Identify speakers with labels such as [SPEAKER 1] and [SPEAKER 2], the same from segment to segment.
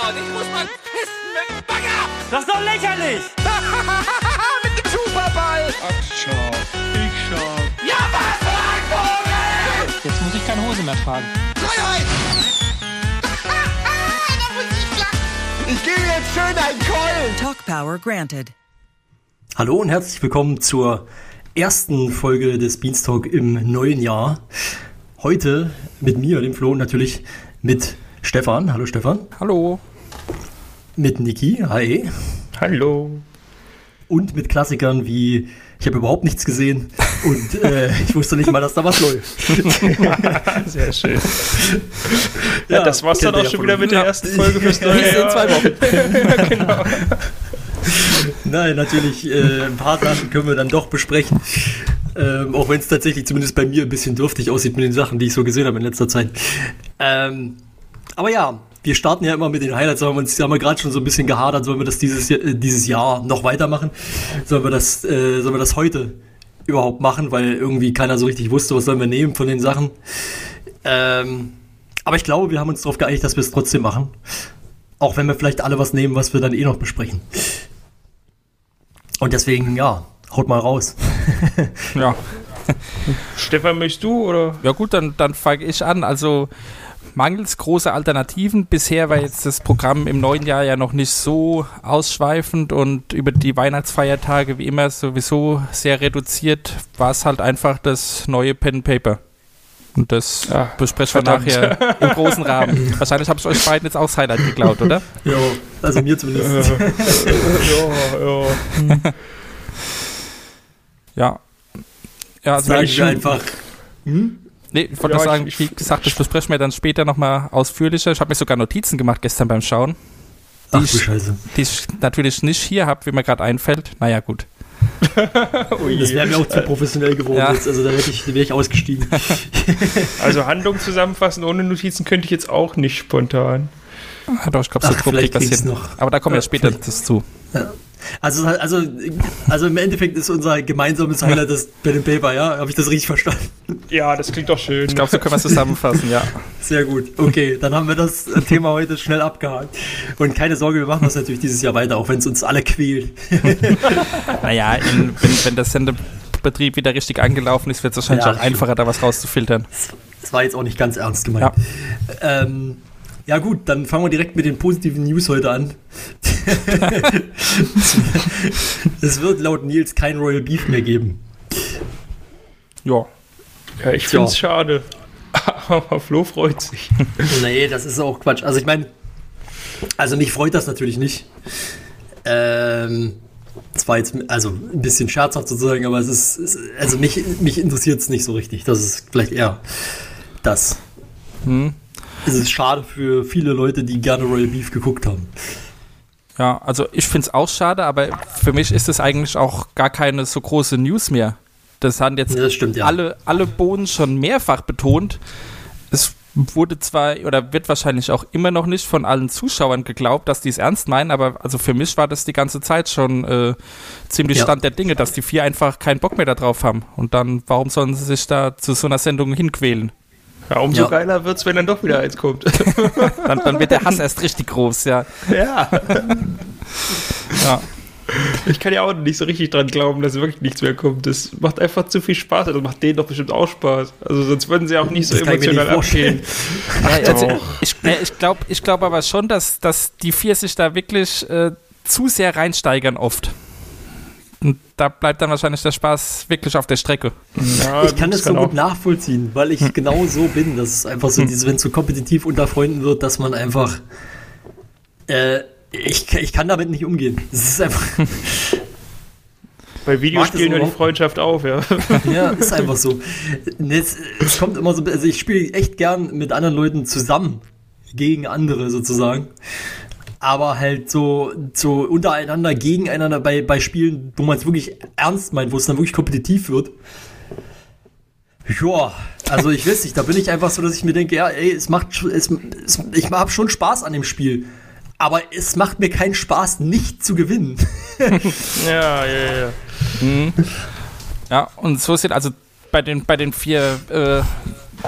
[SPEAKER 1] schon. Ich muss mal pissen mit dem Bagger.
[SPEAKER 2] Das ist doch lächerlich!
[SPEAKER 1] mit dem Superball.
[SPEAKER 3] Ach, schau. Ich schau.
[SPEAKER 1] Ja, was, Vogel?
[SPEAKER 2] Jetzt muss ich keine Hose mehr tragen.
[SPEAKER 1] Freiheit. da muss ich gebe jetzt schön einen Keulen.
[SPEAKER 4] Talk Power granted.
[SPEAKER 5] Hallo und herzlich willkommen zur ersten Folge des Beanstalk im neuen Jahr. Heute mit mir, dem Flo, und natürlich mit Stefan. Hallo Stefan.
[SPEAKER 6] Hallo.
[SPEAKER 5] Mit Niki. Hi.
[SPEAKER 6] Hallo.
[SPEAKER 5] Und mit Klassikern wie ich habe überhaupt nichts gesehen und äh, ich wusste nicht mal, dass da was läuft.
[SPEAKER 6] Sehr schön. Ja, ja das war's dann auch schon wieder mit der ersten Folge fürs neue
[SPEAKER 5] Jahr.
[SPEAKER 6] in zwei Wochen. genau.
[SPEAKER 5] Nein, natürlich, äh, ein paar Sachen können wir dann doch besprechen. Ähm, auch wenn es tatsächlich zumindest bei mir ein bisschen dürftig aussieht mit den Sachen, die ich so gesehen habe in letzter Zeit. Ähm, aber ja, wir starten ja immer mit den Highlights, haben wir uns haben wir gerade schon so ein bisschen gehadert, sollen wir das dieses, äh, dieses Jahr noch weitermachen? Sollen wir das, äh, sollen wir das heute überhaupt machen, weil irgendwie keiner so richtig wusste, was sollen wir nehmen von den Sachen. Ähm, aber ich glaube, wir haben uns darauf geeinigt, dass wir es trotzdem machen. Auch wenn wir vielleicht alle was nehmen, was wir dann eh noch besprechen. Und deswegen, ja, haut mal raus.
[SPEAKER 6] ja. Stefan, möchtest du oder?
[SPEAKER 7] Ja gut, dann, dann fange ich an. Also mangels großer Alternativen. Bisher war jetzt das Programm im neuen Jahr ja noch nicht so ausschweifend und über die Weihnachtsfeiertage wie immer sowieso sehr reduziert. War es halt einfach das neue Pen Paper. Und das Ach, besprechen wir nachher im großen Rahmen. Wahrscheinlich habe ich euch beiden jetzt auch das Highlight geklaut, oder?
[SPEAKER 5] Ja, also mir zumindest.
[SPEAKER 6] ja, ja.
[SPEAKER 7] ja. Ja, also
[SPEAKER 5] Sagen wir einfach.
[SPEAKER 7] Hm? Nee, ich wollte ja, sagen, ich, wie gesagt, das besprechen wir dann später nochmal ausführlicher. Ich habe mir sogar Notizen gemacht gestern beim Schauen. Die,
[SPEAKER 5] Ach,
[SPEAKER 7] ich,
[SPEAKER 5] Scheiße.
[SPEAKER 7] die ich natürlich nicht hier habe, wie mir gerade einfällt. Naja, gut.
[SPEAKER 5] das wäre mir auch zu professionell geworden ja. jetzt, also da hätte ich, wäre ich ausgestiegen.
[SPEAKER 6] also Handlung zusammenfassen ohne Notizen könnte ich jetzt auch nicht spontan.
[SPEAKER 7] Ja, doch, ich glaube, so grob kriegt das hin.
[SPEAKER 5] Noch.
[SPEAKER 7] Aber da kommen wir später das zu.
[SPEAKER 5] Ja. Also, also, also im Endeffekt ist unser gemeinsames Highlight das Pen and Paper, ja? Habe ich das richtig verstanden?
[SPEAKER 6] Ja, das klingt doch schön.
[SPEAKER 7] Ich glaube, so können wir es zusammenfassen, ja.
[SPEAKER 5] Sehr gut. Okay, dann haben wir das Thema heute schnell abgehakt. Und keine Sorge, wir machen das natürlich dieses Jahr weiter, auch wenn es uns alle quält.
[SPEAKER 7] naja, in, wenn, wenn der Sendebetrieb wieder richtig angelaufen ist, wird es wahrscheinlich ja, auch einfacher, da was rauszufiltern.
[SPEAKER 5] Das war jetzt auch nicht ganz ernst gemeint. Ja. Ähm, ja gut, dann fangen wir direkt mit den positiven News heute an. es wird laut Nils kein Royal Beef mehr geben.
[SPEAKER 6] Ja. Ja, ich finde es schade. Aber Flo freut sich.
[SPEAKER 5] nee, das ist auch Quatsch. Also ich meine, also mich freut das natürlich nicht. Ähm, das war jetzt also ein bisschen scherzhaft sozusagen, aber es ist, also mich, mich interessiert es nicht so richtig. Das ist vielleicht eher das. Hm es ist schade für viele Leute, die gerne Royal Beef geguckt haben.
[SPEAKER 7] Ja, also ich finde es auch schade, aber für mich ist es eigentlich auch gar keine so große News mehr. Das haben jetzt
[SPEAKER 5] das stimmt, ja.
[SPEAKER 7] alle, alle Boden schon mehrfach betont. Es wurde zwar oder wird wahrscheinlich auch immer noch nicht von allen Zuschauern geglaubt, dass die es ernst meinen, aber also für mich war das die ganze Zeit schon äh, ziemlich ja. Stand der Dinge, dass die vier einfach keinen Bock mehr darauf haben. Und dann, warum sollen sie sich da zu so einer Sendung hinquälen?
[SPEAKER 6] Ja, umso ja. geiler wird es, wenn dann doch wieder eins kommt.
[SPEAKER 7] dann, dann, wird der Hass erst richtig groß, ja.
[SPEAKER 6] Ja. ja. Ich kann ja auch nicht so richtig dran glauben, dass wirklich nichts mehr kommt. Das macht einfach zu viel Spaß. Das macht denen doch bestimmt auch Spaß. Also sonst würden sie auch nicht so das emotional abgehen.
[SPEAKER 7] Ja, also, ich, ich glaube ich glaub aber schon, dass, dass die vier sich da wirklich äh, zu sehr reinsteigern oft. Und da bleibt dann wahrscheinlich der Spaß wirklich auf der Strecke.
[SPEAKER 5] Ja, ich kann das so gut nachvollziehen, weil ich genau so bin. Das ist einfach so, diese, wenn es so kompetitiv unter Freunden wird, dass man einfach. Äh, ich, ich kann damit nicht umgehen. Das ist einfach.
[SPEAKER 6] Bei Videospielen hört die Freundschaft auf, ja.
[SPEAKER 5] Ja, ist einfach so. Es, es kommt immer so, also ich spiele echt gern mit anderen Leuten zusammen gegen andere sozusagen aber halt so, so untereinander, gegeneinander bei, bei Spielen, wo man es wirklich ernst meint, wo es dann wirklich kompetitiv wird. Ja, also ich weiß nicht, da bin ich einfach so, dass ich mir denke, ja, ey, es macht, es, es, ich habe schon Spaß an dem Spiel, aber es macht mir keinen Spaß, nicht zu gewinnen.
[SPEAKER 6] ja, ja, ja.
[SPEAKER 7] Mhm. Ja, und so sind also bei den, bei den vier äh,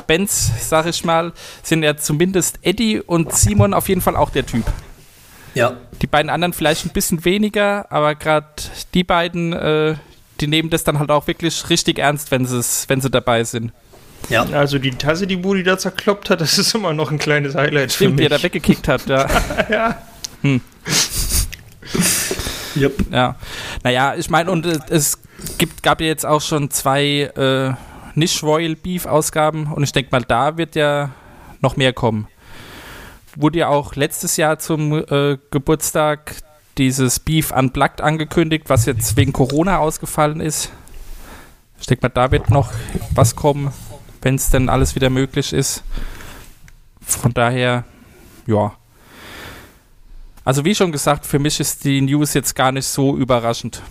[SPEAKER 7] Bands, sag ich mal, sind ja zumindest Eddie und Simon auf jeden Fall auch der Typ.
[SPEAKER 5] Ja.
[SPEAKER 7] Die beiden anderen vielleicht ein bisschen weniger, aber gerade die beiden, äh, die nehmen das dann halt auch wirklich richtig ernst, wenn, wenn sie dabei sind.
[SPEAKER 6] Ja. Also die Tasse, die Budi da zerkloppt hat, das ist immer noch ein kleines Highlight
[SPEAKER 7] Stimmt,
[SPEAKER 6] für mich.
[SPEAKER 7] wie er da weggekickt hat, ja.
[SPEAKER 6] ja.
[SPEAKER 7] Hm.
[SPEAKER 5] Yep.
[SPEAKER 7] Ja. Naja, ich meine, und es gibt, gab ja jetzt auch schon zwei äh, nicht-Royal Beef-Ausgaben und ich denke mal, da wird ja noch mehr kommen. Wurde ja auch letztes Jahr zum äh, Geburtstag dieses Beef Unplugged angekündigt, was jetzt wegen Corona ausgefallen ist. Ich denke mal, da wird noch was kommen, wenn es denn alles wieder möglich ist. Von daher, ja. Also wie schon gesagt, für mich ist die News jetzt gar nicht so überraschend.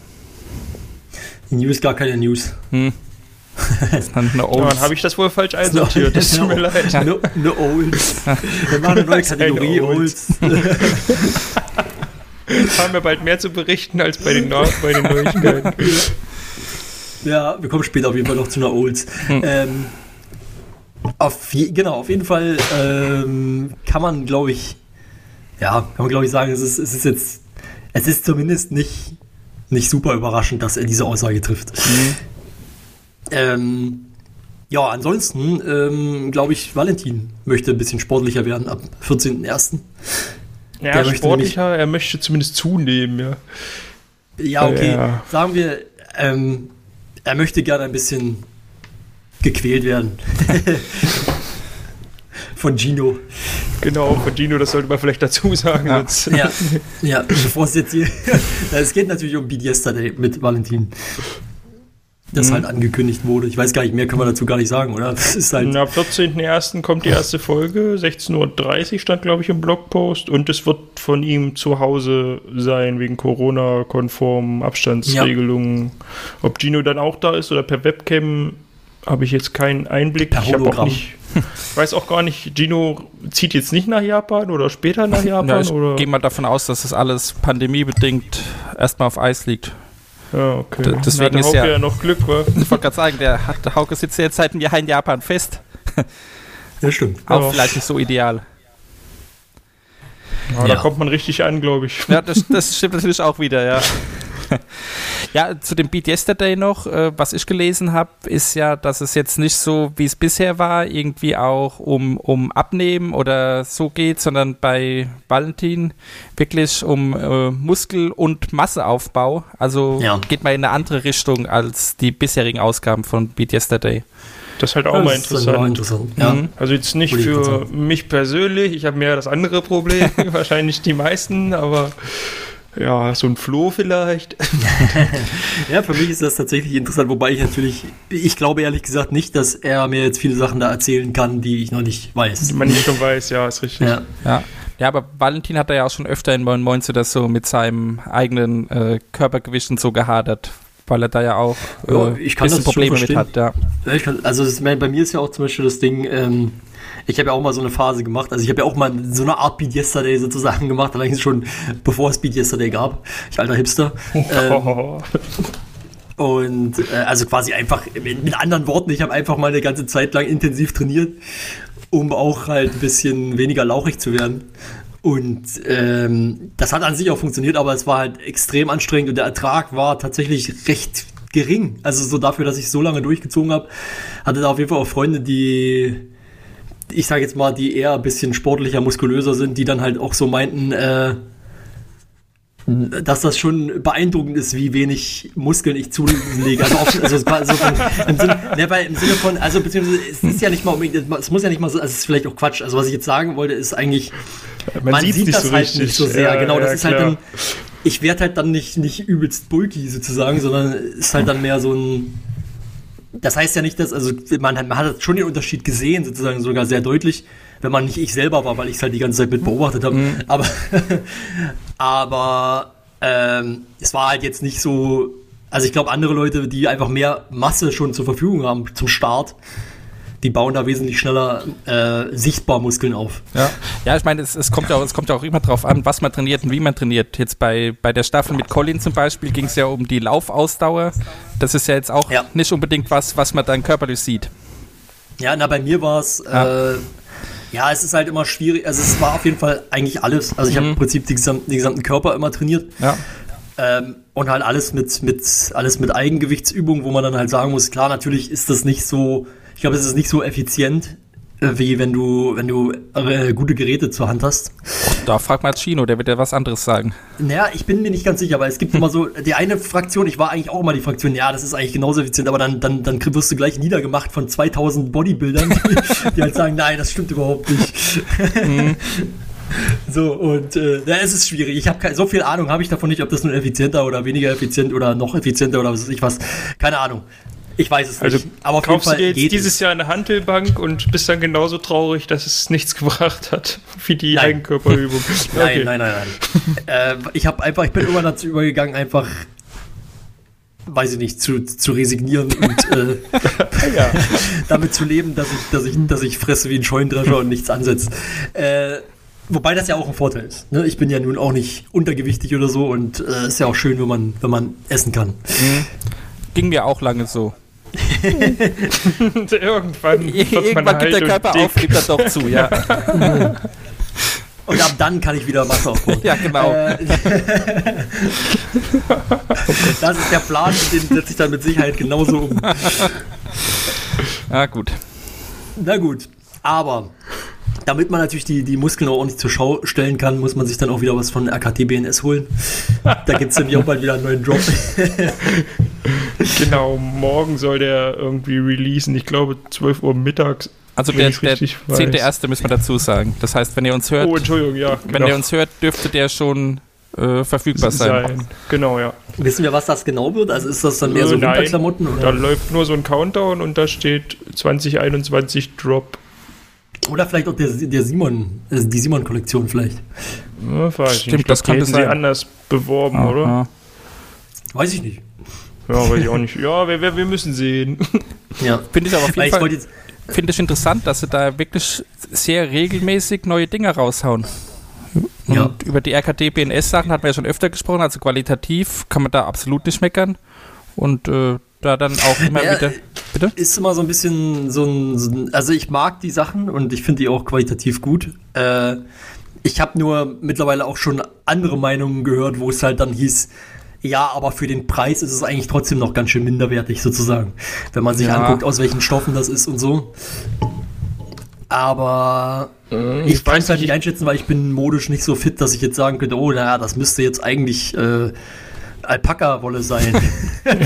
[SPEAKER 5] Die News gar keine News.
[SPEAKER 7] Hm.
[SPEAKER 6] Dann ja, dann habe ich das wohl falsch einsortiert. Das tut mir leid.
[SPEAKER 5] No, no Olds. Wir machen eine neue Kategorie Olds.
[SPEAKER 6] haben wir bald mehr zu berichten als bei den, no bei den Neuigkeiten.
[SPEAKER 5] Ja, wir kommen später auf jeden Fall noch zu einer Olds. Hm. Ähm, auf je, genau, auf jeden Fall ähm, kann man, glaube ich, ja, kann man glaube ich sagen, es ist, es ist jetzt, es ist zumindest nicht, nicht super überraschend, dass er diese Aussage trifft. Mhm. Ähm, ja, ansonsten ähm, glaube ich, Valentin möchte ein bisschen sportlicher werden ab 14.01.
[SPEAKER 6] Ja, Der sportlicher, nämlich, er möchte zumindest zunehmen, ja.
[SPEAKER 5] Ja, okay. Ja. Sagen wir, ähm, er möchte gerne ein bisschen gequält werden. von Gino.
[SPEAKER 6] Genau, von Gino, das sollte man vielleicht dazu sagen.
[SPEAKER 5] Ja, ja, ja, bevor es jetzt hier. es geht natürlich um Beat Yesterday mit Valentin das mhm. halt angekündigt wurde. Ich weiß gar nicht, mehr können wir dazu gar nicht sagen, oder? Das
[SPEAKER 6] ist halt Am 14.01. kommt die erste Folge, 16.30 Uhr stand, glaube ich, im Blogpost und es wird von ihm zu Hause sein, wegen Corona-konformen Abstandsregelungen. Ja. Ob Gino dann auch da ist oder per Webcam, habe ich jetzt keinen Einblick.
[SPEAKER 5] Per
[SPEAKER 6] ich
[SPEAKER 5] auch
[SPEAKER 6] nicht, weiß auch gar nicht, Gino zieht jetzt nicht nach Japan oder später nach Japan? Ja,
[SPEAKER 7] ich gehe mal davon aus, dass das alles pandemiebedingt erstmal auf Eis liegt.
[SPEAKER 6] Ja, okay.
[SPEAKER 7] deswegen ist ja,
[SPEAKER 6] ja noch Glück, wa?
[SPEAKER 7] Ich wollte gerade sagen, der hat, Hauke sitzt ja jetzt seit einem Jahr in Japan fest.
[SPEAKER 5] Ja, stimmt.
[SPEAKER 7] Auch ja. vielleicht nicht so ideal.
[SPEAKER 6] Ja, ja. Da kommt man richtig an, glaube ich.
[SPEAKER 7] Ja, das, das stimmt natürlich auch wieder, ja. ja, zu dem Beat Yesterday noch, äh, was ich gelesen habe, ist ja, dass es jetzt nicht so, wie es bisher war, irgendwie auch um, um Abnehmen oder so geht, sondern bei Valentin wirklich um äh, Muskel- und Masseaufbau. Also ja. geht mal in eine andere Richtung als die bisherigen Ausgaben von Beat Yesterday.
[SPEAKER 6] Das ist halt auch das mal interessant. interessant. Ja. Mhm. Also jetzt nicht für mich persönlich, ich habe mehr das andere Problem, wahrscheinlich die meisten, aber ja, so ein Floh vielleicht.
[SPEAKER 5] ja, für mich ist das tatsächlich interessant, wobei ich natürlich, ich glaube ehrlich gesagt nicht, dass er mir jetzt viele Sachen da erzählen kann, die ich noch nicht weiß.
[SPEAKER 6] Die man nicht schon weiß, ja, ist richtig.
[SPEAKER 7] Ja. ja. Ja, aber Valentin hat da ja auch schon öfter in Moin Moin das so mit seinem eigenen äh, Körpergewicht und so gehadert, weil er da ja auch
[SPEAKER 5] äh, ja, ich kann das
[SPEAKER 7] Probleme mit hat. Ja.
[SPEAKER 5] Kann, also das, bei mir ist ja auch zum Beispiel das Ding, ähm, ich habe ja auch mal so eine Phase gemacht. Also ich habe ja auch mal so eine Art Beat Yesterday sozusagen gemacht, allerdings schon bevor es Beat Yesterday gab. Ich alter Hipster. ähm, und äh, also quasi einfach, mit anderen Worten, ich habe einfach mal eine ganze Zeit lang intensiv trainiert, um auch halt ein bisschen weniger lauchig zu werden. Und ähm, das hat an sich auch funktioniert, aber es war halt extrem anstrengend und der Ertrag war tatsächlich recht gering. Also so dafür, dass ich so lange durchgezogen habe, hatte da auf jeden Fall auch Freunde, die ich sage jetzt mal, die eher ein bisschen sportlicher, muskulöser sind, die dann halt auch so meinten, äh, dass das schon beeindruckend ist, wie wenig Muskeln ich zulege. Also, auf, also, also im, Sinne, ne, weil im Sinne von, also beziehungsweise es ist ja nicht mal es muss ja nicht mal so, also es ist vielleicht auch Quatsch. Also was ich jetzt sagen wollte, ist eigentlich, man, man sieht das so halt richtig. nicht so sehr. Ja, genau, das ja, ist halt dann, ich werde halt dann nicht, nicht übelst bulky sozusagen, sondern ist halt dann mehr so ein, das heißt ja nicht, dass, also man hat, man hat schon den Unterschied gesehen, sozusagen sogar sehr deutlich, wenn man nicht ich selber war, weil ich es halt die ganze Zeit mit beobachtet habe. Mhm. Aber, aber ähm, es war halt jetzt nicht so, also ich glaube, andere Leute, die einfach mehr Masse schon zur Verfügung haben zum Start, die bauen da wesentlich schneller äh, sichtbar Muskeln auf.
[SPEAKER 7] Ja, ja ich meine, es, es, kommt ja auch, es kommt ja auch immer darauf an, was man trainiert und wie man trainiert. Jetzt bei, bei der Staffel mit Colin zum Beispiel ging es ja um die Laufausdauer. Das ist ja jetzt auch ja. nicht unbedingt was, was man dann körperlich sieht.
[SPEAKER 5] Ja, na, bei mir war es, ja. äh, Ja, es ist halt immer schwierig. Also es war auf jeden Fall eigentlich alles. Also ich habe im Prinzip die gesamten, den gesamten Körper immer trainiert.
[SPEAKER 7] Ja.
[SPEAKER 5] Ähm, und halt alles mit, mit, alles mit Eigengewichtsübungen, wo man dann halt sagen muss, klar, natürlich ist das nicht so, ich glaube, es ist nicht so effizient, äh, wie wenn du, wenn du äh, gute Geräte zur Hand hast.
[SPEAKER 7] Da fragt mal Chino, der wird ja was anderes sagen.
[SPEAKER 5] Naja, ich bin mir nicht ganz sicher, weil es gibt immer so, die eine Fraktion, ich war eigentlich auch immer die Fraktion, ja, das ist eigentlich genauso effizient, aber dann, dann, dann wirst du gleich niedergemacht von 2000 Bodybuildern, die, die halt sagen, nein, das stimmt überhaupt nicht. So, und äh, ja, es ist schwierig. Ich habe so viel Ahnung habe ich davon nicht, ob das nun effizienter oder weniger effizient oder noch effizienter oder was weiß ich was. Keine Ahnung. Ich weiß es
[SPEAKER 6] Also
[SPEAKER 5] nicht. Aber auf jeden
[SPEAKER 6] kaufst du
[SPEAKER 5] Fall
[SPEAKER 6] dir jetzt
[SPEAKER 5] geht
[SPEAKER 6] dieses
[SPEAKER 5] es.
[SPEAKER 6] Jahr eine Handelbank und bist dann genauso traurig, dass es nichts gebracht hat, wie die
[SPEAKER 5] Nein.
[SPEAKER 6] Eigenkörperübung.
[SPEAKER 5] Nein, nein, nein, nein. äh, ich habe einfach, ich bin irgendwann dazu übergegangen, einfach, weiß ich nicht, zu, zu resignieren und äh, damit zu leben, dass ich, dass ich, dass ich fresse wie ein Scheunendrescher und nichts ansetzt. Äh, wobei das ja auch ein Vorteil ist. Ne? Ich bin ja nun auch nicht untergewichtig oder so und es äh, ist ja auch schön, wenn man, wenn man essen kann.
[SPEAKER 7] Ging mir auch lange so.
[SPEAKER 6] Irgendwann
[SPEAKER 7] Irgendwann gibt der
[SPEAKER 6] halt
[SPEAKER 7] Körper
[SPEAKER 6] und dick.
[SPEAKER 7] auf, gibt er doch zu, ja.
[SPEAKER 5] Und ab dann kann ich wieder Masse aufbauen.
[SPEAKER 7] ja, genau.
[SPEAKER 5] Äh, das ist der Plan, den setze ich dann mit Sicherheit genauso um.
[SPEAKER 7] Ja, gut.
[SPEAKER 5] Na gut, aber damit man natürlich die, die Muskeln auch ordentlich zur Schau stellen kann, muss man sich dann auch wieder was von RKT BNS holen. Da gibt es nämlich auch bald wieder einen neuen Drop.
[SPEAKER 6] Genau, morgen soll der irgendwie releasen. Ich glaube 12 Uhr mittags.
[SPEAKER 7] Also der, der
[SPEAKER 6] richtig weiß.
[SPEAKER 7] 10.1. müssen wir dazu sagen. Das heißt, wenn ihr uns hört,
[SPEAKER 6] Oh, Entschuldigung, ja.
[SPEAKER 7] wenn ihr uns hört, dürfte der schon äh, verfügbar sein.
[SPEAKER 6] Genau, ja.
[SPEAKER 5] Wissen wir, was das genau wird? Also ist das dann mehr
[SPEAKER 6] Äh,
[SPEAKER 5] so
[SPEAKER 6] nein.
[SPEAKER 5] Winterklamotten?
[SPEAKER 6] Da
[SPEAKER 5] Oder,
[SPEAKER 6] läuft nur so ein Countdown und da steht 2021 Drop.
[SPEAKER 5] oder vielleicht auch der, der Simon, also die Simon-Kollektion vielleicht.
[SPEAKER 6] Ja,
[SPEAKER 7] Stimmt.
[SPEAKER 6] Ich
[SPEAKER 7] das
[SPEAKER 6] glaub, die
[SPEAKER 7] könnte
[SPEAKER 6] sie
[SPEAKER 7] sein.
[SPEAKER 6] anders beworben, oder?
[SPEAKER 7] Aha.
[SPEAKER 5] Weiß ich nicht.
[SPEAKER 6] Ja, weiß ich auch nicht. Ja, wir, wir, wir müssen sehen.
[SPEAKER 5] Ja.
[SPEAKER 7] Finde ich aber auf
[SPEAKER 5] Weil
[SPEAKER 7] jeden
[SPEAKER 5] ich
[SPEAKER 7] Fall finde ich interessant, dass sie da wirklich sehr regelmäßig neue Dinge raushauen. Und
[SPEAKER 5] Ja.
[SPEAKER 7] über die RKT-BNS-Sachen hatten wir ja schon öfter gesprochen, also qualitativ kann man da absolut nicht meckern. Und äh, da dann auch immer
[SPEAKER 5] Ja,
[SPEAKER 7] wieder. Bitte?
[SPEAKER 5] ist immer so ein bisschen so ein, so ein also ich mag die Sachen und ich finde die auch qualitativ gut. Äh, ich habe nur mittlerweile auch schon andere Meinungen gehört, wo es halt dann hieß, ja, aber für den Preis ist es eigentlich trotzdem noch ganz schön minderwertig sozusagen, wenn man sich
[SPEAKER 7] Ja.
[SPEAKER 5] anguckt, aus welchen Stoffen das ist und so. Aber ich kann es halt nicht einschätzen, weil ich bin modisch nicht so fit, dass ich jetzt sagen könnte, oh, naja, das müsste jetzt eigentlich äh, Alpaka-Wolle sein.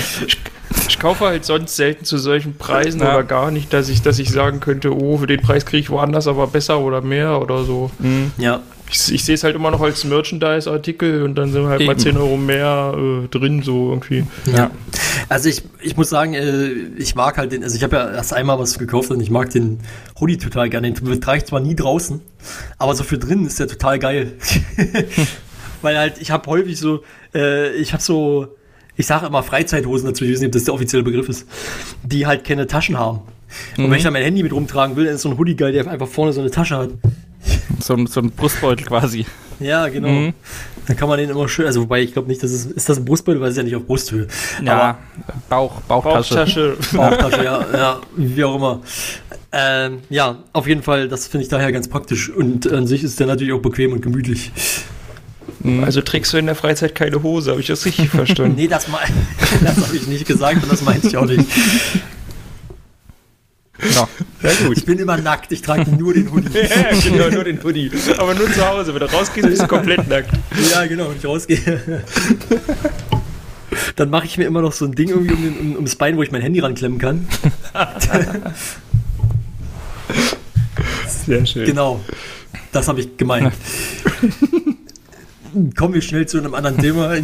[SPEAKER 6] Ich kaufe halt sonst selten zu solchen Preisen
[SPEAKER 7] Ja.
[SPEAKER 6] oder gar nicht, dass ich, dass ich sagen könnte, oh, für den Preis kriege ich woanders aber besser oder mehr oder so.
[SPEAKER 5] ja.
[SPEAKER 6] Ich, ich sehe es halt immer noch als Merchandise-Artikel und dann sind halt mal
[SPEAKER 7] Eben.
[SPEAKER 6] 10 Euro mehr äh, drin, so irgendwie.
[SPEAKER 5] Ja. Also ich, ich muss sagen, äh, ich mag halt den, also ich habe ja erst einmal was gekauft und ich mag den Hoodie total gerne. Den trage ich zwar nie draußen, aber so für drinnen ist der total geil. Weil halt, ich habe häufig so, äh, ich habe so, ich sage immer Freizeithosen dazu, ich weiß nicht, ob das der offizielle Begriff ist, die halt keine Taschen haben. Und wenn ich dann mein Handy mit rumtragen will, dann ist so ein Hoodie geil, der einfach vorne so eine Tasche hat.
[SPEAKER 7] So, ein- so ein Brustbeutel quasi.
[SPEAKER 5] Ja, genau.
[SPEAKER 7] Mhm.
[SPEAKER 5] Dann kann man den immer schön, also wobei ich glaube nicht, dass es, ist das ein Brustbeutel, weil es ist ja nicht auf Brusthöhe.
[SPEAKER 7] Ja, Bauch, Bauchtasche.
[SPEAKER 6] Bauchtasche.
[SPEAKER 5] Bauchtasche, ja, ja, wie auch immer. Ähm, ja, auf jeden Fall, das finde ich daher ganz praktisch. Und an sich ist der natürlich auch bequem und gemütlich.
[SPEAKER 6] Also trägst du in der Freizeit keine Hose, habe ich das richtig verstanden?
[SPEAKER 5] Nee, das, das habe ich nicht gesagt und das meinte ich auch nicht.
[SPEAKER 7] Ja.
[SPEAKER 6] Ja, gut.
[SPEAKER 5] Ich bin immer nackt, ich trage nur den Hoodie.
[SPEAKER 6] ja, genau, nur den Hoodie. Aber nur zu Hause. Wenn du rausgehst, bist du komplett nackt.
[SPEAKER 5] Ja, genau, wenn ich rausgehe. Dann mache ich mir immer noch so ein Ding irgendwie um den, um, ums Bein, wo ich mein Handy ranklemmen kann.
[SPEAKER 6] Sehr schön.
[SPEAKER 5] Genau, das habe ich gemeint. Kommen wir schnell zu einem anderen Thema.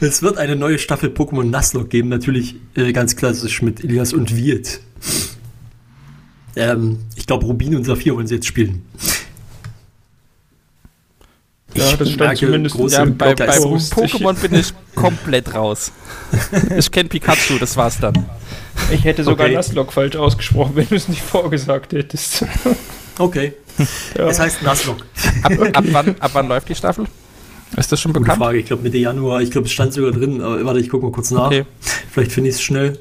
[SPEAKER 5] es wird eine neue Staffel Pokémon Nuzlocke geben, natürlich äh, ganz klassisch mit Elias und Wirt. Ähm, ich glaube, Rubin und Saphir wollen sie jetzt spielen.
[SPEAKER 6] Ja, das stand zumindest-
[SPEAKER 5] große
[SPEAKER 7] Ja, bei, bei. Pokémon bin ich komplett raus. Ich kenne Pikachu, das war's dann.
[SPEAKER 6] Ich hätte sogar
[SPEAKER 5] Okay.
[SPEAKER 6] Nuzlocke falsch ausgesprochen, wenn du es nicht vorgesagt hättest.
[SPEAKER 5] Okay,
[SPEAKER 6] Ja.
[SPEAKER 5] es heißt Nuzlocke.
[SPEAKER 7] Ab, ab, wann, ab wann läuft die Staffel? Ist das schon
[SPEAKER 5] Gute
[SPEAKER 7] bekannt?
[SPEAKER 5] Frage, ich glaube Mitte Januar, ich glaube es stand sogar drin, aber warte, ich gucke mal kurz nach.
[SPEAKER 7] Okay.
[SPEAKER 5] Vielleicht finde ich es schnell.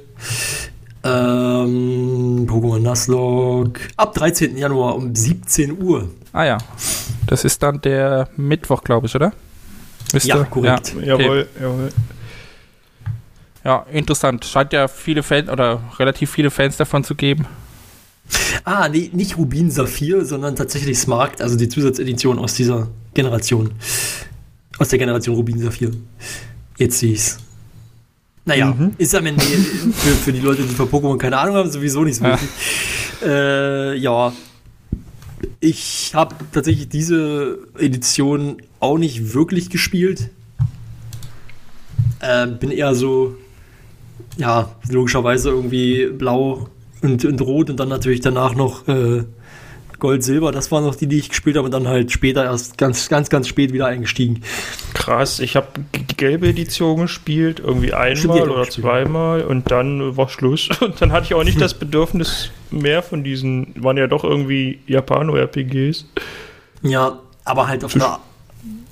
[SPEAKER 5] Ähm, Pokémon Nuzlocke. Ab 13. Januar um 17 Uhr.
[SPEAKER 7] Ah ja. Das ist dann der Mittwoch, glaube ich, oder?
[SPEAKER 5] Wisst ja, korrekt.
[SPEAKER 6] Ja, okay. Jawohl, jawohl.
[SPEAKER 7] Ja, interessant. Scheint ja viele Fans oder relativ viele Fans davon zu geben.
[SPEAKER 5] Ah, nee, nicht Rubin Saphir, sondern tatsächlich Smart, also die Zusatzedition aus dieser Generation. Aus der Generation Rubin Saphir. Jetzt sehe ich's. Naja, mhm. ist am Ende für, für die Leute, die von Pokémon keine Ahnung haben, sowieso nicht so wichtig. Ja. Äh, ja. Ich habe tatsächlich diese Edition auch nicht wirklich gespielt. Äh, bin eher so, ja, logischerweise irgendwie blau und, und rot und dann natürlich danach noch äh, Gold, Silber, das waren noch die, die ich gespielt habe und dann halt später erst ganz, ganz, ganz spät wieder eingestiegen.
[SPEAKER 6] Krass, ich habe die gelbe Edition gespielt, irgendwie einmal oder zweimal und dann war Schluss. Und dann hatte ich auch nicht das Bedürfnis mehr von diesen, waren ja doch irgendwie Japano-RPGs.
[SPEAKER 5] Ja, aber halt auf einer,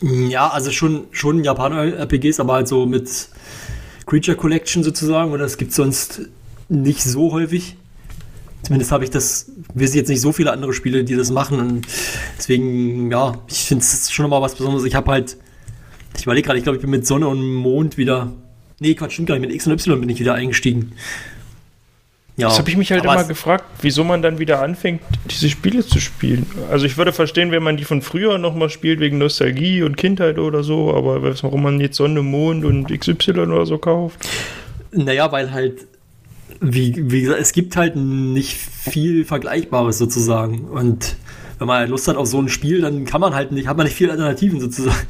[SPEAKER 5] ja, also schon, schon Japano-RPGs, aber halt so mit Creature Collection sozusagen, oder es gibt sonst nicht so häufig. Zumindest habe ich das, wir sind jetzt nicht so viele andere Spiele, die das machen. Und deswegen, ja, ich finde es schon nochmal was Besonderes. Ich habe halt, ich überlege gerade, ich glaube, ich bin mit Sonne und Mond wieder. Nee, Quatsch, stimmt gar nicht. Mit X und Y bin ich wieder eingestiegen.
[SPEAKER 6] Ja, das habe ich mich halt immer gefragt, wieso man dann wieder anfängt, diese Spiele zu spielen. Also ich würde verstehen, wenn man die von früher nochmal spielt, wegen Nostalgie und Kindheit oder so, aber warum man jetzt Sonne, Mond und XY oder so kauft.
[SPEAKER 5] Naja, weil halt wie, wie gesagt, es gibt halt nicht viel Vergleichbares sozusagen. Und wenn man halt Lust hat auf so ein Spiel, dann kann man halt nicht, hat man nicht viele Alternativen sozusagen.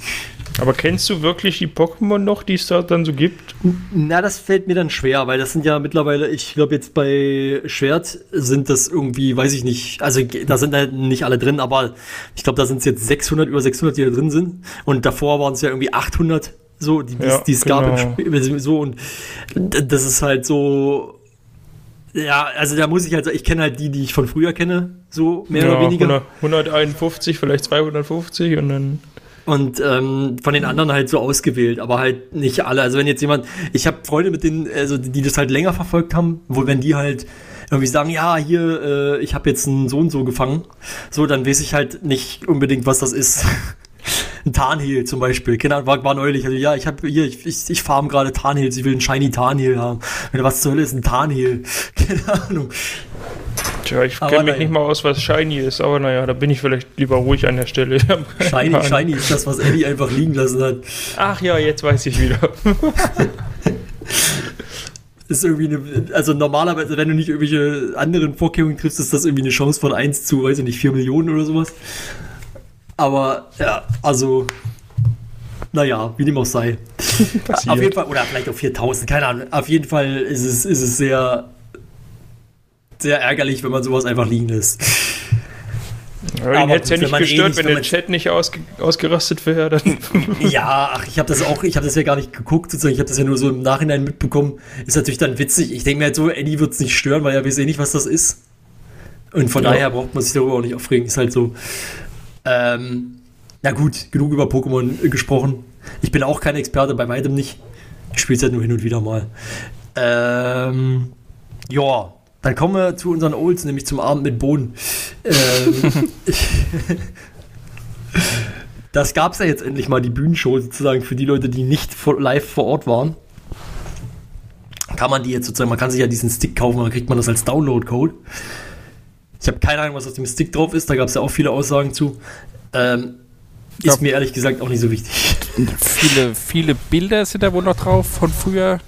[SPEAKER 6] Aber kennst du wirklich die Pokémon noch, die es da dann so gibt?
[SPEAKER 5] Na, das fällt mir dann schwer, weil das sind ja mittlerweile, ich glaube jetzt bei Schwert sind das irgendwie, weiß ich nicht, also da sind halt nicht alle drin, aber ich glaube, da sind es jetzt 600, über 600, die da drin sind. Und davor waren es ja irgendwie 800, so, die, ja, die es genau. gab im genau. Spiel, so, und das ist halt so, ja, also da muss ich halt sagen, ich kenne halt die, die ich von früher kenne, so mehr ja, oder weniger. 100,
[SPEAKER 6] 151, vielleicht 250 und dann.
[SPEAKER 5] Und ähm, von den anderen halt so ausgewählt, aber halt nicht alle. Also wenn jetzt jemand, ich habe Freunde mit denen, also die, das halt länger verfolgt haben, wo wenn die halt irgendwie sagen, ja, hier, äh, ich habe jetzt einen so und so gefangen, so, dann weiß ich halt nicht unbedingt, was das ist. ein Tarnheal zum Beispiel. Kinder war, war neulich, also, ja, ich habe hier, ich, ich, ich farm gerade Tarnheals, ich will einen Shiny Tarnheal haben. Was zur Hölle ist ein Tarnheal? Keine Ahnung.
[SPEAKER 6] Tja, ich kenne mich nicht mal aus, was Shiny ist, aber naja, da bin ich vielleicht lieber ruhig an der Stelle.
[SPEAKER 5] Shiny, Shiny ist das, was Eddie einfach liegen lassen hat.
[SPEAKER 6] Ach ja, jetzt weiß ich wieder.
[SPEAKER 5] ist irgendwie eine, also normalerweise, wenn du nicht irgendwelche anderen Vorkehrungen triffst, ist das irgendwie eine Chance von 1 zu, weiß ich nicht, 4 Millionen oder sowas. Aber ja, also, naja, wie dem auch sei. auf jeden Fall, oder vielleicht auch 4000, keine Ahnung. Auf jeden Fall ist es, ist es sehr, sehr ärgerlich, wenn man sowas einfach liegen lässt.
[SPEAKER 6] Ja, hätte es ja nicht gestört, eh wenn, wenn der Chat nicht ausge, ausgerastet wäre. Dann.
[SPEAKER 5] Ja, ach, ich habe das auch, ich habe das ja gar nicht geguckt, sozusagen. Ich habe das ja nur so im Nachhinein mitbekommen. Ist natürlich dann witzig. Ich denke mir halt so, Eddie wird es nicht stören, weil er weiß eh nicht, was das ist. Und von ja. daher braucht man sich darüber auch nicht aufregen. Ist halt so. Ähm, na gut, genug über Pokémon gesprochen. Ich bin auch kein Experte, bei weitem nicht. Ich spiele es halt nur hin und wieder mal. Ähm, ja, dann kommen wir zu unseren Olds, nämlich zum Abend mit Bohnen. Ähm, das gab es ja jetzt endlich mal, die Bühnenshow sozusagen für die Leute, die nicht live vor Ort waren. Kann man die jetzt sozusagen, man kann sich ja diesen Stick kaufen, dann kriegt man das als Download-Code. Ich habe keine Ahnung, was auf dem Stick drauf ist, da gab es ja auch viele Aussagen zu. Ähm, ist mir ehrlich gesagt auch nicht so wichtig.
[SPEAKER 7] Viele, viele Bilder sind da wohl noch drauf von früher.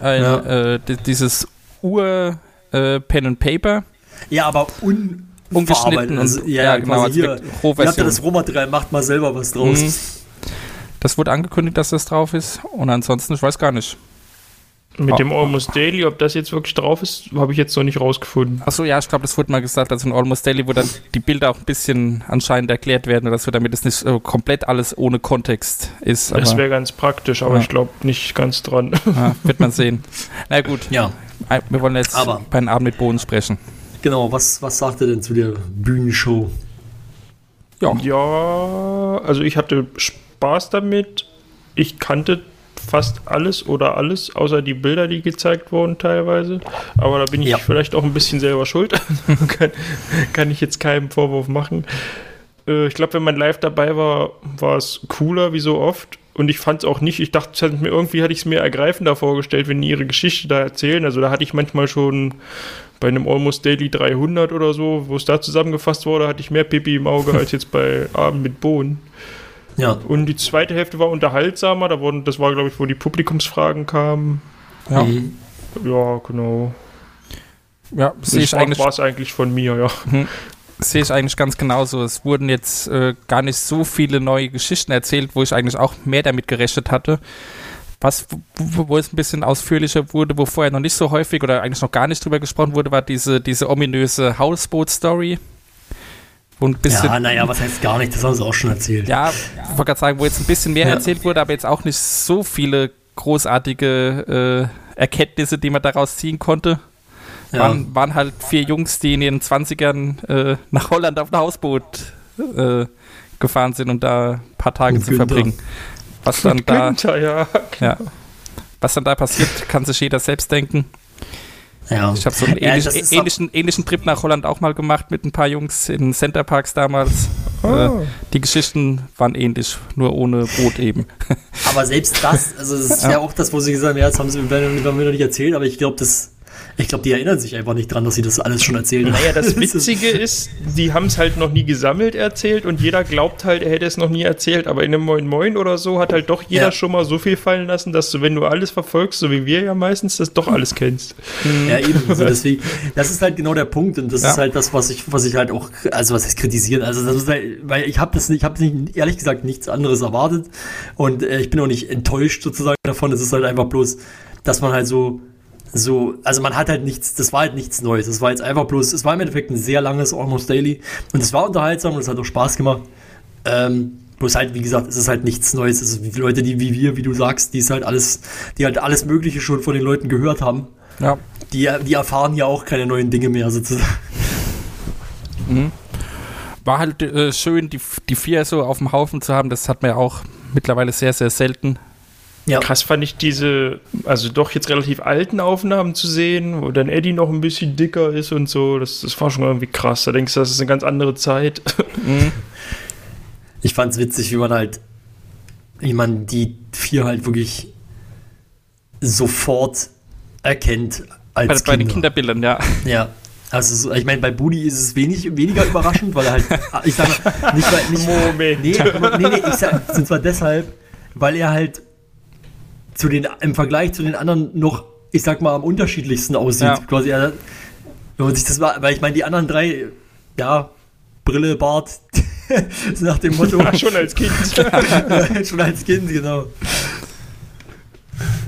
[SPEAKER 7] Ein, ja. äh, dieses Ur äh, Pen and Paper.
[SPEAKER 5] Ja, aber un
[SPEAKER 7] ungeschnitten.
[SPEAKER 5] Also, ja, ja, genau. Also hier, ihr habt ja das Rohmaterial, macht mal selber was draus. Mhm.
[SPEAKER 7] Das wurde angekündigt, dass das drauf ist. Und ansonsten, ich weiß gar nicht.
[SPEAKER 6] Mit oh. dem Almost Daily, ob das jetzt wirklich drauf ist, habe ich jetzt noch nicht rausgefunden.
[SPEAKER 7] Achso, ja, ich glaube, das wurde mal gesagt, also ein Almost Daily, wo dann die Bilder auch ein bisschen anscheinend erklärt werden oder so, damit es nicht äh, komplett alles ohne Kontext ist.
[SPEAKER 6] das wäre ganz praktisch, aber ja. ich glaube nicht ganz dran.
[SPEAKER 7] Ja, wird man sehen. Na gut. Ja. Wir wollen jetzt aber, bei einem Abend mit Bohnen sprechen.
[SPEAKER 5] Genau, was, was sagt er denn zu der Bühnenshow?
[SPEAKER 6] Ja. ja, also ich hatte Spaß damit. Ich kannte fast alles oder alles, außer die Bilder, die gezeigt wurden teilweise. Aber da bin ich
[SPEAKER 5] Ja.
[SPEAKER 6] vielleicht auch ein bisschen selber schuld. kann, kann ich jetzt keinen Vorwurf machen. Äh, ich glaube, wenn man live dabei war, war es cooler wie so oft. Und ich fand es auch nicht, ich dachte, mir irgendwie hatte ich es mir ergreifender vorgestellt, wenn die ihre Geschichte da erzählen. Also da hatte ich manchmal schon bei einem Almost Daily 300 oder so, wo es da zusammengefasst wurde, hatte ich mehr Pipi im Auge als jetzt bei Abend mit Bohnen.
[SPEAKER 5] Ja.
[SPEAKER 6] Und die zweite Hälfte war unterhaltsamer, da wurden, das war, glaube ich, wo die Publikumsfragen kamen.
[SPEAKER 7] Ja,
[SPEAKER 5] Mhm.
[SPEAKER 6] Ja, genau.
[SPEAKER 7] ja sehe ich
[SPEAKER 6] Das
[SPEAKER 7] eigentlich
[SPEAKER 6] war es eigentlich von mir, ja.
[SPEAKER 7] sehe ich eigentlich ganz genauso. Es wurden jetzt äh, gar nicht so viele neue Geschichten erzählt, wo ich eigentlich auch mehr damit gerechnet hatte. Was, wo, wo es ein bisschen ausführlicher wurde, wo vorher noch nicht so häufig oder eigentlich noch gar nicht drüber gesprochen wurde, war diese, diese ominöse Hausboot-Story. Wo ein bisschen,
[SPEAKER 5] Ja, naja, was heißt gar nicht, das haben sie auch schon erzählt.
[SPEAKER 7] ja, ich wollte gerade sagen, wo jetzt ein bisschen mehr
[SPEAKER 5] Ja.
[SPEAKER 7] erzählt wurde, aber jetzt auch nicht so viele großartige äh, Erkenntnisse, die man daraus ziehen konnte.
[SPEAKER 5] Ja.
[SPEAKER 7] Waren, waren halt vier Jungs, die in ihren 20ern äh, nach Holland auf ein Hausboot äh, gefahren sind, um da ein paar Tage
[SPEAKER 5] Und
[SPEAKER 7] zu
[SPEAKER 5] Günther.
[SPEAKER 7] verbringen. Was dann da,
[SPEAKER 6] Günther, ja.
[SPEAKER 7] ja, was dann da passiert, kann sich jeder selbst denken.
[SPEAKER 5] Ja.
[SPEAKER 7] Ich habe so einen
[SPEAKER 5] Ja,
[SPEAKER 7] ähnlich,
[SPEAKER 5] das ist
[SPEAKER 7] ähnlichen, ähnlichen Trip nach Holland auch mal gemacht mit ein paar Jungs in Centerparks damals.
[SPEAKER 6] Ah.
[SPEAKER 7] Äh, die Geschichten waren ähnlich, nur ohne Boot eben.
[SPEAKER 5] Aber selbst das, also das ist ja. auch das, wo sie gesagt haben, ja, das haben sie werden wir noch nicht erzählt, aber ich glaube, das, ich glaube, die erinnern sich einfach nicht dran, dass sie das alles schon erzählt haben.
[SPEAKER 6] Naja, das Witzige ist, die haben es halt noch nie gesammelt erzählt und jeder glaubt halt, er hätte es noch nie erzählt, aber in einem Moin Moin oder so hat halt doch jeder
[SPEAKER 5] Ja.
[SPEAKER 6] schon mal so viel fallen lassen, dass du, wenn du alles verfolgst, so wie wir ja meistens, das doch alles kennst.
[SPEAKER 5] Ja, eben. Also deswegen, das ist halt genau der Punkt und das
[SPEAKER 7] Ja.
[SPEAKER 5] ist halt das, was ich, was ich halt auch, also was heißt kritisieren. Also das ist halt, weil ich habe das, nicht- ich habe nicht, ehrlich gesagt nichts anderes erwartet und äh, ich bin auch nicht enttäuscht sozusagen davon. Es ist halt einfach bloß, dass man halt so, so, also man hat halt nichts, das war halt nichts Neues. Es war jetzt einfach bloß, es war im Endeffekt ein sehr langes Almost Daily und es war unterhaltsam und es hat auch Spaß gemacht. Ähm, bloß halt, wie gesagt, es ist halt nichts Neues. Es ist wie Leute, die wie wir, wie du sagst, die ist halt alles, die halt alles Mögliche schon von den Leuten gehört haben
[SPEAKER 7] Ja.
[SPEAKER 5] die, die erfahren ja auch keine neuen Dinge mehr sozusagen.
[SPEAKER 7] War halt äh, schön, die, die vier so auf dem Haufen zu haben. Das hat man ja auch mittlerweile sehr, sehr selten.
[SPEAKER 5] Ja.
[SPEAKER 6] Krass fand ich diese, also doch jetzt relativ alten Aufnahmen zu sehen, wo dann Eddie noch ein bisschen dicker ist und so. Das, das war schon irgendwie krass. Da denkst du, das ist eine ganz andere Zeit.
[SPEAKER 5] Ich fand's witzig, wie man halt, wie man die vier halt wirklich sofort erkennt
[SPEAKER 7] Bei,
[SPEAKER 5] als
[SPEAKER 7] bei den
[SPEAKER 5] Kinder.
[SPEAKER 7] Kinderbildern, ja.
[SPEAKER 5] Ja. Also so, ich meine, bei Budi ist es wenig, weniger überraschend, weil er halt, ich sag mal, nicht, weil, nicht,
[SPEAKER 6] Moment.
[SPEAKER 5] Nee, nee, nee, ich sag, und zwar deshalb, weil er halt zu den, im Vergleich zu den anderen noch, ich sag mal, am unterschiedlichsten aussieht.
[SPEAKER 7] Ja.
[SPEAKER 5] Quasi, wenn man sich das war, weil ich meine, die anderen drei, ja, Brille, Bart, nach dem Motto,
[SPEAKER 6] Ja, schon als Kind.
[SPEAKER 5] schon als Kind, genau.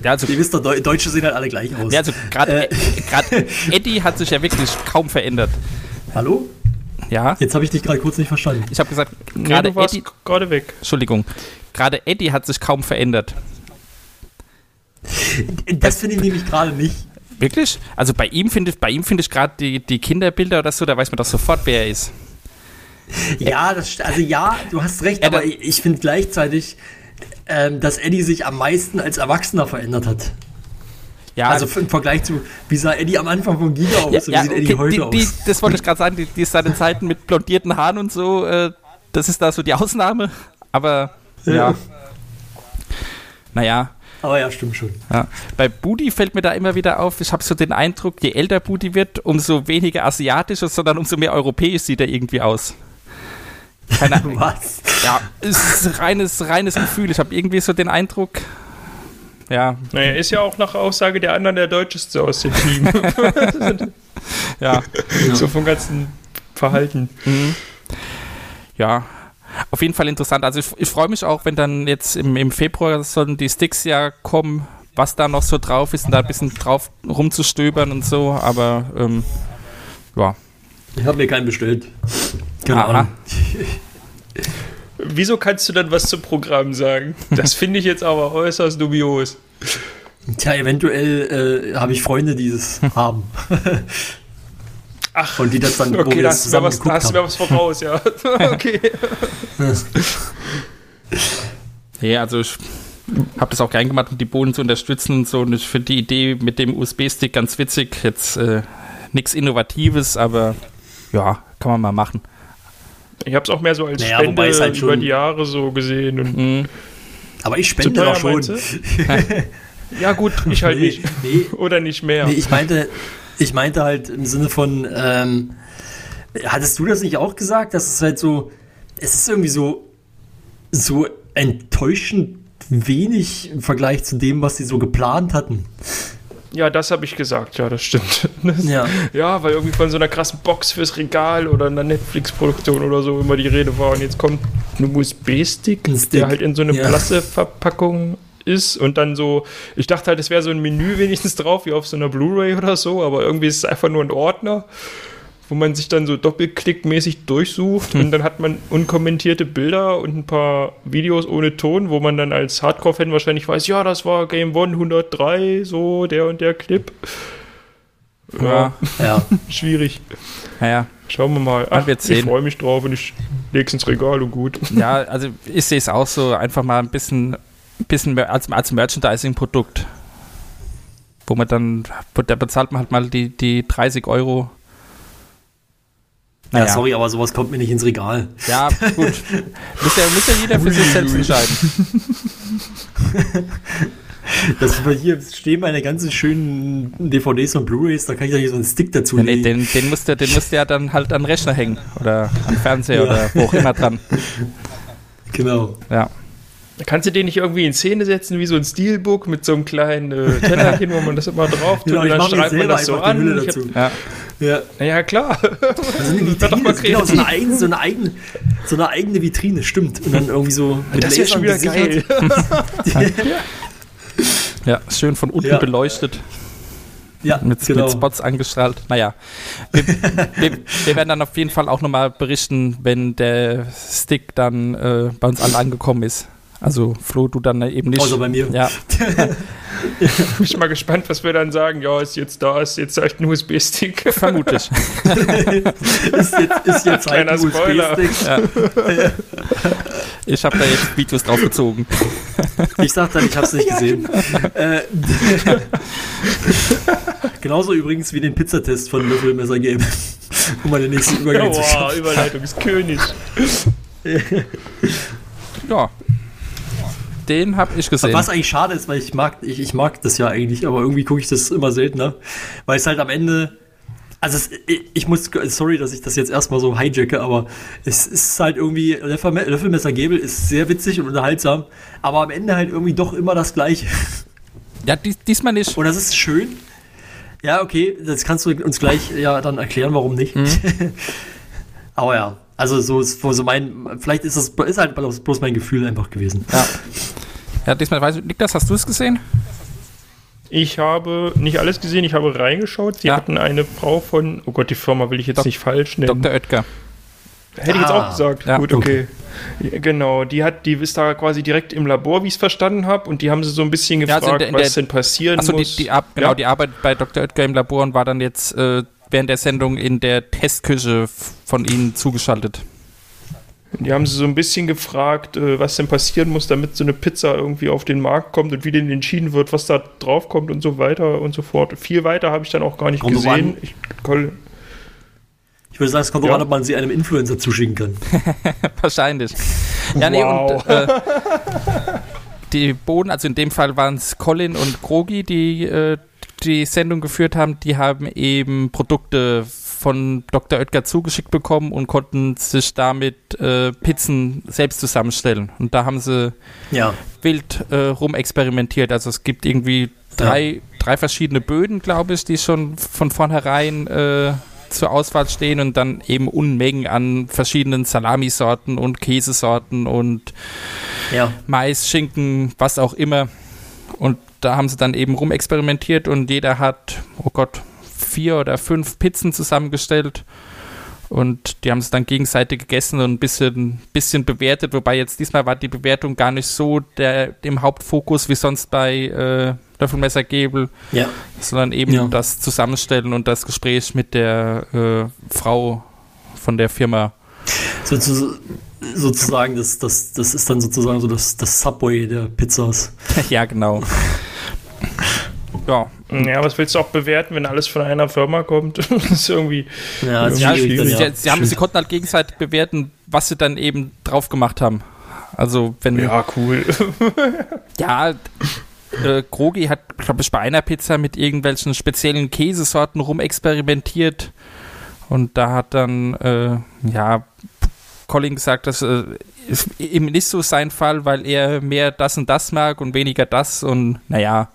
[SPEAKER 7] Ja, also,
[SPEAKER 5] Ihr wisst doch, Deu- Deutsche sehen halt alle gleich aus.
[SPEAKER 7] ja, also gerade
[SPEAKER 5] Äh.
[SPEAKER 7] gerade Eddie hat sich ja wirklich kaum verändert.
[SPEAKER 5] Hallo?
[SPEAKER 7] Ja,
[SPEAKER 5] Jetzt habe ich dich gerade kurz nicht verstanden.
[SPEAKER 7] ich habe gesagt,
[SPEAKER 6] Nee,
[SPEAKER 7] gerade
[SPEAKER 6] warst
[SPEAKER 7] Eddie,
[SPEAKER 6] gerade weg.
[SPEAKER 7] Entschuldigung, gerade Eddie hat sich kaum verändert.
[SPEAKER 5] Das finde ich nämlich gerade nicht.
[SPEAKER 7] Wirklich? Also bei ihm finde ich, bei ihm finde ich gerade die, die Kinderbilder oder so, da weiß man doch sofort, wer er ist.
[SPEAKER 5] Ja, das, also ja, du hast recht,
[SPEAKER 7] Ja,
[SPEAKER 5] aber ich, ich finde gleichzeitig, ähm, dass Eddie sich am meisten als Erwachsener verändert hat.
[SPEAKER 7] Ja,
[SPEAKER 5] Also im Vergleich zu, wie sah Eddie am Anfang von Giga aus
[SPEAKER 7] ja,
[SPEAKER 5] und wie
[SPEAKER 7] ja,
[SPEAKER 5] sieht Eddie
[SPEAKER 7] okay,
[SPEAKER 5] heute
[SPEAKER 7] die,
[SPEAKER 5] aus?
[SPEAKER 7] die, das wollte ich gerade sagen, die, die seine Zeiten mit blondierten Haaren und so, äh, das ist da so die Ausnahme. Aber ja.
[SPEAKER 5] Ja.
[SPEAKER 7] Naja,
[SPEAKER 5] aber ja, stimmt schon.
[SPEAKER 7] ja. Bei Budi fällt mir da immer wieder auf, ich habe so den Eindruck, je älter Budi wird, umso weniger asiatisch, sondern umso mehr europäisch sieht er irgendwie aus. Keine Ahnung.
[SPEAKER 5] Was?
[SPEAKER 7] Ja, es ist reines, reines Gefühl. Ich habe irgendwie so den Eindruck, ja,
[SPEAKER 6] Naja, ist ja auch nach Aussage der anderen der Deutscheste aus dem Team.
[SPEAKER 7] ja,
[SPEAKER 6] so vom ganzen Verhalten.
[SPEAKER 7] ja. Auf jeden Fall interessant. Also ich, ich freue mich auch, wenn dann jetzt im, im Februar sollen die Sticks ja kommen, was da noch so drauf ist und da ein bisschen drauf rumzustöbern und so. Aber ähm, ja,
[SPEAKER 5] Ich habe mir keinen bestellt. Keine
[SPEAKER 7] Aha.
[SPEAKER 5] Ahnung.
[SPEAKER 6] Wieso kannst du dann was zum Programm sagen? Das finde ich jetzt aber äußerst dubios.
[SPEAKER 5] Tja, eventuell äh, habe ich Freunde, die es haben.
[SPEAKER 6] Ach,
[SPEAKER 5] Und die das dann, wo
[SPEAKER 6] okay,
[SPEAKER 5] wir
[SPEAKER 6] da
[SPEAKER 5] das zusammen
[SPEAKER 6] was, da
[SPEAKER 5] geguckt
[SPEAKER 6] hast du mir
[SPEAKER 5] haben.
[SPEAKER 6] was voraus, ja. okay.
[SPEAKER 7] nee, also ich, habe das auch gern gemacht, um die Bohnen zu unterstützen und so. Und ich finde die Idee mit dem USB-Stick ganz witzig. Jetzt äh, nichts Innovatives, aber ja, kann man mal machen.
[SPEAKER 6] Ich habe es auch mehr so als
[SPEAKER 5] Naja,
[SPEAKER 6] Spende
[SPEAKER 5] halt schon-
[SPEAKER 6] über die Jahre so gesehen. Und
[SPEAKER 7] Mhm.
[SPEAKER 5] Aber ich spende
[SPEAKER 6] teuer,
[SPEAKER 5] doch schon.
[SPEAKER 6] ja gut, ich halt
[SPEAKER 5] Nee,
[SPEAKER 6] nicht.
[SPEAKER 5] nee.
[SPEAKER 6] Oder nicht mehr.
[SPEAKER 5] Nee, ich meinte, ich meinte halt im Sinne von, ähm, hattest du das nicht auch gesagt, dass es halt so, es ist irgendwie so, so enttäuschend wenig im Vergleich zu dem, was sie so geplant hatten.
[SPEAKER 6] Ja, das habe ich gesagt, ja, das stimmt. Das,
[SPEAKER 5] Ja.
[SPEAKER 6] ja, weil irgendwie von so einer krassen Box fürs Regal oder einer Netflix-Produktion oder so immer die Rede war. Und jetzt kommt ein USB-Stick, der halt in so eine
[SPEAKER 5] ja.
[SPEAKER 6] Plastikverpackung ist und dann so, ich dachte halt, es wäre so ein Menü wenigstens drauf, wie auf so einer Blu-ray oder so, aber irgendwie ist es einfach nur ein Ordner, wo man sich dann so doppelklickmäßig durchsucht und dann hat man unkommentierte Bilder und ein paar Videos ohne Ton, wo man dann als Hardcore-Fan wahrscheinlich weiß, ja, das war Game One 103, so der und der Clip.
[SPEAKER 7] Ja,
[SPEAKER 5] Ja.
[SPEAKER 6] Schwierig.
[SPEAKER 7] naja.
[SPEAKER 6] Schauen wir mal.
[SPEAKER 7] Man wird
[SPEAKER 6] ich
[SPEAKER 7] sehen.
[SPEAKER 6] freue mich drauf und ich leg's ins Regal und gut.
[SPEAKER 7] Ja, also ich sehe es auch so, einfach mal ein bisschen, bisschen mehr als, als Merchandising-Produkt. Wo man dann, da bezahlt man halt mal die, die 30 Euro.
[SPEAKER 5] ja, sorry, aber sowas kommt mir nicht ins Regal.
[SPEAKER 7] Ja, gut. muss, ja, muss ja jeder für sich selbst entscheiden.
[SPEAKER 5] Das hier stehen meine ganzen schönen DVDs und Blu-rays, da kann ich doch hier so einen Stick dazu
[SPEAKER 7] Ja, nee,
[SPEAKER 5] legen.
[SPEAKER 7] den, den, musst du, den musst du ja dann halt an den Rechner hängen oder am Fernseher
[SPEAKER 5] Ja.
[SPEAKER 7] oder wo auch immer dran.
[SPEAKER 5] Genau.
[SPEAKER 7] Ja.
[SPEAKER 6] Kannst du den nicht irgendwie in Szene setzen, wie so ein Steelbook mit so einem kleinen äh, Tellerchen, wo man das immer drauf tut
[SPEAKER 5] Genau,
[SPEAKER 6] und dann schreibt man das so an. Hab.
[SPEAKER 7] Ja.
[SPEAKER 5] Ja.
[SPEAKER 6] naja, klar.
[SPEAKER 5] Also eine Vitrine,
[SPEAKER 6] mal
[SPEAKER 5] das ist genau, so, eine eigene, so, eine eigene, so eine eigene Vitrine, stimmt. Und dann irgendwie so mit
[SPEAKER 6] Das ist ja schon wieder
[SPEAKER 5] Lasern
[SPEAKER 6] geil.
[SPEAKER 7] ja, schön von unten
[SPEAKER 5] Ja.
[SPEAKER 7] beleuchtet,
[SPEAKER 5] Ja,
[SPEAKER 7] mit,
[SPEAKER 5] genau.
[SPEAKER 7] mit Spots angestrahlt. Naja, wir, wir, wir werden dann auf jeden Fall auch nochmal berichten, wenn der Stick dann äh, bei uns alle angekommen ist. Also Flo, du dann eben nicht.
[SPEAKER 5] Außer bei mir.
[SPEAKER 7] Ja,
[SPEAKER 6] Bin ich mal gespannt, was wir dann sagen. Ja, ist jetzt da, ist jetzt echt ein USB-Stick.
[SPEAKER 7] vermutlich.
[SPEAKER 5] ist jetzt, ist jetzt
[SPEAKER 6] Kleiner
[SPEAKER 5] ein
[SPEAKER 6] Spoiler.
[SPEAKER 5] USB-Stick.
[SPEAKER 7] Ja. Ich habe da jetzt Videos drauf gezogen.
[SPEAKER 5] Ich sag dann, ich hab's nicht gesehen. Äh, Genauso übrigens wie den Pizzatest von Löffelmesser Game. Um mal den nächsten Übergang zu
[SPEAKER 6] Wow,
[SPEAKER 5] schaffen.
[SPEAKER 6] Überleitung ist König.
[SPEAKER 7] Ja. Den habe ich gesehen.
[SPEAKER 5] Was eigentlich schade ist, weil ich mag, ich, ich mag das ja eigentlich, aber irgendwie gucke ich das immer seltener, weil es halt am Ende, also es, ich, ich muss, sorry, dass ich das jetzt erstmal so hijacke, aber es ist halt irgendwie, Löffel- Löffelmesser Gebel ist sehr witzig und unterhaltsam, aber am Ende halt irgendwie doch immer das Gleiche.
[SPEAKER 7] Ja, dies, diesmal nicht.
[SPEAKER 5] Und das ist schön. Ja, okay, das kannst du uns gleich ja dann erklären, warum nicht. aber ja, also so ist so mein, vielleicht ist das ist halt bloß mein Gefühl einfach gewesen.
[SPEAKER 7] Ja. Ja, diesmal weiß ich, Niklas, hast du es gesehen?
[SPEAKER 6] Ich habe nicht alles gesehen, ich habe reingeschaut. Sie
[SPEAKER 7] Ja.
[SPEAKER 6] hatten eine Frau von, oh Gott, die Firma will ich jetzt
[SPEAKER 7] Dok-
[SPEAKER 6] nicht falsch nennen.
[SPEAKER 7] Dr. Oetker.
[SPEAKER 6] Hätte ich jetzt
[SPEAKER 5] Ah.
[SPEAKER 6] auch gesagt.
[SPEAKER 7] Ja.
[SPEAKER 6] Gut, okay. Ja, Genau, die hat, die ist da quasi direkt im Labor, wie ich es verstanden habe, und die haben sie so ein bisschen
[SPEAKER 7] Ja,
[SPEAKER 6] gefragt,
[SPEAKER 7] also in der- in
[SPEAKER 6] was
[SPEAKER 7] der-
[SPEAKER 6] denn passieren
[SPEAKER 7] Achso, die,
[SPEAKER 6] muss.
[SPEAKER 7] die, Ar- genau,
[SPEAKER 6] Ja.
[SPEAKER 7] die Arbeit bei Dr. Oetker im Labor und war dann jetzt äh, während der Sendung in der Testküche von Ihnen zugeschaltet.
[SPEAKER 6] Die haben sie so ein bisschen gefragt, äh, was denn passieren muss, damit so eine Pizza irgendwie auf den Markt kommt und wie denn entschieden wird, was da drauf kommt und so weiter und so fort. Viel weiter habe ich dann auch gar nicht
[SPEAKER 5] Kommt
[SPEAKER 6] gesehen. Ich,
[SPEAKER 5] Ich würde sagen, es kommt
[SPEAKER 6] Ja.
[SPEAKER 5] an, ob man sie einem Influencer zuschicken kann.
[SPEAKER 7] Wahrscheinlich. Ja, nee,
[SPEAKER 6] Wow.
[SPEAKER 7] und äh, die Bohnen, also in dem Fall waren es Colin und Krogi, die äh, die Sendung geführt haben, die haben eben Produkte von Dr. Oetker zugeschickt bekommen und konnten sich damit äh, Pizzen selbst zusammenstellen. Und da haben sie
[SPEAKER 5] Ja.
[SPEAKER 7] wild äh, rumexperimentiert. Also es gibt irgendwie drei, drei verschiedene Böden, glaube ich, die schon von vornherein äh, zur Auswahl stehen und dann eben Unmengen an verschiedenen Salamisorten und Käsesorten und
[SPEAKER 5] Ja.
[SPEAKER 7] Mais, Schinken, was auch immer. Da haben sie dann eben rumexperimentiert und jeder hat, oh Gott, vier oder fünf Pizzen zusammengestellt. Und die haben es dann gegenseitig gegessen und ein bisschen, bisschen bewertet, wobei jetzt diesmal war die Bewertung gar nicht so der, im Hauptfokus wie sonst bei äh, Löffelmessergebel,
[SPEAKER 5] Ja.
[SPEAKER 7] sondern eben
[SPEAKER 5] Ja.
[SPEAKER 7] das Zusammenstellen und das Gespräch mit der äh, Frau von der Firma.
[SPEAKER 5] So, zu, sozusagen, das, das, das ist dann sozusagen so das, das Subway der Pizzas.
[SPEAKER 7] ja, genau.
[SPEAKER 6] Ja. Ja, was willst du auch bewerten, wenn alles von einer Firma kommt? das ist irgendwie.
[SPEAKER 7] Ja, das ja, schwierig, sie, ja. sie, haben, sie konnten halt gegenseitig bewerten, was sie dann eben drauf gemacht haben. Also, wenn.
[SPEAKER 6] Ja, cool.
[SPEAKER 7] ja, äh, Grogi hat, glaube ich, bei einer Pizza mit irgendwelchen speziellen Käsesorten rumexperimentiert. Und da hat dann, äh, ja, Colin gesagt, das äh, ist eben nicht so sein Fall, weil er mehr das und das mag und weniger das und naja.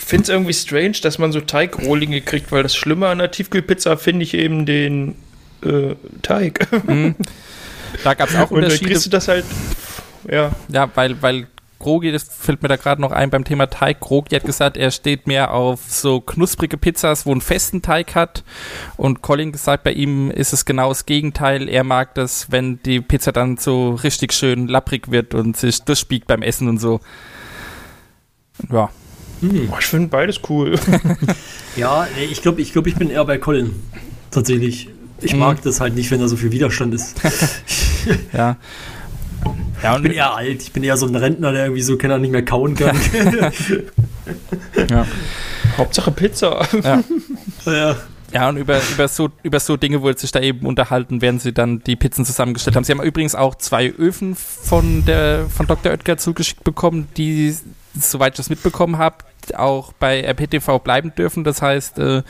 [SPEAKER 6] Ich finde es irgendwie strange, dass man so Teigrohlinge kriegt, weil das Schlimme an der Tiefkühlpizza finde ich eben den äh, Teig. Mhm.
[SPEAKER 7] Da gab es auch Unterschiede. Und
[SPEAKER 6] kriegst du das halt,
[SPEAKER 7] ja. Ja, weil, weil Grogi, das fällt mir da gerade noch ein beim Thema Teig. Grogi hat gesagt, er steht mehr auf so knusprige Pizzas, wo einen festen Teig hat. Und Colin gesagt, bei ihm ist es genau das Gegenteil. Er mag das, wenn die Pizza dann so richtig schön lapprig wird und sich durchspiegt beim Essen und so.
[SPEAKER 6] Ja. Hm. Ich finde beides cool.
[SPEAKER 5] ja, ich glaube, ich, glaub, ich bin eher bei Colin. Tatsächlich. Ich mag mhm. das halt nicht, wenn da so viel Widerstand ist.
[SPEAKER 7] ja.
[SPEAKER 5] Ja, ich bin eher alt, ich bin eher so ein Rentner, der irgendwie so Kenner nicht mehr kauen kann.
[SPEAKER 6] ja. Hauptsache Pizza.
[SPEAKER 7] Ja. ja. Ja, und über, über, so, über so Dinge wollte sich da eben unterhalten, während sie dann die Pizzen zusammengestellt haben. Sie haben übrigens auch zwei Öfen von, der, von Dr. Oetker zugeschickt bekommen, die, soweit ich das mitbekommen habe, auch bei RPTV bleiben dürfen. Das heißt, äh,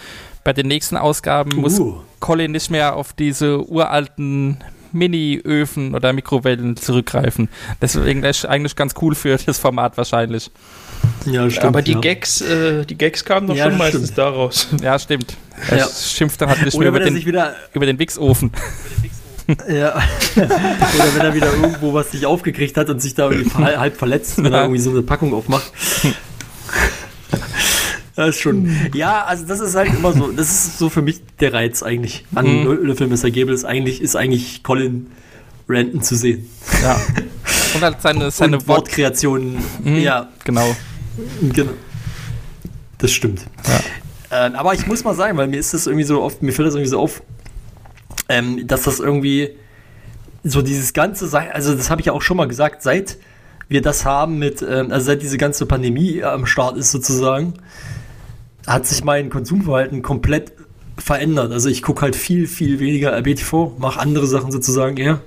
[SPEAKER 7] bei den nächsten Ausgaben uh. muss Colin nicht mehr auf diese uralten Mini-Öfen oder Mikrowellen zurückgreifen. Deswegen ist eigentlich ganz cool für das Format wahrscheinlich.
[SPEAKER 6] Ja, stimmt. Aber die ja. Gags, äh, die Gags kamen doch ja, schon meistens stimmt. daraus.
[SPEAKER 7] Ja, stimmt. Er ja. schimpft dann halt nicht mehr über den, über den Wichsofen.
[SPEAKER 5] Ja. Oder wenn er wieder irgendwo was sich aufgekriegt hat und sich da irgendwie halb verletzt, wenn er irgendwie so eine Packung aufmacht. Das ist schon. Ja, also das ist halt immer so, das ist so für mich der Reiz eigentlich an mhm. Löffel Mr. Gable ist eigentlich, ist eigentlich Colin Ranton zu sehen.
[SPEAKER 7] Ja. Und halt seine, seine
[SPEAKER 5] Und Wortkreationen.
[SPEAKER 7] Mhm, ja. Genau.
[SPEAKER 5] Genau. Das stimmt. Ja. Äh, aber ich muss mal sagen, weil mir ist das irgendwie so oft, mir fällt das irgendwie so auf, ähm, dass das irgendwie so dieses ganze, also das habe ich ja auch schon mal gesagt, seit wir das haben mit, ähm, also seit diese ganze Pandemie am Start ist sozusagen, hat sich mein Konsumverhalten komplett verändert. Also ich gucke halt viel, viel weniger RBTV, mache andere Sachen sozusagen eher.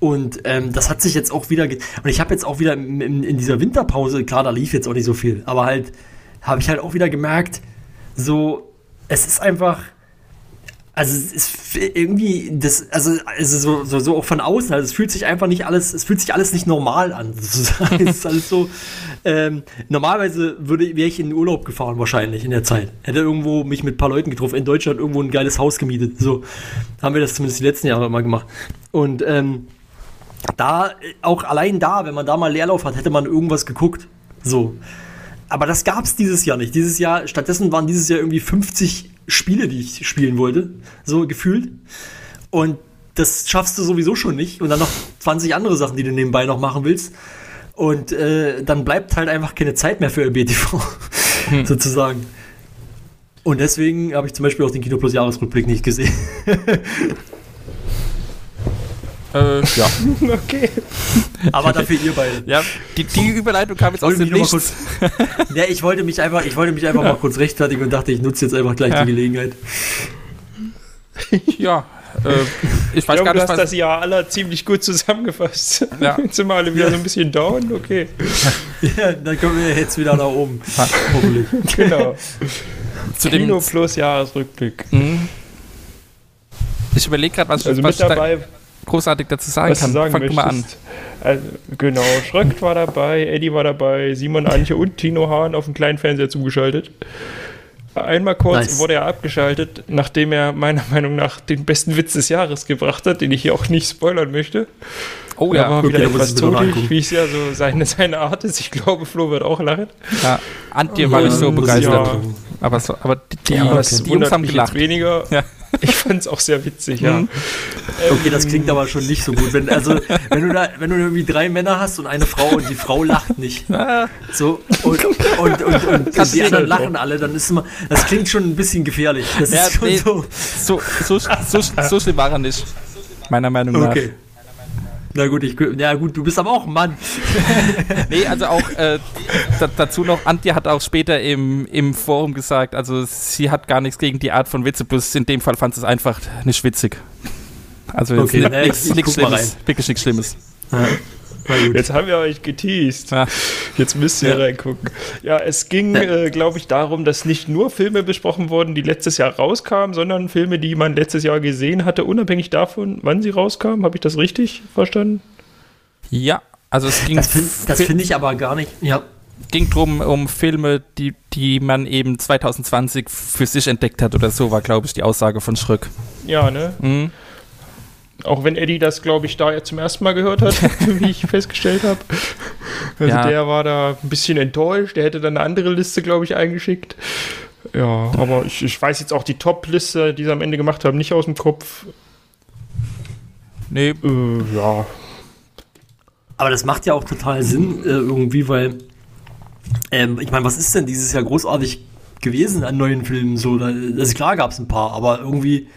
[SPEAKER 5] Und ähm, das hat sich jetzt auch wieder. Und ich habe jetzt auch wieder in, in, dieser Winterpause, klar, da lief jetzt auch nicht so viel, aber halt habe ich halt auch wieder gemerkt, so, es ist einfach also es ist irgendwie das, also, also so, so, so auch von außen, also es fühlt sich einfach nicht alles, es fühlt sich alles nicht normal an. Sozusagen. es ist alles so. Ähm, normalerweise würde wäre ich in den Urlaub gefahren wahrscheinlich in der Zeit. Hätte irgendwo mich mit ein paar Leuten getroffen, in Deutschland irgendwo ein geiles Haus gemietet. So haben wir das zumindest die letzten Jahre mal gemacht. Und ähm, da, auch allein da, wenn man da mal Leerlauf hat, hätte man irgendwas geguckt. So. Aber das gab es dieses Jahr nicht. Dieses Jahr, stattdessen waren dieses Jahr irgendwie 50 Spiele, die ich spielen wollte, so gefühlt. Und das schaffst du sowieso schon nicht. Und dann noch 20 andere Sachen, die du nebenbei noch machen willst. Und äh, dann bleibt halt einfach keine Zeit mehr für LBTV, hm. sozusagen. Und deswegen habe ich zum Beispiel auch den Kino Plus Jahresrückblick nicht gesehen.
[SPEAKER 7] Äh, ja.
[SPEAKER 6] okay.
[SPEAKER 5] Aber dafür ihr beide.
[SPEAKER 7] Ja, die, die Überleitung kam jetzt aus dem Nichts.
[SPEAKER 5] Kurz, ja, ich wollte mich einfach, ich wollte mich einfach ja. mal kurz rechtfertigen und dachte, ich nutze jetzt einfach gleich ja. die Gelegenheit.
[SPEAKER 7] Ja, äh,
[SPEAKER 6] ich weiß ich gar nicht, du hast das Jahr aller ziemlich gut zusammengefasst. Ja. Jetzt sind wir alle wieder so ein bisschen down, okay.
[SPEAKER 5] ja, dann kommen wir jetzt wieder nach oben. Hoffentlich.
[SPEAKER 6] Genau. Zu Kino plus Jahresrückblick. Mhm.
[SPEAKER 7] Ich überlege gerade, was,
[SPEAKER 6] also
[SPEAKER 7] was
[SPEAKER 6] mit dabei,
[SPEAKER 7] großartig dazu sagen
[SPEAKER 6] Was
[SPEAKER 7] kann.
[SPEAKER 6] Sagen Fang mal an. Also, genau, Schröck war dabei, Eddie war dabei, Simon Anche und Tino Hahn auf dem kleinen Fernseher zugeschaltet. Einmal kurz nice. wurde er abgeschaltet, nachdem er meiner Meinung nach den besten Witz des Jahres gebracht hat, den ich hier auch nicht spoilern möchte.
[SPEAKER 7] Oh ja,
[SPEAKER 6] war wieder okay, etwas todelig, wie es ja so seine, seine Art ist. Ich glaube, Flo wird auch lachen.
[SPEAKER 7] Ja, Antje war nicht so begeistert. Ja. Aber, so, aber die,
[SPEAKER 6] ja, die, die Jungs haben gelacht. weniger. Ja. Ich fand es auch sehr witzig, ja. Mhm.
[SPEAKER 5] Okay, das klingt aber schon nicht so gut. Wenn, also, wenn du da, wenn du irgendwie drei Männer hast und eine Frau und die Frau lacht nicht. So, und, und, und, und, und die anderen lachen alle, dann ist immer, das klingt schon ein bisschen gefährlich. Das
[SPEAKER 7] ja, ist schon nee, so. So, so, so, so schlimm war er nicht. Meiner Meinung nach. Okay.
[SPEAKER 5] Na gut, ich, ja gut, du bist aber auch ein Mann.
[SPEAKER 7] nee, also auch äh, dazu noch, Antje hat auch später im, im Forum gesagt, also sie hat gar nichts gegen die Art von Witze, bloß in dem Fall fand sie es einfach nicht witzig. Also okay, nichts Schlimmes, wirklich nichts Schlimmes.
[SPEAKER 6] Ja. Jetzt haben wir euch geteased. Ja. Jetzt müsst ihr ja. reingucken. Ja, es ging, äh, glaube ich, darum, dass nicht nur Filme besprochen wurden, die letztes Jahr rauskamen, sondern Filme, die man letztes Jahr gesehen hatte, unabhängig davon, wann sie rauskamen. Habe ich das richtig verstanden?
[SPEAKER 7] Ja, also es ging.
[SPEAKER 5] Das finde find ich aber gar nicht. Ja.
[SPEAKER 7] Ging drum um Filme, die, die man eben 2020 für sich entdeckt hat oder so, war, glaube ich, die Aussage von Schröck.
[SPEAKER 6] Ja, ne? Mhm. Auch wenn Eddie das, glaube ich, da jetzt zum ersten Mal gehört hat, wie ich festgestellt habe. Also ja. der war da ein bisschen enttäuscht. Der hätte dann eine andere Liste, glaube ich, eingeschickt. Ja, aber ich, ich weiß jetzt auch die Top-Liste, die sie am Ende gemacht haben, nicht aus dem Kopf.
[SPEAKER 5] Nee. Äh, ja. Aber das macht ja auch total Sinn äh, irgendwie, weil ähm, ich meine, was ist denn dieses Jahr großartig gewesen an neuen Filmen? So, da, also klar gab es ein paar, aber irgendwie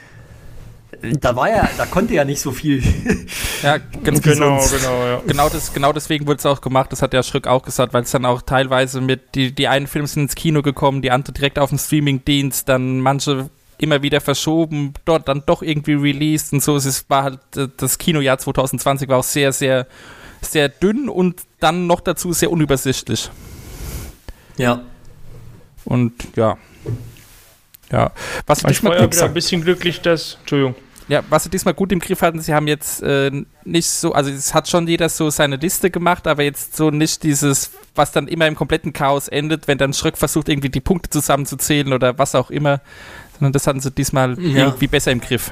[SPEAKER 5] da war ja, da konnte ja nicht so viel.
[SPEAKER 7] ja, ganz genau, genau, ja. Genau, das, genau deswegen wurde es auch gemacht, das hat ja Schröck auch gesagt, weil es dann auch teilweise mit, die, die einen Filme sind ins Kino gekommen, die andere direkt auf dem Streamingdienst, dann manche immer wieder verschoben, dort dann doch irgendwie released und so. Es war halt, äh, das Kinojahr 2020 war auch sehr, sehr, sehr dünn und dann noch dazu sehr unübersichtlich.
[SPEAKER 5] Ja.
[SPEAKER 7] Und ja. Ja.
[SPEAKER 6] Was ich war ja wieder ein bisschen glücklich, dass. Entschuldigung.
[SPEAKER 7] Ja, was sie diesmal gut im Griff hatten, sie haben jetzt äh, nicht so, also es hat schon jeder so seine Liste gemacht, aber jetzt so nicht dieses, was dann immer im kompletten Chaos endet, wenn dann Schröck versucht, irgendwie die Punkte zusammenzuzählen oder was auch immer, sondern das hatten sie diesmal ja. irgendwie besser im Griff.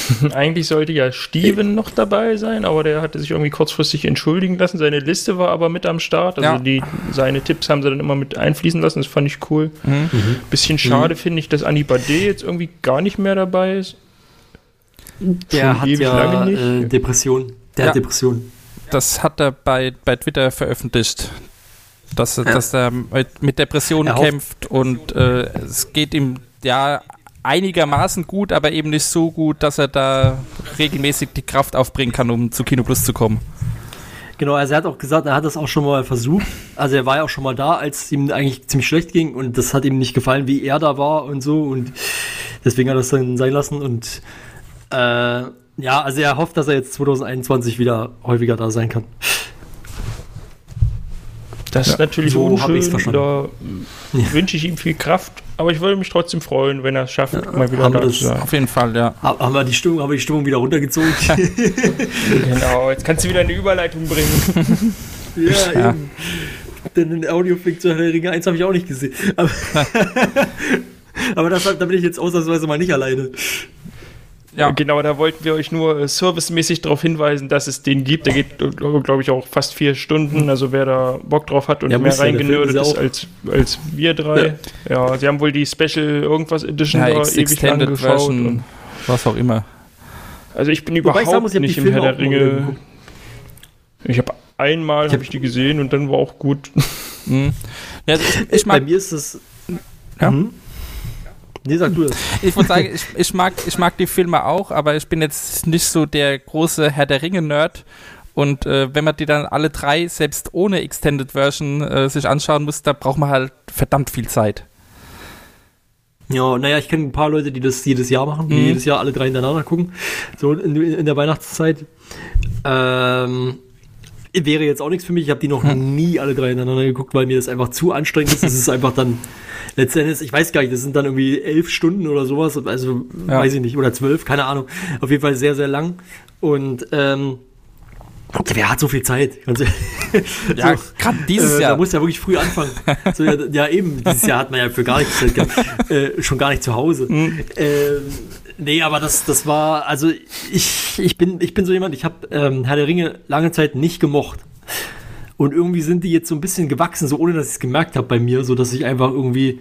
[SPEAKER 6] Eigentlich sollte ja Steven noch dabei sein, aber der hatte sich irgendwie kurzfristig entschuldigen lassen. Seine Liste war aber mit am Start. Also ja. die, seine Tipps haben sie dann immer mit einfließen lassen. Das fand ich cool. Mhm. Bisschen schade mhm. finde ich, dass Annie Bade jetzt irgendwie gar nicht mehr dabei ist.
[SPEAKER 5] Der Schon hat ja äh, Depression. Der ja. hat Depression.
[SPEAKER 7] Das hat er bei, bei Twitter veröffentlicht. Dass, ja. dass er mit Depressionen kämpft und äh, es geht ihm ja einigermaßen gut, aber eben nicht so gut, dass er da regelmäßig die Kraft aufbringen kann, um zu Kino Plus zu kommen.
[SPEAKER 5] Genau, also er hat auch gesagt, er hat das auch schon mal versucht. Also er war ja auch schon mal da, als es ihm eigentlich ziemlich schlecht ging und das hat ihm nicht gefallen, wie er da war und so und deswegen hat er es dann sein lassen und äh, ja, also er hofft, dass er jetzt 2021 wieder häufiger da sein kann.
[SPEAKER 6] Das ja, ist natürlich so unschön. Da ja. wünsche ich ihm viel Kraft. Aber ich würde mich trotzdem freuen, wenn er es schafft, ja,
[SPEAKER 7] mal wieder da zu sein. Auf jeden Fall, ja.
[SPEAKER 5] Haben wir die Stimmung, haben wir die Stimmung wieder runtergezogen?
[SPEAKER 6] genau, jetzt kannst du wieder eine Überleitung bringen.
[SPEAKER 5] ja, ja, eben. Denn den Audioflick zu Herr Ringe 1 habe ich auch nicht gesehen. Aber, aber das, da bin ich jetzt ausnahmsweise mal nicht alleine.
[SPEAKER 6] Ja. Genau, da wollten wir euch nur äh, servicemäßig darauf hinweisen, dass es den gibt. Der geht, glaube ich, auch fast vier Stunden. Also wer da Bock drauf hat und ja, mehr reingenördet ist als, als wir drei. Ja. ja. sie haben wohl die Special irgendwas Edition
[SPEAKER 7] ja, da ewig lang geschaut. Version, was auch immer.
[SPEAKER 6] Also ich bin überhaupt sagen, muss, nicht im Herr der Ringe. Ich habe einmal ich hab, hab ich die gesehen und dann war auch gut.
[SPEAKER 5] Mhm. Ja, also ich, ich Bei mir ist es. Ja. Mhm.
[SPEAKER 7] Nee, sag du das. Ich würde sagen, ich, ich, mag, ich mag die Filme auch, aber ich bin jetzt nicht so der große Herr der Ringe-Nerd. Und äh, wenn man die dann alle drei, selbst ohne Extended Version, äh, sich anschauen muss, da braucht man halt verdammt viel Zeit.
[SPEAKER 5] Ja, naja, ich kenne ein paar Leute, die das jedes Jahr machen, die mhm. jedes Jahr alle drei hintereinander gucken. So in, in der Weihnachtszeit. Ähm, wäre jetzt auch nichts für mich. Ich habe die noch hm. nie alle drei hintereinander geguckt, weil mir das einfach zu anstrengend ist. Es ist einfach dann letztendlich, ich weiß gar nicht, das sind dann irgendwie elf Stunden oder sowas, also ja. weiß ich nicht, oder zwölf, keine Ahnung. Auf jeden Fall sehr, sehr lang. Und ähm, Wer hat so viel Zeit?
[SPEAKER 7] ja, so, gerade dieses äh, Jahr.
[SPEAKER 5] Da muss ja wirklich früh anfangen. So, ja, ja, eben, dieses Jahr hat man ja für gar nichts Zeit gehabt. Äh, schon gar nicht zu Hause. Mhm. Ähm, nee, aber das, das war, also ich, ich, bin, ich bin so jemand, ich habe ähm, Herr der Ringe lange Zeit nicht gemocht. Und irgendwie sind die jetzt so ein bisschen gewachsen, so ohne dass ich es gemerkt habe bei mir, so dass ich einfach irgendwie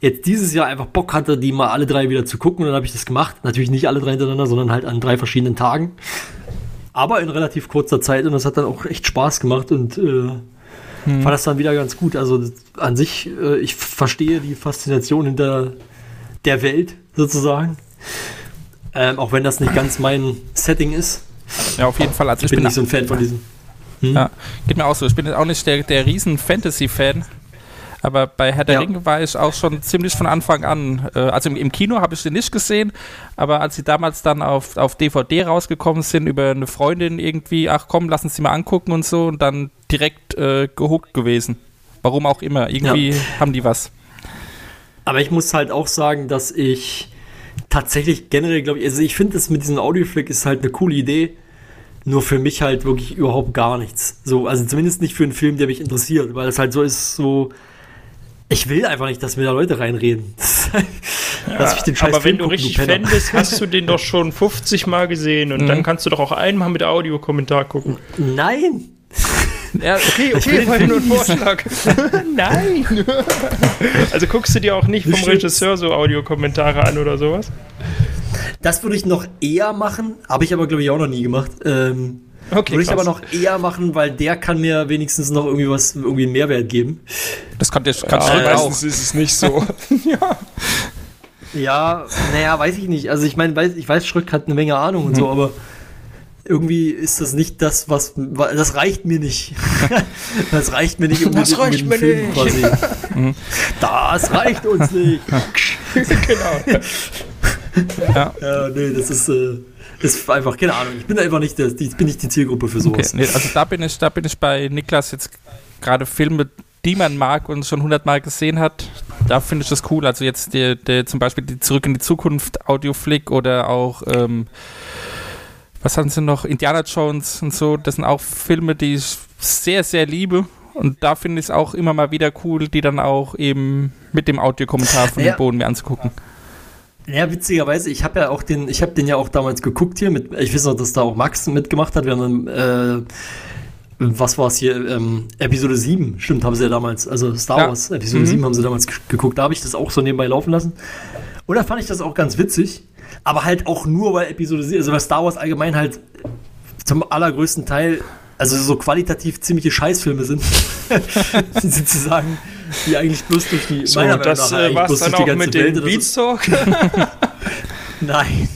[SPEAKER 5] jetzt dieses Jahr einfach Bock hatte, die mal alle drei wieder zu gucken. Und dann habe ich das gemacht. Natürlich nicht alle drei hintereinander, sondern halt an drei verschiedenen Tagen. Aber in relativ kurzer Zeit. Und das hat dann auch echt Spaß gemacht und äh, hm. fand das dann wieder ganz gut. Also an sich, äh, ich verstehe die Faszination hinter der Welt sozusagen. Ähm, auch wenn das nicht ganz mein Setting ist.
[SPEAKER 7] Ja, auf jeden Fall. Also
[SPEAKER 5] Ich bin
[SPEAKER 7] bin,
[SPEAKER 5] nicht so ein Fan von diesen.
[SPEAKER 7] ja, geht mir auch so. Ich bin jetzt auch nicht der, der riesen Fantasy-Fan. Aber bei Herr der
[SPEAKER 5] Ja.
[SPEAKER 7] Ringe war ich auch schon ziemlich von Anfang an. Äh, also im, Kino habe ich den nicht gesehen, aber als sie damals dann auf, auf DVD rausgekommen sind, über eine Freundin irgendwie, ach komm, lass uns die mal angucken und so, und dann direkt äh, gehuckt gewesen. Warum auch immer. Irgendwie haben die was.
[SPEAKER 5] Aber ich muss halt auch sagen, dass ich tatsächlich generell, glaube ich, also ich finde das mit diesem Audioflick ist halt eine coole Idee. Nur für mich halt wirklich überhaupt gar nichts. So, also zumindest nicht für einen Film, der mich interessiert, weil es halt so ist, so. Ich will einfach nicht, dass mir da Leute reinreden. Lass mich den scheiß
[SPEAKER 6] Aber wenn du richtig
[SPEAKER 5] Penner.
[SPEAKER 6] Fan bist, hast du den doch schon 50 Mal gesehen und
[SPEAKER 7] Mhm.
[SPEAKER 6] dann kannst du doch auch einmal mit Audiokommentar gucken.
[SPEAKER 5] Nein!
[SPEAKER 7] Ja,
[SPEAKER 6] Okay, okay, war nur ein Vorschlag. Nein! also guckst du dir auch nicht vom. Regisseur so Audiokommentare an oder sowas?
[SPEAKER 5] Das würde ich noch eher machen, habe ich aber, glaube ich, auch noch nie gemacht. Ähm,
[SPEAKER 6] Okay,
[SPEAKER 5] würde ich aber noch eher machen, weil der kann mir wenigstens noch irgendwie was, irgendwie einen Mehrwert geben.
[SPEAKER 7] das kann, das kann
[SPEAKER 6] Ja,
[SPEAKER 7] Schritt auch.
[SPEAKER 6] meistens ist es nicht so. ja.
[SPEAKER 5] Ja, naja, weiß ich nicht. Also ich meine, weiß, ich weiß, Schröck hat eine Menge Ahnung und so, aber irgendwie ist das nicht das, was, das reicht mir nicht. das reicht mir nicht, um
[SPEAKER 6] Das
[SPEAKER 5] mit-
[SPEAKER 6] reicht mir
[SPEAKER 5] Film
[SPEAKER 6] nicht.
[SPEAKER 5] quasi. das reicht uns nicht.
[SPEAKER 6] genau.
[SPEAKER 5] Ja, nee, das ist, äh, ist einfach, keine Ahnung. Ich bin einfach nicht, der, die, bin nicht die Zielgruppe für
[SPEAKER 7] Okay,
[SPEAKER 5] sowas.
[SPEAKER 7] nee, also da bin ich, da bin ich bei Niklas jetzt gerade Filme, die man mag und schon hundertmal gesehen hat. Da finde ich das cool. Also jetzt der, der zum Beispiel die Zurück in die Zukunft Audioflick oder auch ähm, was haben sie noch? Indiana Jones und so. Das sind auch Filme, die ich sehr, sehr liebe. Und da finde ich es auch immer mal wieder cool, die dann auch eben mit dem Audiokommentar von
[SPEAKER 5] Ja.
[SPEAKER 7] dem Boden mir anzugucken.
[SPEAKER 5] Ja, witzigerweise, ich habe ja auch den, ich habe den ja auch damals geguckt hier mit, ich weiß noch, dass da auch Max mitgemacht hat. Wir haben dann, äh, was war es hier, ähm, Episode 7, stimmt, haben sie ja damals, also Star
[SPEAKER 7] Ja.
[SPEAKER 5] Wars, Episode
[SPEAKER 7] Mhm.
[SPEAKER 5] 7 haben sie damals ge- geguckt. Da habe ich das auch so nebenbei laufen lassen. Und da fand ich das auch ganz witzig, aber halt auch nur, weil Episode 7, also weil Star Wars allgemein halt zum allergrößten Teil, also so qualitativ ziemliche Scheißfilme sind, sozusagen, die eigentlich bloß durch die,
[SPEAKER 6] So,
[SPEAKER 5] meiner Meinung
[SPEAKER 6] das
[SPEAKER 5] nach
[SPEAKER 6] äh,
[SPEAKER 5] bloß durch die ganze
[SPEAKER 6] mit
[SPEAKER 5] Welt
[SPEAKER 6] dem Beatstalk.
[SPEAKER 5] Nein,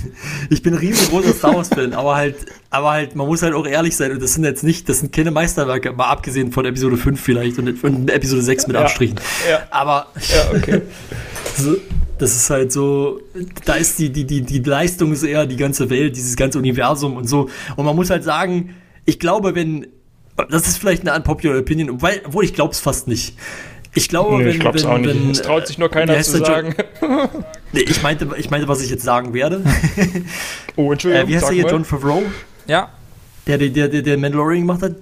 [SPEAKER 5] ich bin ein riesengroßer Star Wars-Fan, aber halt, aber halt, man muss halt auch ehrlich sein und das sind jetzt nicht, das sind keine Meisterwerke, mal abgesehen von Episode 5 vielleicht und, und Episode 6 mit
[SPEAKER 6] Ja.
[SPEAKER 5] Abstrichen.
[SPEAKER 6] Ja.
[SPEAKER 5] Aber
[SPEAKER 6] ja, okay.
[SPEAKER 5] so, das ist halt so, da ist die, die, die, die Leistung ist eher die ganze Welt, dieses ganze Universum und so. Und man muss halt sagen, ich glaube, wenn, das ist vielleicht eine unpopular Opinion, weil, obwohl ich glaube es fast nicht. Ich glaube,
[SPEAKER 6] Nee,
[SPEAKER 5] wenn,
[SPEAKER 6] ich glaub's
[SPEAKER 5] wenn,
[SPEAKER 6] auch nicht.
[SPEAKER 5] wenn,
[SPEAKER 6] Es traut sich nur
[SPEAKER 5] wie
[SPEAKER 6] keiner zu sagen.
[SPEAKER 5] Nee, ich meinte, ich meinte, was ich jetzt sagen werde.
[SPEAKER 6] Oh, Entschuldigung.
[SPEAKER 5] äh, wie heißt der hier? John Favreau?
[SPEAKER 7] Ja,
[SPEAKER 5] der, der, der, der Mandalorian gemacht hat.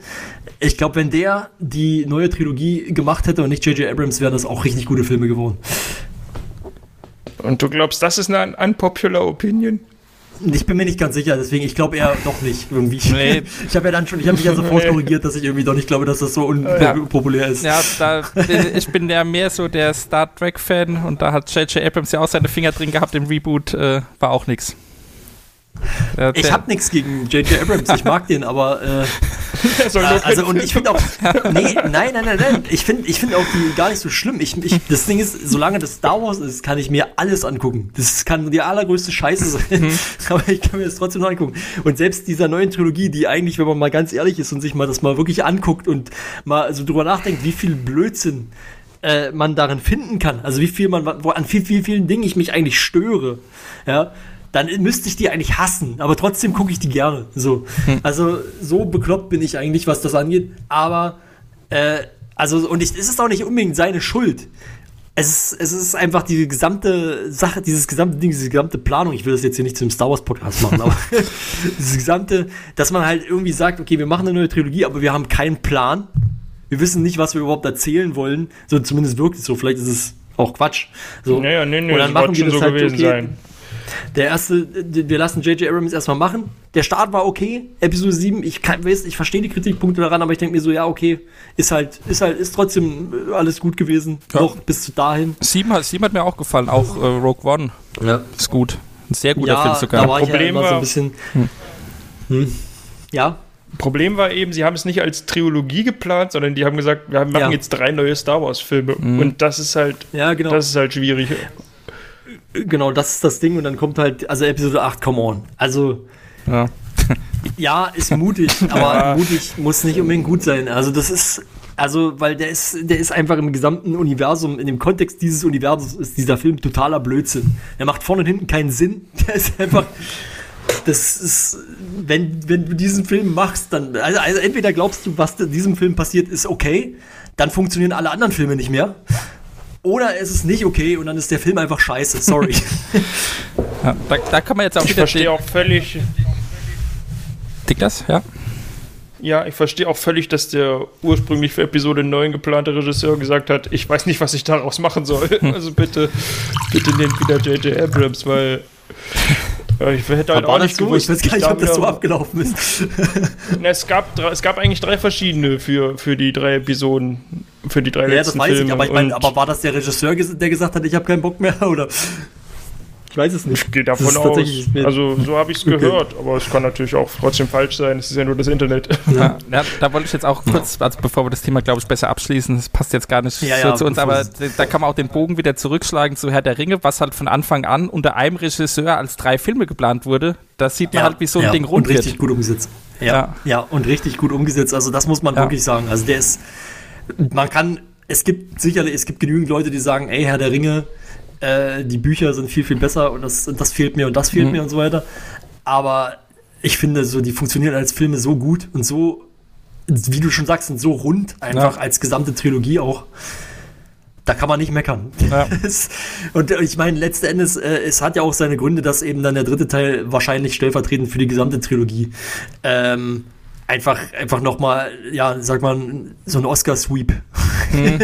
[SPEAKER 5] Ich glaube, wenn der die neue Trilogie gemacht hätte und nicht J.J. Abrams, wären das auch richtig gute Filme geworden.
[SPEAKER 6] Und du glaubst, das ist eine unpopular Opinion?
[SPEAKER 5] Ich bin mir nicht ganz sicher, deswegen, ich glaube eher doch nicht irgendwie.
[SPEAKER 7] Nee.
[SPEAKER 5] Ich habe ja dann schon, ich habe mich ja sofort
[SPEAKER 6] Nee.
[SPEAKER 5] korrigiert, dass ich irgendwie doch nicht glaube, dass das so
[SPEAKER 7] Ja.
[SPEAKER 5] unpopulär ist.
[SPEAKER 7] Ja, da, ich bin ja mehr so der Star Trek-Fan und da hat J.J. Abrams ja auch seine Finger drin gehabt im Reboot, äh, war auch nix.
[SPEAKER 5] Ich habe nichts gegen J.J. Abrams, ich mag den, aber äh, Äh, also und ich finde auch, nee, nein, nein, nein, nein, ich finde ich finde auch die gar nicht so schlimm. Ich, ich, das Ding ist, solange das Star Wars ist, kann ich mir alles angucken. Das kann die allergrößte Scheiße sein, aber ich kann mir das trotzdem noch angucken. Und selbst dieser neuen Trilogie, die eigentlich, wenn man mal ganz ehrlich ist und sich mal das mal wirklich anguckt und mal so drüber nachdenkt, wie viel Blödsinn äh, man darin finden kann, also wie viel man, wo, an viel, viel, vielen Dingen ich mich eigentlich störe, ja, dann müsste ich die eigentlich hassen, aber trotzdem gucke ich die gerne. So. Also so bekloppt bin ich eigentlich, was das angeht. Aber äh, also und ich, es ist auch nicht unbedingt seine Schuld. Es ist, es ist einfach die gesamte Sache, dieses gesamte Ding, diese gesamte Planung. Ich will das jetzt hier nicht zum Star Wars Podcast machen, aber dieses gesamte, dass man halt irgendwie sagt, okay, wir machen eine neue Trilogie, aber wir haben keinen Plan. Wir wissen nicht, was wir überhaupt erzählen wollen. So zumindest wirkt es so. Vielleicht ist es auch Quatsch. So.
[SPEAKER 6] Naja, nee, nee,
[SPEAKER 5] Und
[SPEAKER 6] das
[SPEAKER 5] dann machen wir das
[SPEAKER 6] so
[SPEAKER 5] halt,
[SPEAKER 6] gewesen
[SPEAKER 5] okay,
[SPEAKER 6] sein.
[SPEAKER 5] Der erste, wir lassen J.J. Abrams erstmal machen. Der Start war okay. Episode 7, ich kann, weiß, ich verstehe die Kritikpunkte daran, aber ich denke mir so, ja, okay, ist halt, ist halt, ist trotzdem äh, alles gut gewesen.
[SPEAKER 7] Ja.
[SPEAKER 5] Noch bis zu dahin.
[SPEAKER 7] Sieben, hat, Sieben hat mir auch gefallen, auch äh, Rogue One
[SPEAKER 5] Ja,
[SPEAKER 7] ist gut. Ein sehr guter Film
[SPEAKER 5] ja
[SPEAKER 7] sogar.
[SPEAKER 5] da war ich ja
[SPEAKER 6] Problem
[SPEAKER 5] so
[SPEAKER 6] war-
[SPEAKER 5] ein bisschen. Hm. Ja,
[SPEAKER 6] Problem war eben, sie haben es nicht als Trilogie geplant, sondern die haben gesagt, wir machen
[SPEAKER 5] Ja.
[SPEAKER 6] jetzt drei neue Star Wars Filme. Und das ist halt,
[SPEAKER 5] ja, genau.
[SPEAKER 6] das ist halt schwierig.
[SPEAKER 5] Genau, das ist das Ding und dann kommt halt, also Episode 8, come on. Also,
[SPEAKER 7] Ja.
[SPEAKER 5] ja, ist mutig, aber mutig muss nicht unbedingt gut sein. Also das ist, also, weil der ist, der ist einfach im gesamten Universum, in dem Kontext dieses Universums ist dieser Film totaler Blödsinn. Der macht vorne und hinten keinen Sinn. Der ist einfach, das ist, wenn, wenn du diesen Film machst, dann, also, also entweder glaubst du, was in diesem Film passiert, ist okay, dann funktionieren alle anderen Filme nicht mehr. Oder es ist nicht okay und dann ist der Film einfach scheiße. Sorry.
[SPEAKER 7] Ja, da, da kann man jetzt auch
[SPEAKER 6] Ich
[SPEAKER 7] wieder
[SPEAKER 6] verstehe auch völlig,
[SPEAKER 7] das, ja.
[SPEAKER 6] ja, ich verstehe auch völlig, dass der ursprünglich für Episode 9 geplante Regisseur gesagt hat, ich weiß nicht, was ich daraus machen soll. Also bitte, bitte nehmt wieder J.J. Abrams, weil äh, ich hätte halt
[SPEAKER 5] War
[SPEAKER 6] auch
[SPEAKER 5] das
[SPEAKER 6] nicht
[SPEAKER 5] so?
[SPEAKER 6] gewusst.
[SPEAKER 5] Ich weiß gar nicht, ob das so abgelaufen ist.
[SPEAKER 6] Na, es, gab, es gab eigentlich drei verschiedene für, für die drei Episoden, für die drei
[SPEAKER 5] Ja, das
[SPEAKER 6] letzten
[SPEAKER 5] weiß
[SPEAKER 6] Filme.
[SPEAKER 5] ich, aber ich meine,
[SPEAKER 6] Und
[SPEAKER 5] aber war das der Regisseur, der gesagt hat, ich habe keinen Bock mehr? Oder? Ich weiß es nicht.
[SPEAKER 6] ich gehe davon aus. Also so habe ich es
[SPEAKER 5] Okay.
[SPEAKER 6] gehört, aber es kann natürlich auch trotzdem falsch sein. Es ist ja nur das Internet.
[SPEAKER 7] Ja, ja, da wollte ich jetzt auch kurz, also bevor wir das Thema, glaube ich, besser abschließen, das passt jetzt gar nicht
[SPEAKER 5] Ja,
[SPEAKER 7] so
[SPEAKER 5] ja,
[SPEAKER 7] zu uns, aber da- kann man auch den Bogen wieder zurückschlagen zu Herr der Ringe, was halt von Anfang an unter einem Regisseur als drei Filme geplant wurde. Da sieht man halt, wie so ein
[SPEAKER 5] ja,
[SPEAKER 7] Ding
[SPEAKER 5] und
[SPEAKER 7] rund
[SPEAKER 5] richtig
[SPEAKER 7] wird.
[SPEAKER 5] gut umgesetzt. Ja,
[SPEAKER 7] Ja.
[SPEAKER 5] ja, und richtig gut umgesetzt. Also das muss man
[SPEAKER 7] Ja.
[SPEAKER 5] wirklich sagen. Also der ist, man kann, es gibt sicherlich, es gibt genügend Leute, die sagen, ey, Herr der Ringe, äh, die Bücher sind viel, viel besser und das, das fehlt mir und das fehlt
[SPEAKER 7] Mhm.
[SPEAKER 5] mir und so weiter. Aber ich finde, so, die funktionieren als Filme so gut und so, wie du schon sagst, sind so rund, einfach
[SPEAKER 7] Ja.
[SPEAKER 5] als gesamte Trilogie auch. Da kann man nicht meckern.
[SPEAKER 7] Ja.
[SPEAKER 5] Und ich meine, letzten Endes, äh, es hat ja auch seine Gründe, dass eben dann der dritte Teil wahrscheinlich stellvertretend für die gesamte Trilogie ähm, einfach, einfach nochmal, ja, sag mal, so ein Oscar-Sweep.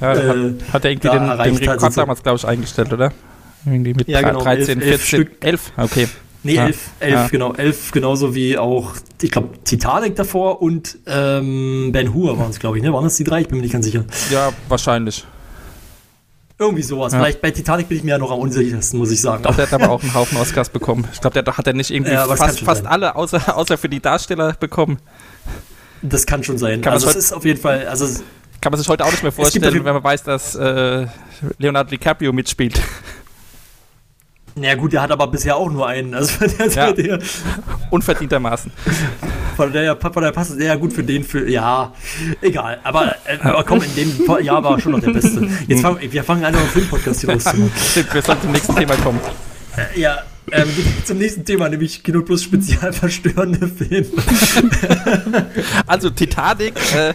[SPEAKER 7] Ja, da hat,
[SPEAKER 5] äh,
[SPEAKER 7] hat er irgendwie den, den Rekord
[SPEAKER 5] sozusagen.
[SPEAKER 7] damals, glaube ich, eingestellt, oder? Irgendwie mit
[SPEAKER 5] Ja, genau,
[SPEAKER 7] 13,
[SPEAKER 5] elf- elf
[SPEAKER 7] 14,
[SPEAKER 5] Stück.
[SPEAKER 7] 11, okay.
[SPEAKER 5] Nee,
[SPEAKER 7] Ja.
[SPEAKER 5] elf, elf,
[SPEAKER 7] Ja.
[SPEAKER 5] genau, elf, genauso wie auch, ich glaube, Titanic davor und ähm, Ben Hur waren es, glaube ich, ne? Waren das die drei? Ich bin mir nicht ganz sicher.
[SPEAKER 7] Ja, wahrscheinlich.
[SPEAKER 5] Irgendwie sowas.
[SPEAKER 7] Ja.
[SPEAKER 5] Vielleicht bei Titanic bin ich mir ja noch am unsichersten, muss ich sagen.
[SPEAKER 7] Ich glaube, der hat aber auch einen Haufen Oscars bekommen. Ich glaube, der hat er nicht irgendwie fast, fast alle, außer, außer für die Darsteller bekommen.
[SPEAKER 5] Das kann schon sein.
[SPEAKER 7] Kann
[SPEAKER 5] also es ist auf jeden Fall, also
[SPEAKER 7] Kann man sich heute auch nicht mehr vorstellen, wenn man weiß, dass äh, Leonardo DiCaprio mitspielt.
[SPEAKER 5] na gut, der hat aber bisher auch nur einen. Also von der,
[SPEAKER 7] Ja.
[SPEAKER 5] der,
[SPEAKER 7] Unverdientermaßen.
[SPEAKER 5] von der, von der passt es sehr gut für den, für, ja, egal. Aber, äh, aber komm, in dem Jahr war schon noch der Beste. Jetzt fangen, wir fangen an, einen Filmpodcast hier rauszumachen.
[SPEAKER 7] Stimmt, wir sollten zum nächsten Thema kommen.
[SPEAKER 5] Äh, Ja, ähm, zum nächsten Thema, nämlich Kino Plus Spezial verstörende Filme.
[SPEAKER 7] Also Titanic, äh,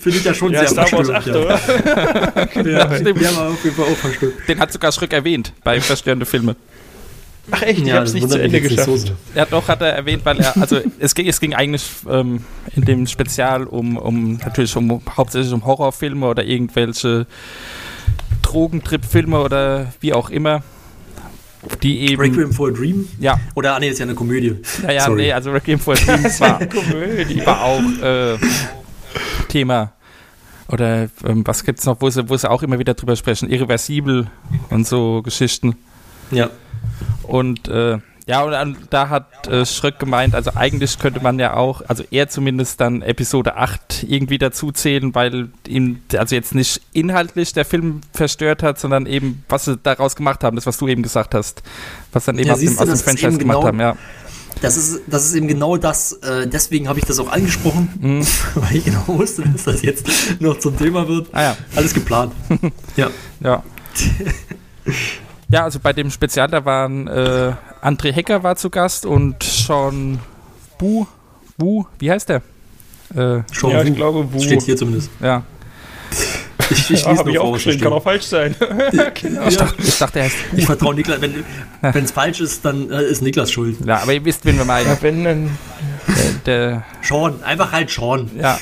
[SPEAKER 5] Finde ich ja schon
[SPEAKER 6] Ja,
[SPEAKER 5] sehr
[SPEAKER 6] Star Wars
[SPEAKER 5] verstörend.
[SPEAKER 6] 8, oder?
[SPEAKER 5] Ja, ja
[SPEAKER 7] stimmt.
[SPEAKER 5] der war auf jeden Fall auch verstört.
[SPEAKER 7] den hat sogar Schröck erwähnt bei verstörende Filme.
[SPEAKER 6] Ach echt, ich
[SPEAKER 5] Ja,
[SPEAKER 6] hab's nicht zu Ende geschafft.
[SPEAKER 5] so sehr.
[SPEAKER 7] Ja, doch, hat er erwähnt, weil er, also es ging, es ging eigentlich ähm, in dem Spezial um, um natürlich um hauptsächlich um Horrorfilme oder irgendwelche Drogentrip-Filme oder wie auch immer, die eben.
[SPEAKER 5] Requiem for a Dream?
[SPEAKER 7] Ja,
[SPEAKER 5] Oder, ah nee, ist ja eine Komödie.
[SPEAKER 7] ja, ja,
[SPEAKER 5] Sorry.
[SPEAKER 7] nee, also Requiem for a Dream war,
[SPEAKER 6] Komödie.
[SPEAKER 7] war auch äh, Thema. Oder ähm, was gibt's noch, wo sie, wo sie auch immer wieder drüber sprechen, irreversibel und so Geschichten.
[SPEAKER 5] Ja.
[SPEAKER 7] Und äh, ja, und da hat äh, Schröck gemeint, also eigentlich könnte man ja auch, also er zumindest dann Episode 8 irgendwie dazu zählen, weil ihm, also jetzt nicht inhaltlich der Film verstört hat, sondern eben, was sie daraus gemacht haben, das, was du eben gesagt hast, was dann eben
[SPEAKER 5] Ja,
[SPEAKER 7] aus dem,
[SPEAKER 5] du,
[SPEAKER 7] aus dem Franchise gemacht
[SPEAKER 5] genau-
[SPEAKER 7] haben, ja.
[SPEAKER 5] Das ist, das ist eben genau das, äh, deswegen habe ich das auch angesprochen,
[SPEAKER 7] Mhm.
[SPEAKER 5] weil ich genau wusste, dass das jetzt noch zum Thema wird.
[SPEAKER 7] Ah ja,
[SPEAKER 5] Alles geplant. ja.
[SPEAKER 7] ja. Ja, also bei dem Spezial, da waren äh, André Hecker war zu Gast und Sean Bu, Bu, wie heißt der? Äh,
[SPEAKER 5] Schon
[SPEAKER 6] Ja, ich glaube, Wu.
[SPEAKER 5] Steht hier zumindest.
[SPEAKER 7] ja,
[SPEAKER 5] Ich, ich
[SPEAKER 6] Ja,
[SPEAKER 5] lese was da
[SPEAKER 6] geschrieben, kann auch falsch sein.
[SPEAKER 7] ich, dachte, ich dachte, er heißt
[SPEAKER 5] Ich vertraue Niklas. Wenn es falsch ist, dann äh, ist Niklas schuld.
[SPEAKER 7] Ja, aber ihr wisst, wen wir meinen.
[SPEAKER 6] Ja, wenn dann.
[SPEAKER 7] Der,
[SPEAKER 5] Sean, einfach halt Sean.
[SPEAKER 7] ja,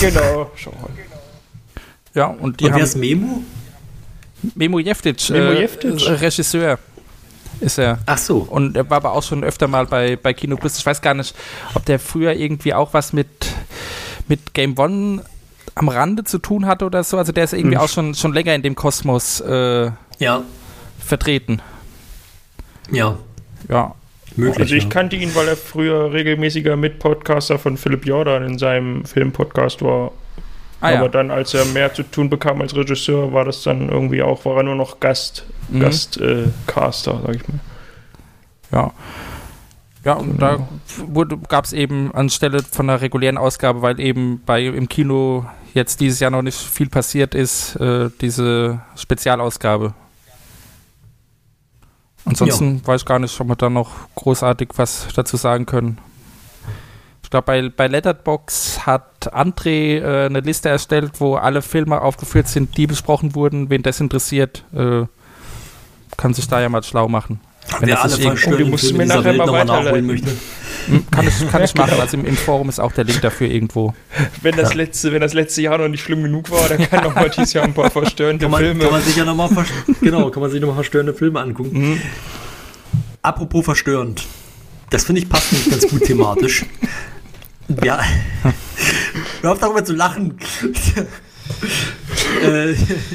[SPEAKER 6] Genau. Schau.
[SPEAKER 7] ja, und die
[SPEAKER 5] Und wer ist
[SPEAKER 7] haben
[SPEAKER 5] Memo?
[SPEAKER 7] Memo Jeftic,
[SPEAKER 6] Memo
[SPEAKER 7] äh,
[SPEAKER 6] Jeftic.
[SPEAKER 7] äh, Regisseur ist er.
[SPEAKER 5] Ach so.
[SPEAKER 7] Und er war aber auch schon öfter mal bei, bei Kino Plus. Ich weiß gar nicht, ob der früher irgendwie auch was mit, mit Game One am Rande zu tun hatte oder so. Also der ist irgendwie
[SPEAKER 5] Hm.
[SPEAKER 7] auch schon, schon länger in dem Kosmos äh,
[SPEAKER 5] Ja,
[SPEAKER 7] vertreten.
[SPEAKER 5] ja,
[SPEAKER 7] Ja.
[SPEAKER 5] möglich.
[SPEAKER 6] Also ich
[SPEAKER 5] ja.
[SPEAKER 6] kannte ihn, weil er früher regelmäßiger Mitpodcaster von Philipp Jordan in seinem Filmpodcast war. Ah, Aber ja. dann, als er mehr zu tun bekam als Regisseur, war das dann irgendwie auch, war er nur noch Gast, mhm. Gastcaster, äh, sag ich mal.
[SPEAKER 7] Ja. Ja, und da gab es eben anstelle von der regulären Ausgabe, weil eben bei im Kino jetzt dieses Jahr noch nicht viel passiert ist, äh, diese Spezialausgabe. Ansonsten ja. weiß ich gar nicht, ob wir da noch großartig was dazu sagen können. Ich glaube, bei, bei Letterbox hat André äh, eine Liste erstellt, wo alle Filme aufgeführt sind, die besprochen wurden. Wen das interessiert, äh, kann sich da ja mal schlau machen.
[SPEAKER 5] Wenn Wer alle
[SPEAKER 6] verschwörenden oh, Filme mir nachher Welt mal nachholen möchte.
[SPEAKER 7] Hm, kann ich, kann ich machen. Also im, im, Forum ist auch der Link dafür irgendwo.
[SPEAKER 6] Wenn das, ja. letzte, wenn das letzte Jahr noch nicht schlimm genug war, dann kann noch mal dieses Jahr ein paar verstörende
[SPEAKER 5] kann man,
[SPEAKER 6] Filme.
[SPEAKER 5] Kann man sich ja noch mal genau, kann man sich nochmal verstörende Filme angucken. Mhm. Apropos verstörend. Das finde ich passt nicht ganz gut thematisch. Ja. Hör auf darüber zu lachen. äh,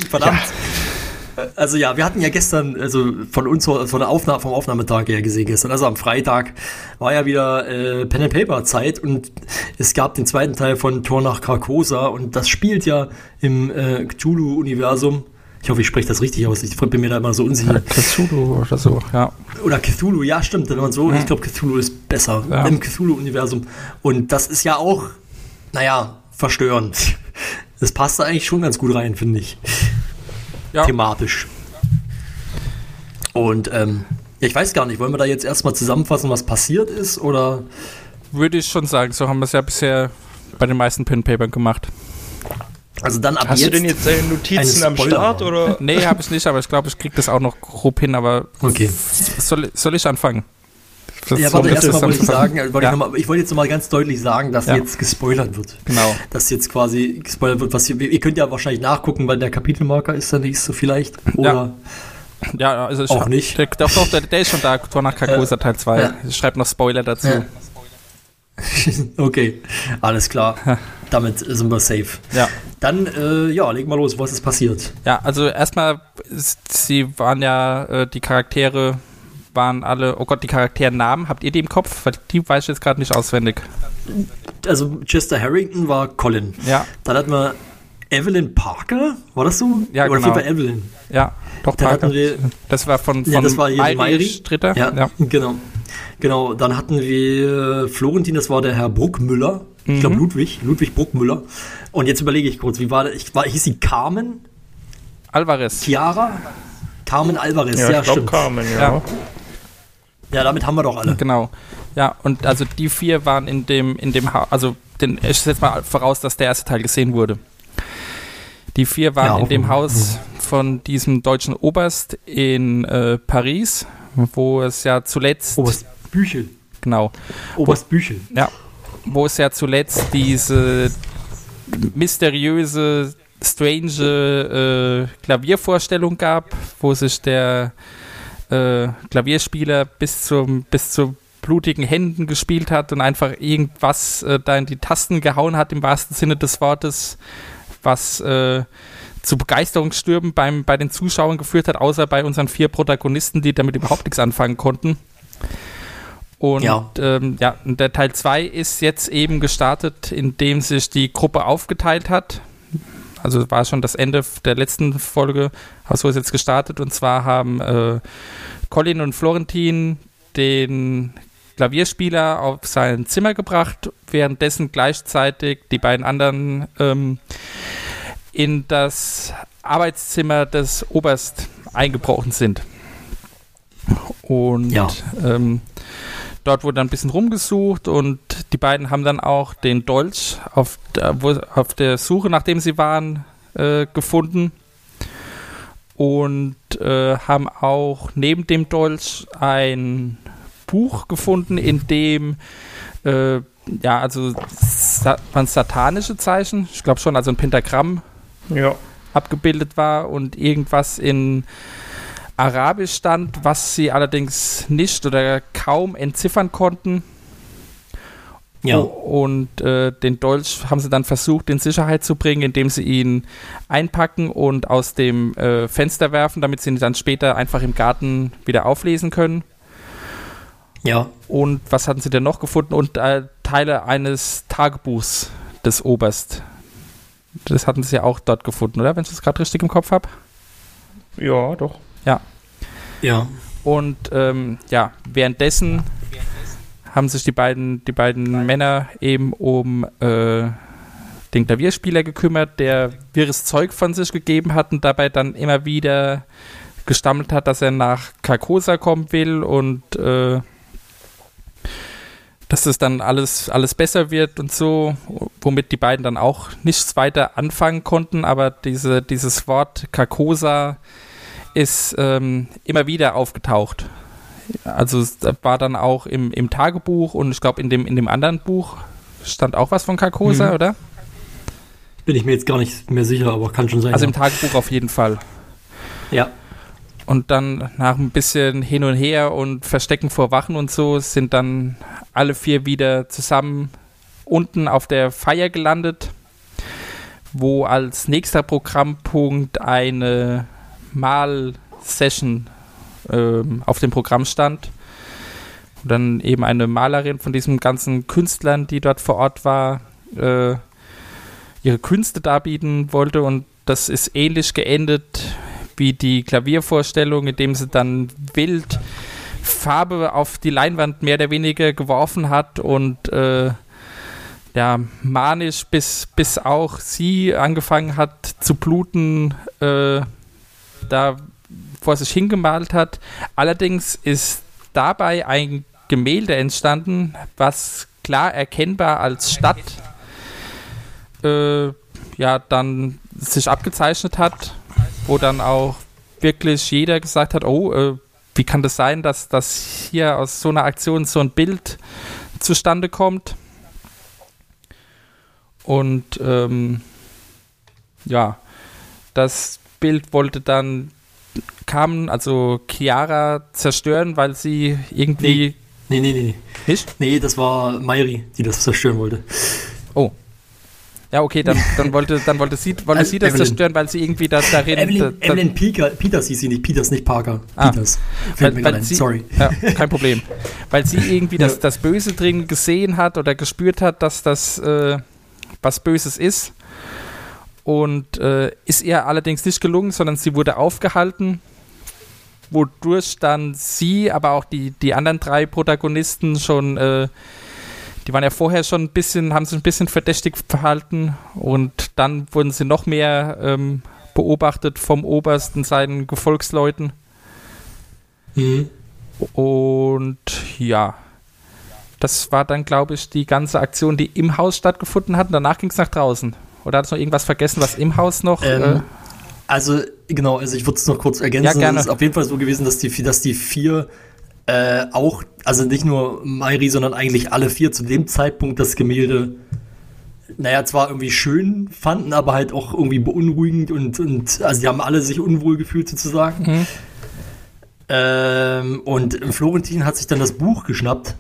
[SPEAKER 5] verdammt. Ja. Also ja, wir hatten ja gestern, also von uns, von der Aufnahme, vom Aufnahmetag her gesehen gestern, also am Freitag war ja wieder äh, Pen and Paper Zeit und es gab den zweiten Teil von Tor nach Carcosa und das spielt ja im äh, Cthulhu-Universum. Ich hoffe, ich spreche das richtig aus. Ich bin mir da immer so unsicher.
[SPEAKER 7] Cthulhu oder so, ja.
[SPEAKER 5] Oder Cthulhu, ja, stimmt. Wenn man so, ja. ich glaube, Cthulhu ist besser ja. im Cthulhu-Universum. Und das ist ja auch, naja, verstörend. Das passt da eigentlich schon ganz gut rein, finde ich ja. thematisch. Und ähm, ja, ich weiß gar nicht, wollen wir da jetzt erstmal zusammenfassen, was passiert ist oder?
[SPEAKER 7] Würde ich schon sagen, so haben wir es ja bisher bei den meisten Pen Papern gemacht.
[SPEAKER 5] Also dann ab
[SPEAKER 6] Hast jetzt du denn jetzt deine Notizen am Start oder?
[SPEAKER 7] Nee, habe ich nicht, aber ich glaube, ich kriege das auch noch grob hin, aber
[SPEAKER 5] okay.
[SPEAKER 7] soll, soll ich anfangen?
[SPEAKER 5] Das ja, warte, erstmal wollte ich sagen, wollte ja. ich, mal, ich wollte jetzt nochmal ganz deutlich sagen, dass ja. jetzt gespoilert wird.
[SPEAKER 7] Genau.
[SPEAKER 5] Dass jetzt quasi gespoilert wird, was ihr, ihr könnt ja wahrscheinlich nachgucken, weil der Kapitelmarker ist der nächste vielleicht. Oder
[SPEAKER 7] ja, ja also
[SPEAKER 5] auch nicht.
[SPEAKER 7] Der, doch, doch, der, der, ist schon da, Tor nach Carcosa Teil 2. Ja. Ich schreibe noch Spoiler dazu. Ja.
[SPEAKER 5] okay, alles klar. Damit sind wir safe.
[SPEAKER 7] Ja.
[SPEAKER 5] Dann, äh, ja, leg mal los, was ist passiert?
[SPEAKER 7] Ja, also erstmal, sie waren ja äh, die Charaktere waren alle, oh Gott, die Charakternamen, habt ihr die im Kopf? Weil die weiß ich jetzt gerade nicht auswendig.
[SPEAKER 5] Also Chester Harrington war Colin.
[SPEAKER 7] Ja.
[SPEAKER 5] Dann hatten wir Evelyn Parker, war das so?
[SPEAKER 7] Ja,
[SPEAKER 5] Oder
[SPEAKER 7] genau.
[SPEAKER 5] Evelyn.
[SPEAKER 7] Ja, doch
[SPEAKER 5] Dann Parker. Wir,
[SPEAKER 7] das war von, von
[SPEAKER 5] ja, das war Mayri
[SPEAKER 7] Dritter.
[SPEAKER 5] Ja, ja, genau. Genau, dann hatten wir Florentin, das war der Herr Bruckmüller. Mhm. Ich glaube Ludwig, Ludwig Bruckmüller. Und jetzt überlege ich kurz, wie war das? Ich war, hieß sie Carmen?
[SPEAKER 7] Alvarez.
[SPEAKER 5] Chiara? Carmen Alvarez,
[SPEAKER 6] ja, ja ich stimmt. Carmen, ja. ja.
[SPEAKER 5] Ja, damit haben wir doch alle.
[SPEAKER 7] Genau. Ja, und also die vier waren in dem, in dem ha also den, ich setze mal voraus, dass der erste Teil gesehen wurde. Die vier waren ja, in dem Haus von diesem deutschen Oberst in äh, Paris, wo es ja zuletzt.
[SPEAKER 5] Oberst Büchel.
[SPEAKER 7] Genau.
[SPEAKER 5] Oberst Büchel.
[SPEAKER 7] Ja. Wo es ja zuletzt diese mysteriöse, strange äh, Klaviervorstellung gab, wo sich der äh, Klavierspieler bis zum bis zu blutigen Händen gespielt hat und einfach irgendwas äh, da in die Tasten gehauen hat im wahrsten Sinne des Wortes, was äh, zu Begeisterungsstürmen beim, bei den Zuschauern geführt hat, außer bei unseren vier Protagonisten, die damit überhaupt nichts anfangen konnten. Und ja, ähm, ja der Teil 2 ist jetzt eben gestartet, indem sich die Gruppe aufgeteilt hat. Also war schon das Ende der letzten Folge, aber so ist jetzt gestartet. Und zwar haben äh, Colin und Florentin den Klavierspieler auf sein Zimmer gebracht, währenddessen gleichzeitig die beiden anderen ähm, in das Arbeitszimmer des Oberst eingebrochen sind. Und ja. ähm, dort wurde dann ein bisschen rumgesucht und die beiden haben dann auch den Dolch auf auf der Suche, nachdem sie waren, äh, gefunden und äh, haben auch neben dem Dolch ein Buch gefunden, in dem äh, ja, also sa waren satanische Zeichen, ich glaube schon, also ein Pentagramm
[SPEAKER 6] ja.
[SPEAKER 7] abgebildet war und irgendwas in Arabisch stand, was sie allerdings nicht oder kaum entziffern konnten. Ja. Und äh, den Dolch haben sie dann versucht, in Sicherheit zu bringen, indem sie ihn einpacken und aus dem äh, Fenster werfen, damit sie ihn dann später einfach im Garten wieder auflesen können.
[SPEAKER 5] Ja.
[SPEAKER 7] Und was hatten sie denn noch gefunden? Und äh, Teile eines Tagebuchs des Oberst. Das hatten sie ja auch dort gefunden, oder? Wenn ich das gerade richtig im Kopf habe.
[SPEAKER 6] Ja, doch.
[SPEAKER 7] Ja.
[SPEAKER 5] Ja.
[SPEAKER 7] Und ähm, ja, währenddessen haben sich die beiden, die beiden Männer eben um äh, den Klavierspieler gekümmert, der wirres Zeug von sich gegeben hat und dabei dann immer wieder gestammelt hat, dass er nach Carcosa kommen will und äh, dass es dann alles, alles besser wird und so, womit die beiden dann auch nichts weiter anfangen konnten, aber diese, dieses Wort Carcosa ist ähm, immer wieder aufgetaucht. Also es war dann auch im, im Tagebuch und ich glaube in dem, in dem anderen Buch stand auch was von Carcosa, mhm. oder?
[SPEAKER 5] Bin ich mir jetzt gar nicht mehr sicher, aber kann schon sein.
[SPEAKER 7] Also ja. im Tagebuch auf jeden Fall.
[SPEAKER 5] Ja.
[SPEAKER 7] Und dann nach ein bisschen hin und her und Verstecken vor Wachen und so sind dann alle vier wieder zusammen unten auf der Feier gelandet, wo als nächster Programmpunkt eine Mal-Session ähm, auf dem Programm stand. Und dann eben eine Malerin von diesen ganzen Künstlern, die dort vor Ort war, äh, ihre Künste darbieten wollte. Und das ist ähnlich geendet wie die Klaviervorstellung, indem sie dann wild Farbe auf die Leinwand mehr oder weniger geworfen hat und äh, ja, manisch, bis, bis auch sie angefangen hat zu bluten, äh, da vor sich hingemalt hat. Allerdings ist dabei ein Gemälde entstanden, was klar erkennbar als Stadt äh, ja dann sich abgezeichnet hat wo dann auch wirklich jeder gesagt hat, oh, äh, wie kann das sein, dass, dass hier aus so einer Aktion so ein Bild zustande kommt? Und ähm, ja, das Bild wollte dann kam, also Chiara zerstören, weil sie irgendwie.
[SPEAKER 5] Nee, nee, nee, nee. Nicht? Nee, das war Mairi, die das zerstören wollte.
[SPEAKER 7] Oh. Ja, okay, dann, dann, wollte, dann wollte sie, wollte sie das Evelyn. zerstören, weil sie irgendwie da, darin.
[SPEAKER 5] Evelyn, da, Evelyn Peter, Peters hieß sie nicht, Peters, nicht Parker.
[SPEAKER 7] Ah,
[SPEAKER 5] Peters.
[SPEAKER 7] Weil, weil sie, Sorry. Ja, kein Problem. weil sie irgendwie das, das Böse drin gesehen hat oder gespürt hat, dass das äh, was Böses ist. Und äh, ist ihr allerdings nicht gelungen, sondern sie wurde aufgehalten, wodurch dann sie, aber auch die, die anderen drei Protagonisten schon. Äh, die waren ja vorher schon ein bisschen, haben sich ein bisschen verdächtig verhalten und dann wurden sie noch mehr ähm, beobachtet vom Oberst und seinen Gefolgsleuten. Mhm. Und ja, das war dann, glaube ich, die ganze Aktion, die im Haus stattgefunden hat. Und danach ging es nach draußen. Oder hat es noch irgendwas vergessen, was im Haus noch? Ähm, äh
[SPEAKER 5] also, genau, also ich würde es noch kurz ergänzen. Ja,
[SPEAKER 7] gerne.
[SPEAKER 5] Es ist auf jeden Fall so gewesen, dass die, dass die vier äh, auch, also nicht nur Mairi, sondern eigentlich alle vier zu dem Zeitpunkt das Gemälde, naja, zwar irgendwie schön fanden, aber halt auch irgendwie beunruhigend und, und also die haben alle sich unwohl gefühlt sozusagen. Mhm. Ähm, und Florentin hat sich dann das Buch geschnappt.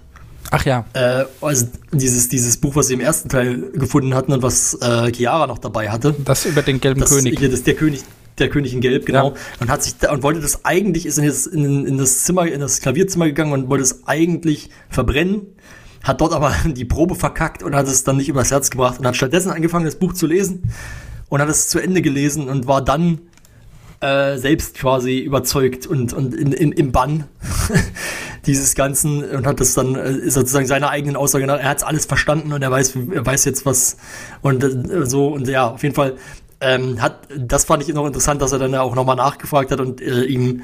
[SPEAKER 7] Ach ja.
[SPEAKER 5] Äh, also dieses, dieses Buch, was sie im ersten Teil gefunden hatten und was äh, Chiara noch dabei hatte.
[SPEAKER 7] Das über den gelben
[SPEAKER 5] das,
[SPEAKER 7] König.
[SPEAKER 5] Hier, das ist der König, der König in Gelb, genau. Ja. Und hat sich da, und wollte das eigentlich, ist in das, in, in das Zimmer, in das Klavierzimmer gegangen und wollte es eigentlich verbrennen, hat dort aber die Probe verkackt und hat es dann nicht übers Herz gebracht und hat stattdessen angefangen, das Buch zu lesen und hat es zu Ende gelesen und war dann äh, selbst quasi überzeugt und, und in, in, im Bann dieses Ganzen und hat das dann äh, sozusagen seiner eigenen Aussage nach, er hat es alles verstanden und er weiß, er weiß jetzt was und äh, so und ja, auf jeden Fall ähm, hat, das fand ich noch interessant, dass er dann auch nochmal nachgefragt hat und äh, ihm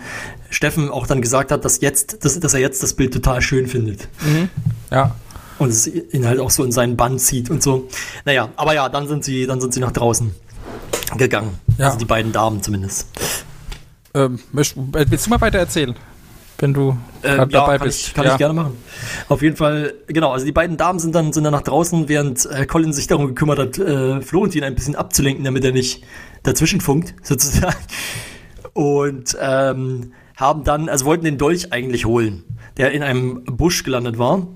[SPEAKER 5] Steffen auch dann gesagt hat, dass jetzt, dass, dass er jetzt das Bild total schön findet.
[SPEAKER 7] Mhm. Ja.
[SPEAKER 5] Und es ihn halt auch so in seinen Bann zieht und so. Naja, aber ja, dann sind sie, dann sind sie nach draußen gegangen. Ja. Also die beiden Damen zumindest.
[SPEAKER 7] Ähm, willst du mal weiter erzählen? wenn du
[SPEAKER 5] äh, ja, dabei kann bist. Ich, kann ja. ich gerne machen. Auf jeden Fall, genau, also die beiden Damen sind dann, sind dann nach draußen, während äh, Colin sich darum gekümmert hat, äh, Florentin ein bisschen abzulenken, damit er nicht dazwischen funkt, sozusagen. Und ähm, haben dann, also wollten den Dolch eigentlich holen, der in einem Busch gelandet war.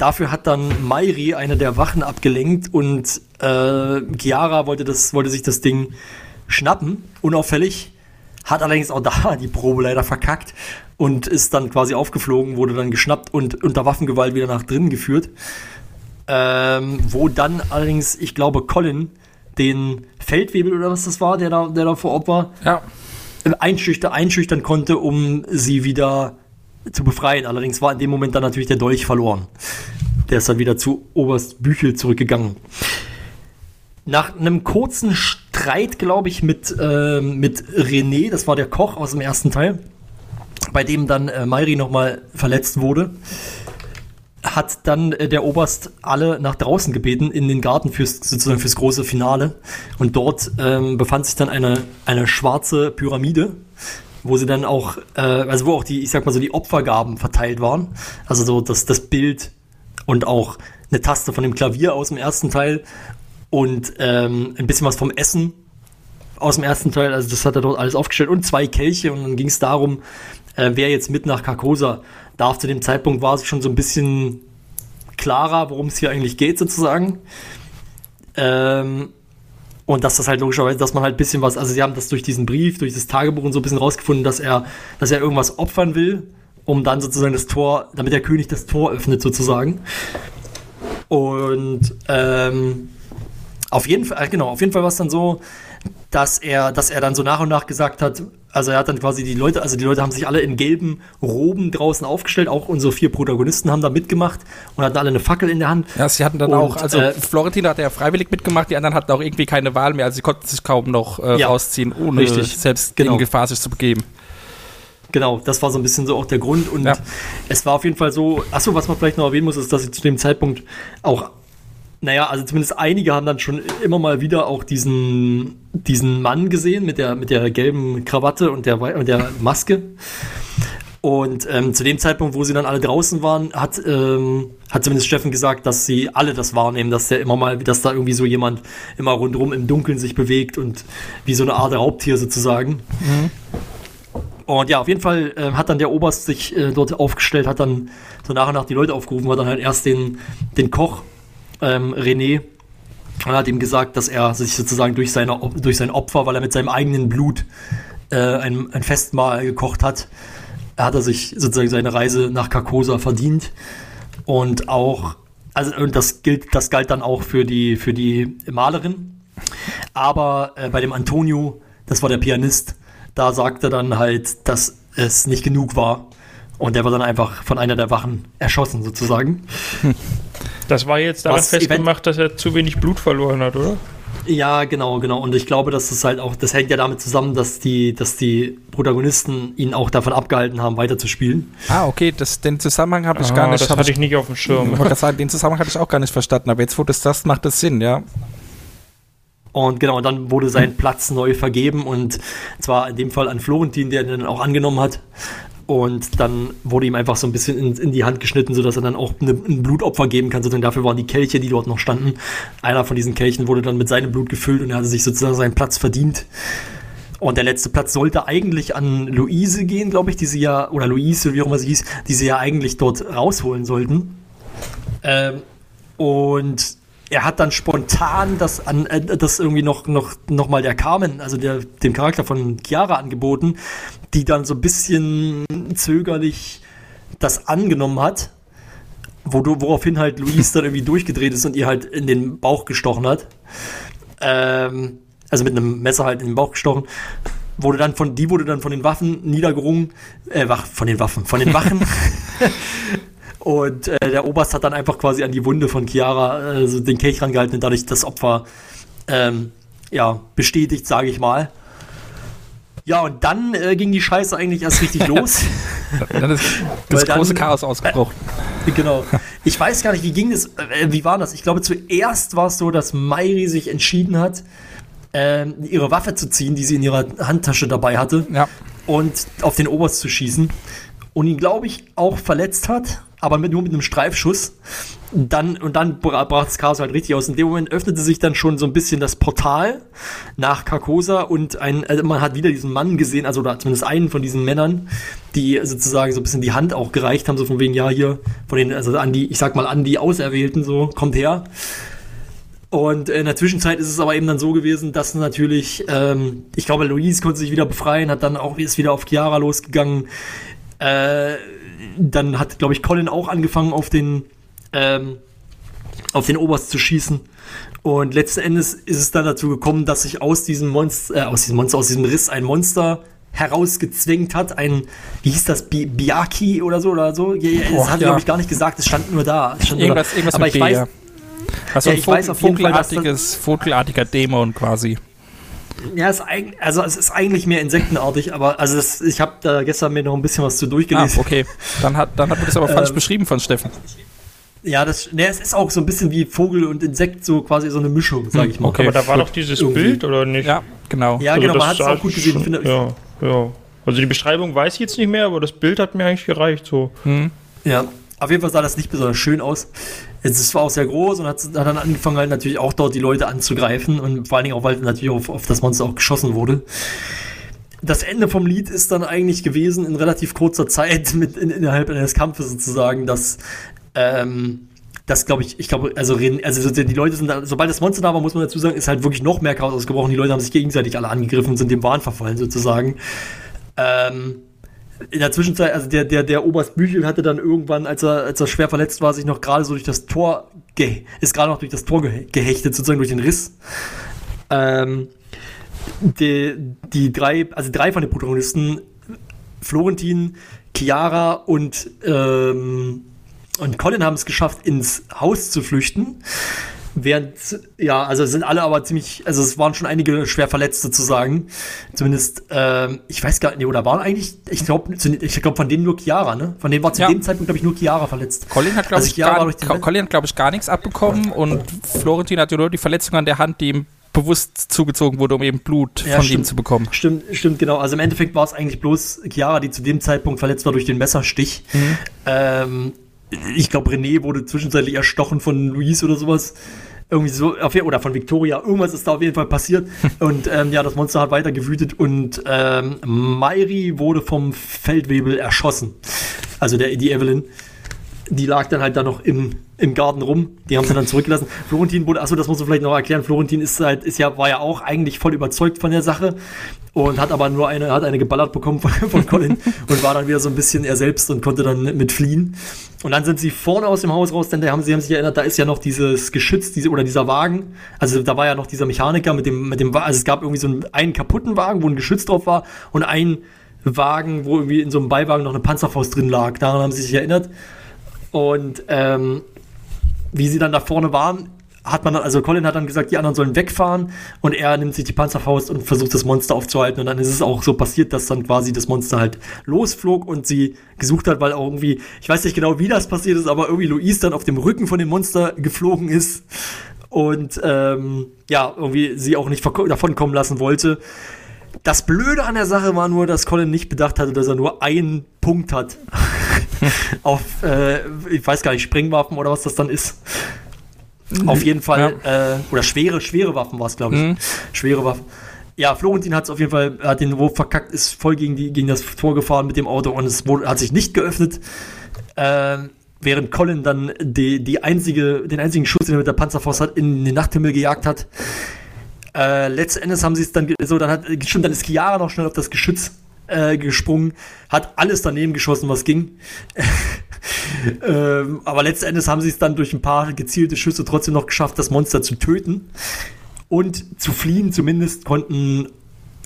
[SPEAKER 5] Dafür hat dann Mairi eine der Wachen abgelenkt und äh, Chiara wollte, das, wollte sich das Ding schnappen, unauffällig. Hat allerdings auch da die Probe leider verkackt und ist dann quasi aufgeflogen, wurde dann geschnappt und unter Waffengewalt wieder nach drinnen geführt. Ähm, wo dann allerdings, ich glaube, Colin den Feldwebel oder was das war, der da, der da vor Ort war,
[SPEAKER 7] Ja.
[SPEAKER 5] einschüchtern, einschüchtern konnte, um sie wieder zu befreien. Allerdings war in dem Moment dann natürlich der Dolch verloren. Der ist dann wieder zu Oberst Büchel zurückgegangen. Nach einem kurzen Streit, glaube ich, mit, ähm, mit René, das war der Koch aus dem ersten Teil, bei dem dann äh, Mayri nochmal verletzt wurde, hat dann äh, der Oberst alle nach draußen gebeten in den Garten fürs sozusagen fürs große Finale und dort ähm, befand sich dann eine eine schwarze Pyramide, wo sie dann auch äh, also wo auch die ich sag mal so die Opfergaben verteilt waren, also so das das Bild und auch eine Taste von dem Klavier aus dem ersten Teil und ähm, ein bisschen was vom Essen aus dem ersten Teil, also das hat er dort alles aufgestellt und zwei Kelche und dann ging es darum, äh, wer jetzt mit nach Carcosa darf. Zu dem Zeitpunkt war es schon so ein bisschen klarer, worum es hier eigentlich geht sozusagen. Ähm, und dass das halt logischerweise, dass man halt ein bisschen was, also sie haben das durch diesen Brief, durch das Tagebuch und so ein bisschen rausgefunden, dass er, dass er irgendwas opfern will, um dann sozusagen das Tor, damit der König das Tor öffnet sozusagen. Und ähm, auf jeden Fall, äh, genau, auf jeden Fall war es dann so, dass er, dass er dann so nach und nach gesagt hat, also er hat dann quasi die Leute, also die Leute haben sich alle in gelben Roben draußen aufgestellt, auch unsere vier Protagonisten haben da mitgemacht und hatten alle eine Fackel in der Hand.
[SPEAKER 7] Ja, sie hatten dann
[SPEAKER 5] Und,
[SPEAKER 7] auch, also
[SPEAKER 5] äh,
[SPEAKER 7] Florentin hat ja freiwillig mitgemacht, die anderen hatten auch irgendwie keine Wahl mehr, also sie konnten sich kaum noch äh,
[SPEAKER 5] Ja,
[SPEAKER 7] rausziehen, ohne
[SPEAKER 5] richtig,
[SPEAKER 7] selbst
[SPEAKER 5] genau.
[SPEAKER 7] in Gefahr sich zu begeben.
[SPEAKER 5] Genau, das war so ein bisschen so auch der Grund. Und
[SPEAKER 7] Ja.
[SPEAKER 5] es war auf jeden Fall so, achso, was man vielleicht noch erwähnen muss, ist, dass sie zu dem Zeitpunkt auch, naja, also zumindest einige haben dann schon immer mal wieder auch diesen, diesen Mann gesehen mit der, mit der gelben Krawatte und der, und der Maske. Und ähm, zu dem Zeitpunkt, wo sie dann alle draußen waren, hat, ähm, hat zumindest Steffen gesagt, dass sie alle das wahrnehmen, dass der immer mal, dass da irgendwie so jemand immer rundherum im Dunkeln sich bewegt und wie so eine Art Raubtier sozusagen. Und ja, auf jeden Fall äh, hat dann der Oberst sich äh, dort aufgestellt, hat dann so nach und nach die Leute aufgerufen, hat dann halt erst den, den Koch, ähm, René, hat ihm gesagt, dass er sich sozusagen durch, seine, durch sein Opfer, weil er mit seinem eigenen Blut äh, ein, ein Festmahl gekocht hat, hat er sich sozusagen seine Reise nach Carcosa verdient. Und auch, also und das gilt, das galt dann auch für die, für die Malerin. Aber äh, bei dem Antonio, das war der Pianist, da sagte dann halt, dass es nicht genug war. Und der war dann einfach von einer der Wachen erschossen, sozusagen.
[SPEAKER 6] Das war jetzt daran
[SPEAKER 5] Was
[SPEAKER 6] festgemacht, dass er zu wenig Blut verloren hat, oder?
[SPEAKER 5] Ja, genau, genau. Und ich glaube, dass das halt auch, das hängt ja damit zusammen, dass die, dass die Protagonisten ihn auch davon abgehalten haben, weiterzuspielen.
[SPEAKER 7] Ah, okay, das, den Zusammenhang habe ich
[SPEAKER 6] Ah,
[SPEAKER 7] gar nicht.
[SPEAKER 6] das hatte ich nicht auf dem
[SPEAKER 7] Ich
[SPEAKER 6] Schirm.
[SPEAKER 7] sagen, den Zusammenhang hatte ich auch gar nicht verstanden, aber jetzt, wo das sagst, macht das Sinn, ja.
[SPEAKER 5] Und genau, und dann wurde sein Platz neu vergeben und zwar in dem Fall an Florentin, der ihn dann auch angenommen hat. Und dann wurde ihm einfach so ein bisschen in, in die Hand geschnitten, sodass er dann auch eine, ein Blutopfer geben kann. Sozusagen dafür waren die Kelche, die dort noch standen. Einer von diesen Kelchen wurde dann mit seinem Blut gefüllt und er hatte sich sozusagen seinen Platz verdient. Und der letzte Platz sollte eigentlich an Luise gehen, glaube ich, die sie ja, oder Luise, wie auch immer sie hieß, die sie ja eigentlich dort rausholen sollten. Ähm, und er hat dann spontan das, an, äh, das irgendwie noch, noch, noch mal der Carmen, also der, dem Charakter von Chiara angeboten, die dann so ein bisschen zögerlich das angenommen hat, wo woraufhin halt Luis dann irgendwie durchgedreht ist und ihr halt in den Bauch gestochen hat. Ähm, also mit einem Messer halt in den Bauch gestochen. Wurde dann von, die wurde dann von den Waffen niedergerungen, äh, von den Waffen, von den Wachen. Und äh, der Oberst hat dann einfach quasi an die Wunde von Chiara äh, so den Kelch rangehalten und dadurch das Opfer ähm, ja, bestätigt, sage ich mal. Ja, und dann äh, ging die Scheiße eigentlich erst richtig los.
[SPEAKER 7] Dann ist das
[SPEAKER 5] dann-
[SPEAKER 7] große Chaos ausgebrochen.
[SPEAKER 5] genau. Ich weiß gar nicht, wie ging das, äh, wie war das? Ich glaube, zuerst war es so, dass Mairi sich entschieden hat, ähm, ihre Waffe zu ziehen, die sie in ihrer Handtasche dabei hatte,
[SPEAKER 7] Ja.
[SPEAKER 5] und auf den Oberst zu schießen. Und ihn, glaube ich, auch verletzt hat, aber mit, nur mit einem Streifschuss. Dann, und dann bra- brach das Chaos halt richtig aus. In dem Moment öffnete sich dann schon so ein bisschen das Portal nach Carcosa und ein, also man hat wieder diesen Mann gesehen, also oder zumindest einen von diesen Männern, die sozusagen so ein bisschen die Hand auch gereicht haben, so von wegen, ja, hier, von den, also an die, ich sag mal, an die Auserwählten, so, kommt her. Und in der Zwischenzeit ist es aber eben dann so gewesen, dass natürlich, ähm, ich glaube, Louise konnte sich wieder befreien, hat dann auch, ist wieder auf Chiara losgegangen. Äh, dann hat, glaube ich, Colin auch angefangen, auf den, ähm, auf den Oberst zu schießen. Und letzten Endes ist es dann dazu gekommen, dass sich aus diesem Monster, äh, aus diesem Monster, aus diesem Riss ein Monster herausgezwängt hat. Ein, wie hieß das, Bi Biaki oder so oder so? Ja, das
[SPEAKER 7] Boah,
[SPEAKER 5] hat
[SPEAKER 7] ja.
[SPEAKER 5] glaube ich gar nicht gesagt, es stand nur da. Es stand nur
[SPEAKER 7] Irgendwas,
[SPEAKER 5] da.
[SPEAKER 7] irgendwas
[SPEAKER 5] Aber ich
[SPEAKER 7] B,
[SPEAKER 5] weiß,
[SPEAKER 7] ja. Also
[SPEAKER 5] Ja,
[SPEAKER 7] ein
[SPEAKER 5] ich weiß
[SPEAKER 7] Vogel,
[SPEAKER 5] auf jeden Fall,
[SPEAKER 7] vogelartiges, vogelartiger Dämon quasi.
[SPEAKER 5] Ja, es ist eigentlich, also es ist eigentlich mehr insektenartig, aber also das, ich habe da gestern mir noch ein bisschen was zu
[SPEAKER 7] Ah,
[SPEAKER 5] durchgelesen.
[SPEAKER 7] okay. Dann hat, dann hat man das aber falsch
[SPEAKER 5] Ähm,
[SPEAKER 7] beschrieben von Steffen.
[SPEAKER 5] Ja, das, ne, es ist auch so ein bisschen wie Vogel und Insekt, so quasi so eine Mischung, sage ich mal.
[SPEAKER 7] okay.
[SPEAKER 6] Aber da war doch dieses
[SPEAKER 5] Irgendwie.
[SPEAKER 6] Bild, oder nicht?
[SPEAKER 7] Ja, genau.
[SPEAKER 5] Ja,
[SPEAKER 6] Also
[SPEAKER 5] genau, man hat es auch gut gesehen.
[SPEAKER 6] Schon-
[SPEAKER 5] finde,
[SPEAKER 6] ja, ja. Also die Beschreibung weiß ich jetzt nicht mehr, aber das Bild hat mir eigentlich gereicht. So.
[SPEAKER 7] Hm.
[SPEAKER 5] Ja, auf jeden Fall sah das nicht besonders schön aus. Es zwar auch sehr groß und hat, dann angefangen, halt natürlich auch dort die Leute anzugreifen und vor allen Dingen auch, weil natürlich auf, auf das Monster auch geschossen wurde. Das Ende vom Lied ist dann eigentlich gewesen, in relativ kurzer Zeit, mit in, innerhalb eines Kampfes sozusagen, dass, ähm, das glaube ich, ich glaube, also, reden- also so die Leute sind da, sobald das Monster da war, muss man dazu sagen, ist halt wirklich noch mehr Chaos ausgebrochen. Die Leute haben sich gegenseitig alle angegriffen und sind dem Wahn verfallen sozusagen. Ähm, in der Zwischenzeit, also der, der, der Oberst Büchel hatte dann irgendwann, als er, als er schwer verletzt war, sich noch gerade so durch das Tor, ge ist gerade noch durch das Tor ge gehechtet, sozusagen durch den Riss. Ähm, die, die drei, also drei von den Protagonisten, Florentin, Chiara und, ähm, und Colin haben es geschafft, ins Haus zu flüchten. Während, ja, also sind alle aber ziemlich, also es waren schon einige schwer verletzt sozusagen. Zumindest, ähm, ich weiß gar nicht, oder waren eigentlich, ich glaube, ich glaube von denen nur Chiara, ne? Von denen war zu
[SPEAKER 7] Ja.
[SPEAKER 5] dem Zeitpunkt, glaube ich, nur Chiara verletzt.
[SPEAKER 7] Colin hat, glaube
[SPEAKER 5] Also
[SPEAKER 7] ich, gar, Colin hat, glaub ich, gar nichts abbekommen und Florentin hat ja nur die Verletzung an der Hand, die ihm bewusst zugezogen wurde, um eben Blut
[SPEAKER 5] Ja,
[SPEAKER 7] von
[SPEAKER 5] stimmt.
[SPEAKER 7] ihm zu bekommen.
[SPEAKER 5] Stimmt, stimmt, genau. Also im Endeffekt war es eigentlich bloß Chiara, die zu dem Zeitpunkt verletzt war durch den Messerstich. Ähm, ich glaube, René wurde zwischenzeitlich erstochen von Luis oder sowas. Irgendwie so, auf, jeden- oder von Victoria. Irgendwas ist da auf jeden Fall passiert. und ähm, ja, das Monster hat weiter gewütet und ähm, Mairi wurde vom Feldwebel erschossen. Also der, die Evelyn. Die lag dann halt da noch im, im Garten rum. Die haben sie dann zurückgelassen. Florentin wurde, achso, das muss man vielleicht noch erklären. Florentin ist halt, ist ja, war ja auch eigentlich voll überzeugt von der Sache und hat aber nur eine, hat eine geballert bekommen von, von Colin und war dann wieder so ein bisschen er selbst und konnte dann mit fliehen. Und dann sind sie vorne aus dem Haus raus, denn da haben sie haben sich erinnert, da ist ja noch dieses Geschütz, diese, oder dieser Wagen. Also da war ja noch dieser Mechaniker mit dem, mit dem, also es gab irgendwie so einen, einen kaputten Wagen, wo ein Geschütz drauf war und ein Wagen, wo irgendwie in so einem Beiwagen noch eine Panzerfaust drin lag. Daran haben sie sich erinnert. Und ähm, wie sie dann da vorne waren, hat man dann, also Colin hat dann gesagt, die anderen sollen wegfahren und er nimmt sich die Panzerfaust und versucht das Monster aufzuhalten. Und dann ist es auch so passiert, dass dann quasi das Monster halt losflog und sie gesucht hat, weil auch irgendwie, ich weiß nicht genau, wie das passiert ist, aber irgendwie Luis dann auf dem Rücken von dem Monster geflogen ist und ähm, ja, irgendwie sie auch nicht verko- davonkommen lassen wollte. Das Blöde an der Sache war nur, dass Colin nicht bedacht hatte, dass er nur einen Punkt hat. auf, äh, ich weiß gar nicht, Sprengwaffen oder was das dann ist. Auf jeden Fall, äh, oder schwere, schwere Waffen war es, glaube ich.
[SPEAKER 7] Mhm.
[SPEAKER 5] Schwere Waffen. Ja, Florentin hat es auf jeden Fall, hat den Wurf verkackt, ist voll gegen, die, gegen das Tor gefahren mit dem Auto und es wurde, hat sich nicht geöffnet. Ähm, während Colin dann die, die einzige, den einzigen Schuss, den er mit der Panzerfaust hat, in den Nachthimmel gejagt hat. Äh, letzten Endes haben sie es dann so, dann hat, stimmt, dann ist Chiara noch schnell auf das Geschütz äh, gesprungen, hat alles daneben geschossen, was ging. ähm, aber letzten Endes haben sie es dann durch ein paar gezielte Schüsse trotzdem noch geschafft, das Monster zu töten und zu fliehen. Zumindest konnten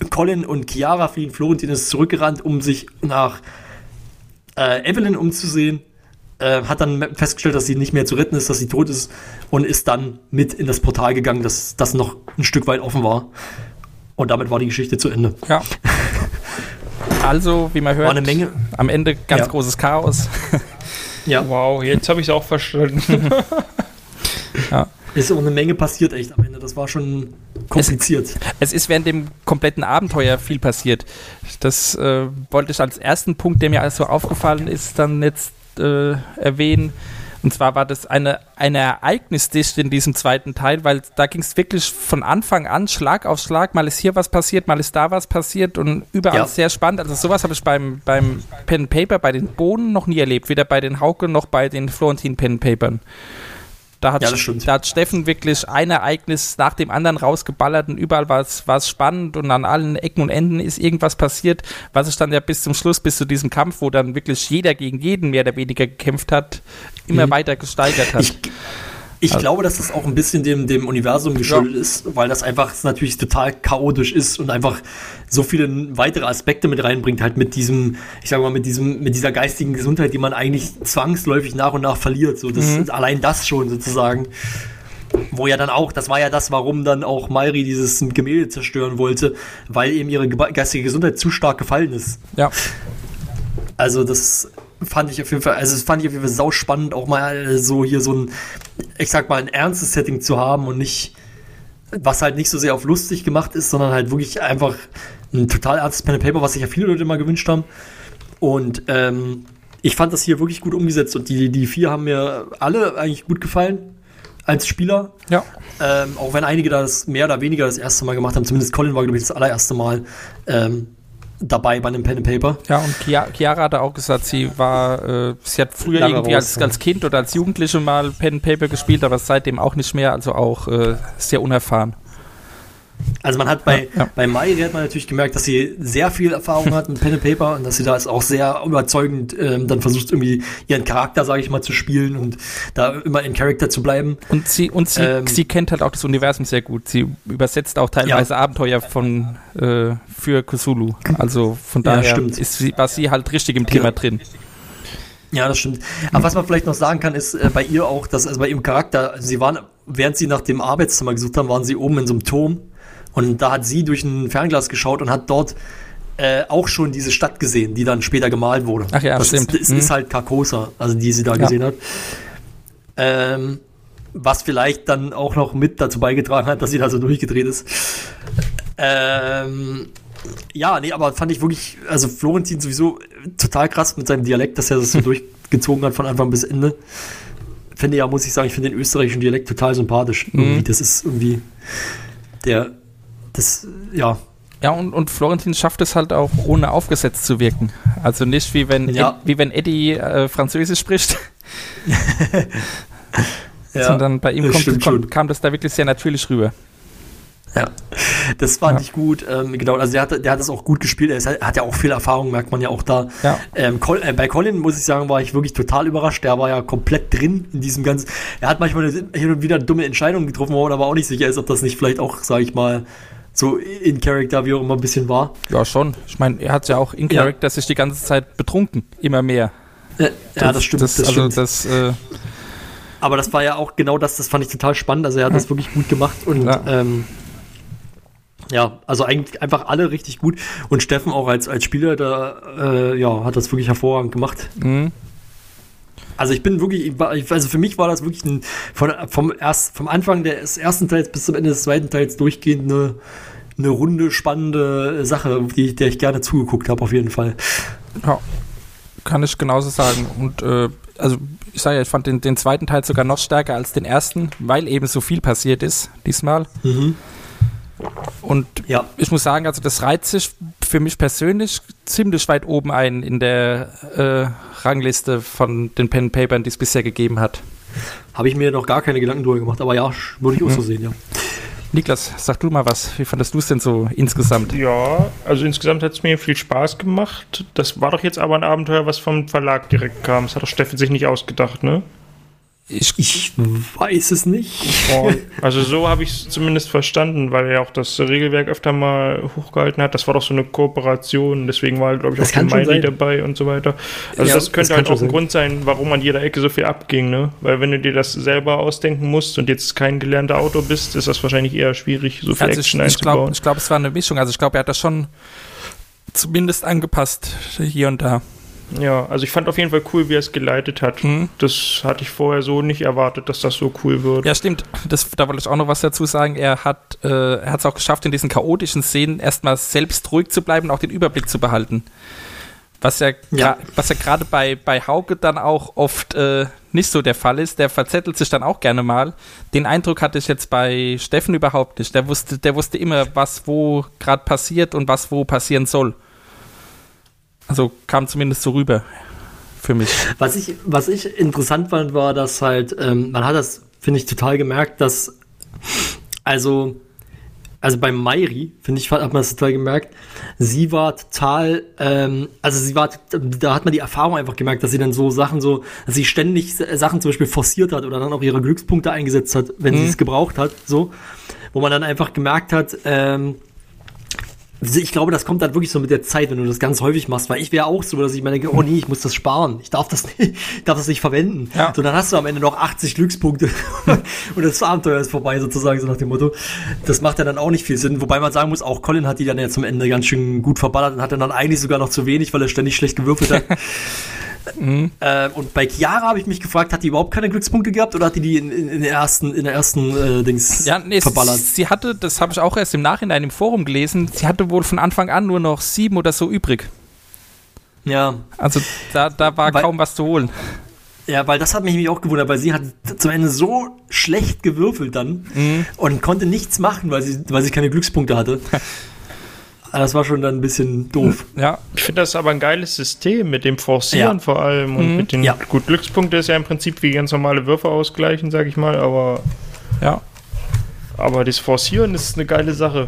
[SPEAKER 5] Colin und Chiara fliehen. Florentin ist zurückgerannt, um sich nach äh, Evelyn umzusehen. Äh, hat dann festgestellt, dass sie nicht mehr zu retten ist, dass sie tot ist und ist dann mit in das Portal gegangen, das, das noch ein Stück weit offen war. Und damit war die Geschichte zu Ende.
[SPEAKER 7] Ja. Also, wie man hört,
[SPEAKER 5] War eine Menge.
[SPEAKER 7] am Ende ganz
[SPEAKER 5] Ja.
[SPEAKER 7] großes Chaos.
[SPEAKER 5] Ja,
[SPEAKER 6] Wow, jetzt habe ich es auch verstanden.
[SPEAKER 5] ist auch eine Menge passiert echt am Ende. Das war schon kompliziert.
[SPEAKER 7] Es ist während dem kompletten Abenteuer viel passiert. Das äh, wollte ich als ersten Punkt, der mir also aufgefallen ist, dann jetzt äh, erwähnen. Und zwar war das eine, eine Ereignisdichte in diesem zweiten Teil, weil da ging es wirklich von Anfang an Schlag auf Schlag. Mal ist hier was passiert, mal ist da was passiert und überall
[SPEAKER 5] Ja.
[SPEAKER 7] sehr spannend. Also sowas habe ich beim, beim Pen Paper, bei den Bohnen noch nie erlebt. Weder bei den Hauke noch bei den Florentin Pen Papern. Da hat,
[SPEAKER 5] Ja,
[SPEAKER 7] da hat Steffen wirklich ein Ereignis nach dem anderen rausgeballert und überall war es, war es spannend und an allen Ecken und Enden ist irgendwas passiert, was sich dann ja bis zum Schluss, bis zu diesem Kampf, wo dann wirklich jeder gegen jeden mehr oder weniger gekämpft hat, immer
[SPEAKER 5] Mhm.
[SPEAKER 7] weiter gesteigert hat.
[SPEAKER 5] Ich, Ich also. glaube, dass das auch ein bisschen dem, dem Universum geschuldet ja. ist, weil das einfach natürlich total chaotisch ist und einfach so viele weitere Aspekte mit reinbringt, halt mit diesem, ich sag mal, mit diesem, mit dieser geistigen Gesundheit, die man eigentlich zwangsläufig nach und nach verliert. So, das mhm. allein das schon sozusagen. Wo ja dann auch, das war ja das, warum dann auch Mayri dieses Gemälde zerstören wollte, weil eben ihre geistige Gesundheit zu stark gefallen ist.
[SPEAKER 7] Ja.
[SPEAKER 5] Also das fand ich auf jeden Fall, also das fand ich auf jeden Fall sau spannend, auch mal so hier so ein, ich sag mal, ein ernstes Setting zu haben und nicht, was halt nicht so sehr auf lustig gemacht ist, sondern halt wirklich einfach ein total ernstes Pen and Paper, was sich ja viele Leute immer gewünscht haben. Und ähm, ich fand das hier wirklich gut umgesetzt und die, die vier haben mir alle eigentlich gut gefallen als Spieler.
[SPEAKER 7] Ja.
[SPEAKER 5] Ähm, auch wenn einige das mehr oder weniger das erste Mal gemacht haben. Zumindest Colin war, glaube ich, das allererste Mal. Ähm, dabei bei einem Pen and Paper.
[SPEAKER 7] Ja, und Chiara hat auch gesagt, sie war, äh, sie hat früher Lange irgendwie als, als Kind oder als Jugendliche mal Pen and Paper gespielt, aber seitdem auch nicht mehr, also auch äh, sehr unerfahren.
[SPEAKER 5] Also man hat bei, ja, ja. bei Mayri hat man natürlich gemerkt, dass sie sehr viel Erfahrung hat mit Pen and Paper und dass sie da ist auch sehr überzeugend ähm, dann versucht irgendwie ihren Charakter, sage ich mal, zu spielen und da immer in Charakter zu bleiben.
[SPEAKER 7] Und sie und sie, ähm, sie kennt halt auch das Universum sehr gut. Sie übersetzt auch teilweise ja. Abenteuer von äh, für Cthulhu. Also von daher ist sie, war sie halt richtig im Thema drin.
[SPEAKER 5] Ja, das stimmt. Aber was man vielleicht noch sagen kann, ist äh, bei ihr auch, dass also bei ihrem Charakter, sie waren, während sie nach dem Arbeitszimmer gesucht haben, waren sie oben in so einem Turm und da hat sie durch ein Fernglas geschaut und hat dort äh, auch schon diese Stadt gesehen, die dann später gemalt wurde.
[SPEAKER 7] Ach ja,
[SPEAKER 5] das
[SPEAKER 7] stimmt.
[SPEAKER 5] Ist, mhm. ist halt Carcosa, also die sie da ja. gesehen hat. Ähm, was vielleicht dann auch noch mit dazu beigetragen hat, dass sie da so durchgedreht ist. Ähm, ja, nee, aber fand ich wirklich, also Florentin sowieso total krass mit seinem Dialekt, dass er das so durchgezogen hat von Anfang bis Ende. Finde ja, muss ich sagen, ich finde den österreichischen Dialekt total sympathisch. Mhm. Das ist irgendwie der das, ja.
[SPEAKER 7] Ja, und, und Florentin schafft es halt auch, ohne aufgesetzt zu wirken. Also nicht wie wenn, ja. Ed, wie wenn Eddie äh, Französisch spricht. ja, Sondern bei ihm kommt, kommt, kam das da wirklich sehr natürlich rüber.
[SPEAKER 5] Ja, das fand ja. ich gut. Ähm, genau, also der hat, der hat das auch gut gespielt. Er, ist, er, hat ja auch viel Erfahrung, merkt man ja auch da.
[SPEAKER 7] Ja.
[SPEAKER 5] Ähm, Col äh, bei Colin, muss ich sagen, war ich wirklich total überrascht. Der war ja komplett drin in diesem ganzen. Er hat manchmal hin und wieder dumme Entscheidungen getroffen, wo man aber auch nicht sicher ist, ob das nicht vielleicht auch, sage ich mal, so in Character wie auch immer ein bisschen war.
[SPEAKER 7] Ja, schon. Ich meine, er hat ja auch in Character ja. sich die ganze Zeit betrunken. Immer mehr.
[SPEAKER 5] Ja, das, das stimmt.
[SPEAKER 7] Das,
[SPEAKER 5] das
[SPEAKER 7] also
[SPEAKER 5] stimmt.
[SPEAKER 7] das, äh
[SPEAKER 5] aber das war ja auch genau das, das fand ich total spannend. Also er hat das wirklich gut gemacht und ja. Ähm, ja, also eigentlich einfach alle richtig gut. Und Steffen auch als, als Spieler, da äh, ja, hat das wirklich hervorragend gemacht. Mhm. Also ich bin wirklich, also für mich war das wirklich ein, von, vom, erst, vom Anfang des ersten Teils bis zum Ende des zweiten Teils durchgehend eine, eine runde, spannende Sache, die, der ich gerne zugeguckt habe, auf jeden Fall.
[SPEAKER 7] Ja, kann ich genauso sagen. Und äh, also ich sage ja, ich fand den, den zweiten Teil sogar noch stärker als den ersten, weil eben so viel passiert ist diesmal. Mhm. Und ja. ich muss sagen, also das reizt sich für mich persönlich ziemlich weit oben ein in der äh, Rangliste von den Pen Papern, die es bisher gegeben hat.
[SPEAKER 5] Habe ich mir noch gar keine Gedanken drüber gemacht, aber ja, würde ich auch mhm. so sehen, ja.
[SPEAKER 7] Niklas, sag du mal was. Wie fandest du es denn so insgesamt?
[SPEAKER 6] Ja, also insgesamt hat es mir viel Spaß gemacht. Das war doch jetzt aber ein Abenteuer, was vom Verlag direkt kam. Das hat doch Steffen sich nicht ausgedacht, ne?
[SPEAKER 5] Ich, ich weiß es nicht.
[SPEAKER 6] Also so habe ich es zumindest verstanden, weil er auch das Regelwerk öfter mal hochgehalten hat. Das war doch so eine Kooperation, deswegen war, glaube ich, auch die Miley dabei und so weiter. Also ja, das könnte das halt auch ein sein. Grund sein, warum an jeder Ecke so viel abging, ne? Weil wenn du dir das selber ausdenken musst und jetzt kein gelernter Autor bist, ist das wahrscheinlich eher schwierig, so viel
[SPEAKER 7] also Action ich, ich einzubauen. ich glaube, es war eine Mischung. Also ich glaube, er hat das schon zumindest angepasst hier und da.
[SPEAKER 6] Ja, also ich fand auf jeden Fall cool, wie er es geleitet hat. Mhm. Das hatte ich vorher so nicht erwartet, dass das so cool wird.
[SPEAKER 7] Ja, stimmt. Das, da wollte ich auch noch was dazu sagen. Er hat äh, es auch geschafft, in diesen chaotischen Szenen erstmal selbst ruhig zu bleiben und auch den Überblick zu behalten. Was ja, ja. was ja gerade bei, bei Hauke dann auch oft äh, nicht so der Fall ist. Der verzettelt sich dann auch gerne mal. Den Eindruck hatte ich jetzt bei Steffen überhaupt nicht. Der wusste, der wusste immer, was wo gerade passiert und was wo passieren soll. Also kam zumindest so rüber für mich.
[SPEAKER 5] Was ich, was ich interessant fand, war, dass halt, ähm, man hat das, finde ich, total gemerkt, dass, also, also bei Mairi, finde ich, hat man das total gemerkt, sie war total, ähm, also sie war, da hat man die Erfahrung einfach gemerkt, dass sie dann so Sachen so, dass sie ständig Sachen zum Beispiel forciert hat oder dann auch ihre Glückspunkte eingesetzt hat, wenn mhm. sie es gebraucht hat, so, wo man dann einfach gemerkt hat, ähm, ich glaube, das kommt dann wirklich so mit der Zeit, wenn du das ganz häufig machst, weil ich wäre auch so, dass ich mir denke, oh nee, ich muss das sparen, ich darf das nicht, ich darf das nicht verwenden. Ja. So, dann hast du am Ende noch 80 Glückspunkte und das Abenteuer ist vorbei, sozusagen, so nach dem Motto. Das macht ja dann auch nicht viel Sinn, wobei man sagen muss, auch Colin hat die dann ja zum Ende ganz schön gut verballert und hat dann eigentlich sogar noch zu wenig, weil er ständig schlecht gewürfelt hat. Mhm. Äh, und bei Chiara habe ich mich gefragt, hat die überhaupt keine Glückspunkte gehabt oder hat die die in, in, in der ersten, in der ersten äh, Dings
[SPEAKER 7] ja, nee, verballert? Sie hatte, das habe ich auch erst im Nachhinein im Forum gelesen, sie hatte wohl von Anfang an nur noch sieben oder so übrig.
[SPEAKER 5] Ja.
[SPEAKER 7] Also da, da war weil, kaum was zu holen.
[SPEAKER 5] Ja, weil das hat mich nämlich auch gewundert, weil sie hat zum Ende so schlecht gewürfelt dann mhm. und konnte nichts machen, weil sie, weil sie keine Glückspunkte hatte. Ah, das war schon dann ein bisschen doof.
[SPEAKER 6] Ja. Ich finde das aber ein geiles System mit dem Forcieren ja. vor allem und mhm. mit den ja. gut Glückspunkte ist ja im Prinzip wie ganz normale Würfe ausgleichen, sag ich mal, aber ja. Aber das Forcieren ist eine geile Sache.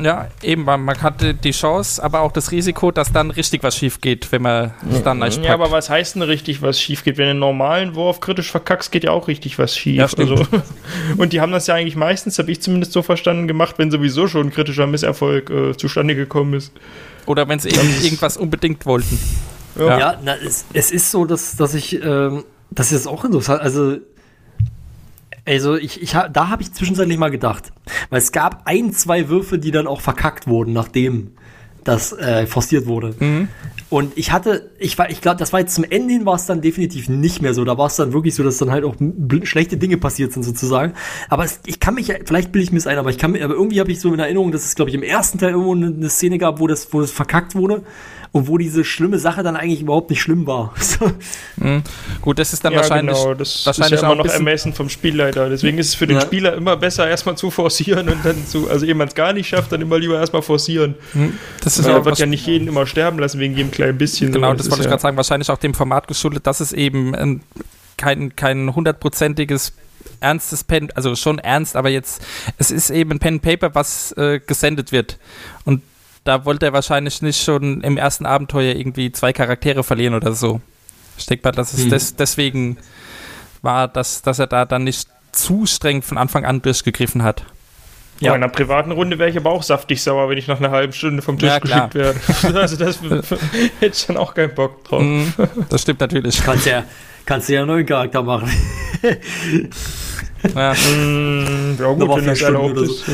[SPEAKER 7] Ja, eben, man hatte die Chance, aber auch das Risiko, dass dann richtig was schief geht, wenn man es dann nicht
[SPEAKER 6] packt. Ja, aber was heißt denn richtig was schief geht? Wenn du einen normalen Wurf kritisch verkackst, geht ja auch richtig was schief. Ja, also, und die haben das ja eigentlich meistens, habe ich zumindest so verstanden, gemacht, wenn sowieso schon ein kritischer Misserfolg äh, zustande gekommen ist.
[SPEAKER 7] Oder wenn sie eben irgendwas unbedingt wollten.
[SPEAKER 5] Ja, ja na, es, es, ist so, dass, dass ich, ähm, das ist auch interessant, also also ich, ich da habe ich zwischenzeitlich mal gedacht, weil es gab ein, zwei Würfe, die dann auch verkackt wurden, nachdem das äh, forciert wurde. Mhm. Und ich hatte, ich war, ich glaube, das war jetzt zum Ende hin war es dann definitiv nicht mehr so. Da war es dann wirklich so, dass dann halt auch schlechte Dinge passiert sind sozusagen. Aber es, ich kann mich, vielleicht bilde ich mir es ein, aber ich kann aber irgendwie habe ich so in Erinnerung, dass es glaube ich im ersten Teil irgendwo eine, eine Szene gab, wo das, wo das verkackt wurde und wo diese schlimme Sache dann eigentlich überhaupt nicht schlimm war.
[SPEAKER 7] mhm. Gut, das ist dann ja, wahrscheinlich,
[SPEAKER 6] genau. das wahrscheinlich ist ja immer noch ermessen vom Spielleiter. Deswegen ist es für den ja. Spieler immer besser, erstmal zu forcieren und dann zu, also jemand es gar nicht schafft, dann immer lieber erstmal forcieren. Mhm. Das ist Weil er wird ja nicht jeden immer sterben lassen wegen jedem kleinen bisschen.
[SPEAKER 7] Genau, das, das wollte ich gerade sagen, wahrscheinlich auch dem Format geschuldet, dass es eben ein, kein, kein hundertprozentiges ernstes Pen, also schon ernst, aber jetzt, es ist eben ein Pen Paper, was äh, gesendet wird. Und da wollte er wahrscheinlich nicht schon im ersten Abenteuer irgendwie zwei Charaktere verlieren oder so. Ich denke mal, dass es hm. des, deswegen war, dass, dass er da dann nicht zu streng von Anfang an durchgegriffen hat.
[SPEAKER 6] Ja, in einer privaten Runde wäre ich aber auch saftig sauer, wenn ich nach einer halben Stunde vom Tisch ja, geschickt werde. also das hätte ich dann auch keinen Bock drauf. Mm,
[SPEAKER 7] das stimmt natürlich.
[SPEAKER 5] Kannst ja, kannst ja einen neuen Charakter machen.
[SPEAKER 6] Ja, mm, ja gut, wenn das erlaubt ist. So.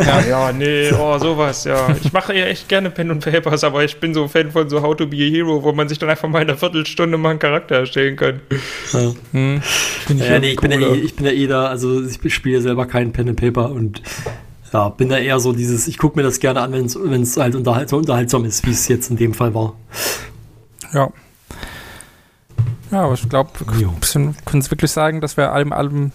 [SPEAKER 6] Ja, ja, nee, oh, sowas, ja. Ich mache ja echt gerne Pen und Papers, aber ich bin so Fan von so How to be a Hero, wo man sich dann einfach mal in einer Viertelstunde mal einen Charakter erstellen kann.
[SPEAKER 5] Ja, hm. ich, ja, nee, ich, bin ja eh, ich bin ja eh da, also ich spiele selber keinen Pen and Paper und ja, bin da eher so dieses, ich gucke mir das gerne an, wenn es halt unterhalt, so unterhaltsam ist, wie es jetzt in dem Fall war.
[SPEAKER 7] Ja. Ja, aber ich glaube, wir können es wirklich sagen, dass wir allem, allem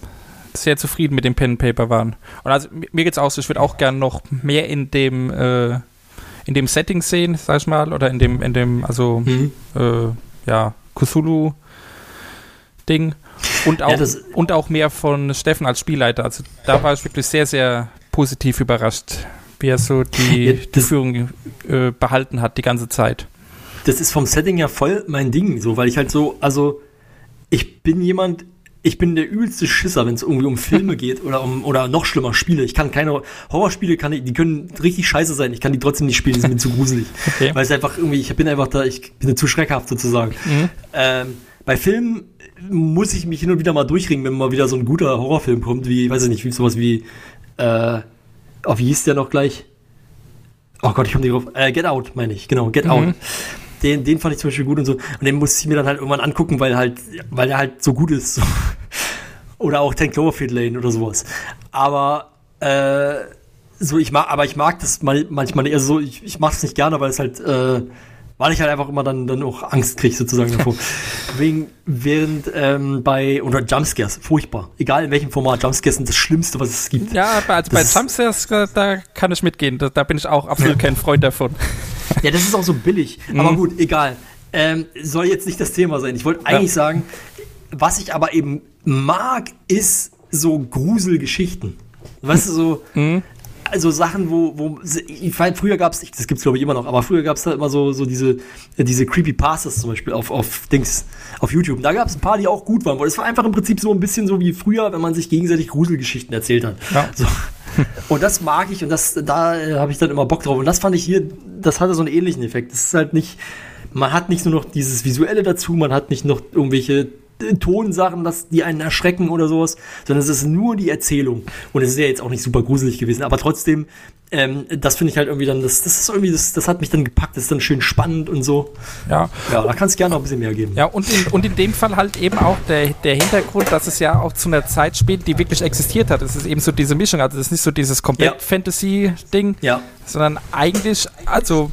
[SPEAKER 7] sehr zufrieden mit dem Pen Paper waren. Und also mir geht's auch so, ich würde auch gerne noch mehr in dem äh, in dem Setting sehen, sag ich mal, oder in dem in dem also mhm. äh, ja Cthulhu Ding und auch ja, und auch mehr von Steffen als Spielleiter. Also da war ich wirklich sehr sehr positiv überrascht, wie er so die, ja, die Führung äh, behalten hat die ganze Zeit.
[SPEAKER 5] Das ist vom Setting ja voll mein Ding, so weil ich halt so also ich bin jemand, ich bin der übelste Schisser, wenn es irgendwie um Filme geht oder um oder noch schlimmer Spiele. Ich kann keine Horrorspiele, kann ich, die können richtig scheiße sein. Ich kann die trotzdem nicht spielen, die sind mir zu gruselig. Okay. Weil es einfach irgendwie, ich bin einfach da, ich bin zu schreckhaft sozusagen. Mhm. Ähm, bei Filmen muss ich mich hin und wieder mal durchringen, wenn mal wieder so ein guter Horrorfilm kommt, wie, ich weiß nicht, wie sowas wie, äh, oh, wie hieß der noch gleich? Oh Gott, ich komme nicht drauf. Äh, Get Out, meine ich, genau, Get mhm. Out den, den fand ich zum Beispiel gut und so. Und den musste ich mir dann halt irgendwann angucken, weil halt, weil der halt so gut ist. So. Oder auch Ten Cloverfield Lane oder sowas. Aber äh, so ich mag, aber ich mag das mal, manchmal eher so. Ich, ich mache es nicht gerne, weil es halt äh, weil ich halt einfach immer dann, dann auch Angst kriege, sozusagen davor. Wegen, während ähm, bei, oder Jumpscares, furchtbar. Egal in welchem Format, Jumpscares sind das Schlimmste, was es gibt.
[SPEAKER 7] Ja, also bei Jumpscares, da kann ich mitgehen. Da, da bin ich auch absolut kein Freund davon.
[SPEAKER 5] Ja, das ist auch so billig. Aber mhm. gut, egal. Ähm, soll jetzt nicht das Thema sein. Ich wollte eigentlich ja. sagen, was ich aber eben mag, ist so Gruselgeschichten. Weißt du, so, mhm. also Sachen, wo, wo ich fand, früher gab es, das gibt's glaube ich immer noch, aber früher gab es da immer so, so diese, diese Creepy Passes zum Beispiel auf, auf Dings, auf YouTube. Da gab es ein paar, die auch gut waren, weil es war einfach im Prinzip so ein bisschen so wie früher, wenn man sich gegenseitig Gruselgeschichten erzählt hat. Ja. So. Und das mag ich und das, da äh, habe ich dann immer Bock drauf. Und das fand ich hier, das hatte so einen ähnlichen Effekt. Das ist halt nicht, man hat nicht nur noch dieses Visuelle dazu, man hat nicht noch irgendwelche Tonsachen, dass die einen erschrecken oder sowas, sondern es ist nur die Erzählung. Und es ist ja jetzt auch nicht super gruselig gewesen, aber trotzdem, ähm, das finde ich halt irgendwie dann, das, das ist irgendwie, das, das hat mich dann gepackt, das ist dann schön spannend und so.
[SPEAKER 7] Ja.
[SPEAKER 5] Ja, da kann es gerne noch ein bisschen mehr geben.
[SPEAKER 7] Ja, und in, und in dem Fall halt eben auch der, der Hintergrund, dass es ja auch zu einer Zeit spielt, die wirklich existiert hat. Es ist eben so diese Mischung, also es ist nicht so dieses komplett ja. Fantasy-Ding,
[SPEAKER 5] ja.
[SPEAKER 7] sondern eigentlich, also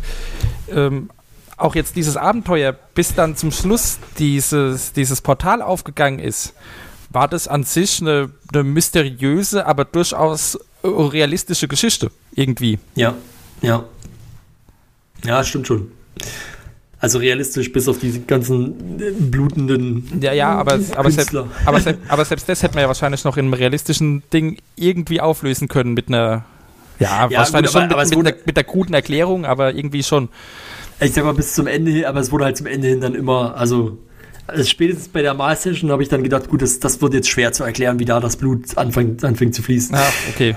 [SPEAKER 7] ähm, auch jetzt dieses Abenteuer, bis dann zum Schluss dieses, dieses Portal aufgegangen ist, war das an sich eine, eine mysteriöse, aber durchaus realistische Geschichte irgendwie.
[SPEAKER 5] Ja, ja. Ja, stimmt schon. Also realistisch bis auf diese ganzen äh, blutenden.
[SPEAKER 7] Ja, ja, aber, aber, selbst, aber, selbst, aber selbst das hätten wir ja wahrscheinlich noch in einem realistischen Ding irgendwie auflösen können mit einer. Ja, ja wahrscheinlich gut, aber, schon mit, mit, einer, mit einer guten Erklärung, aber irgendwie schon
[SPEAKER 5] ich sag mal bis zum Ende hin, aber es wurde halt zum Ende hin dann immer, also, also spätestens bei der Mal-Session habe ich dann gedacht, gut, das, das wird jetzt schwer zu erklären, wie da das Blut anfängt, anfängt zu fließen.
[SPEAKER 7] Ah, okay.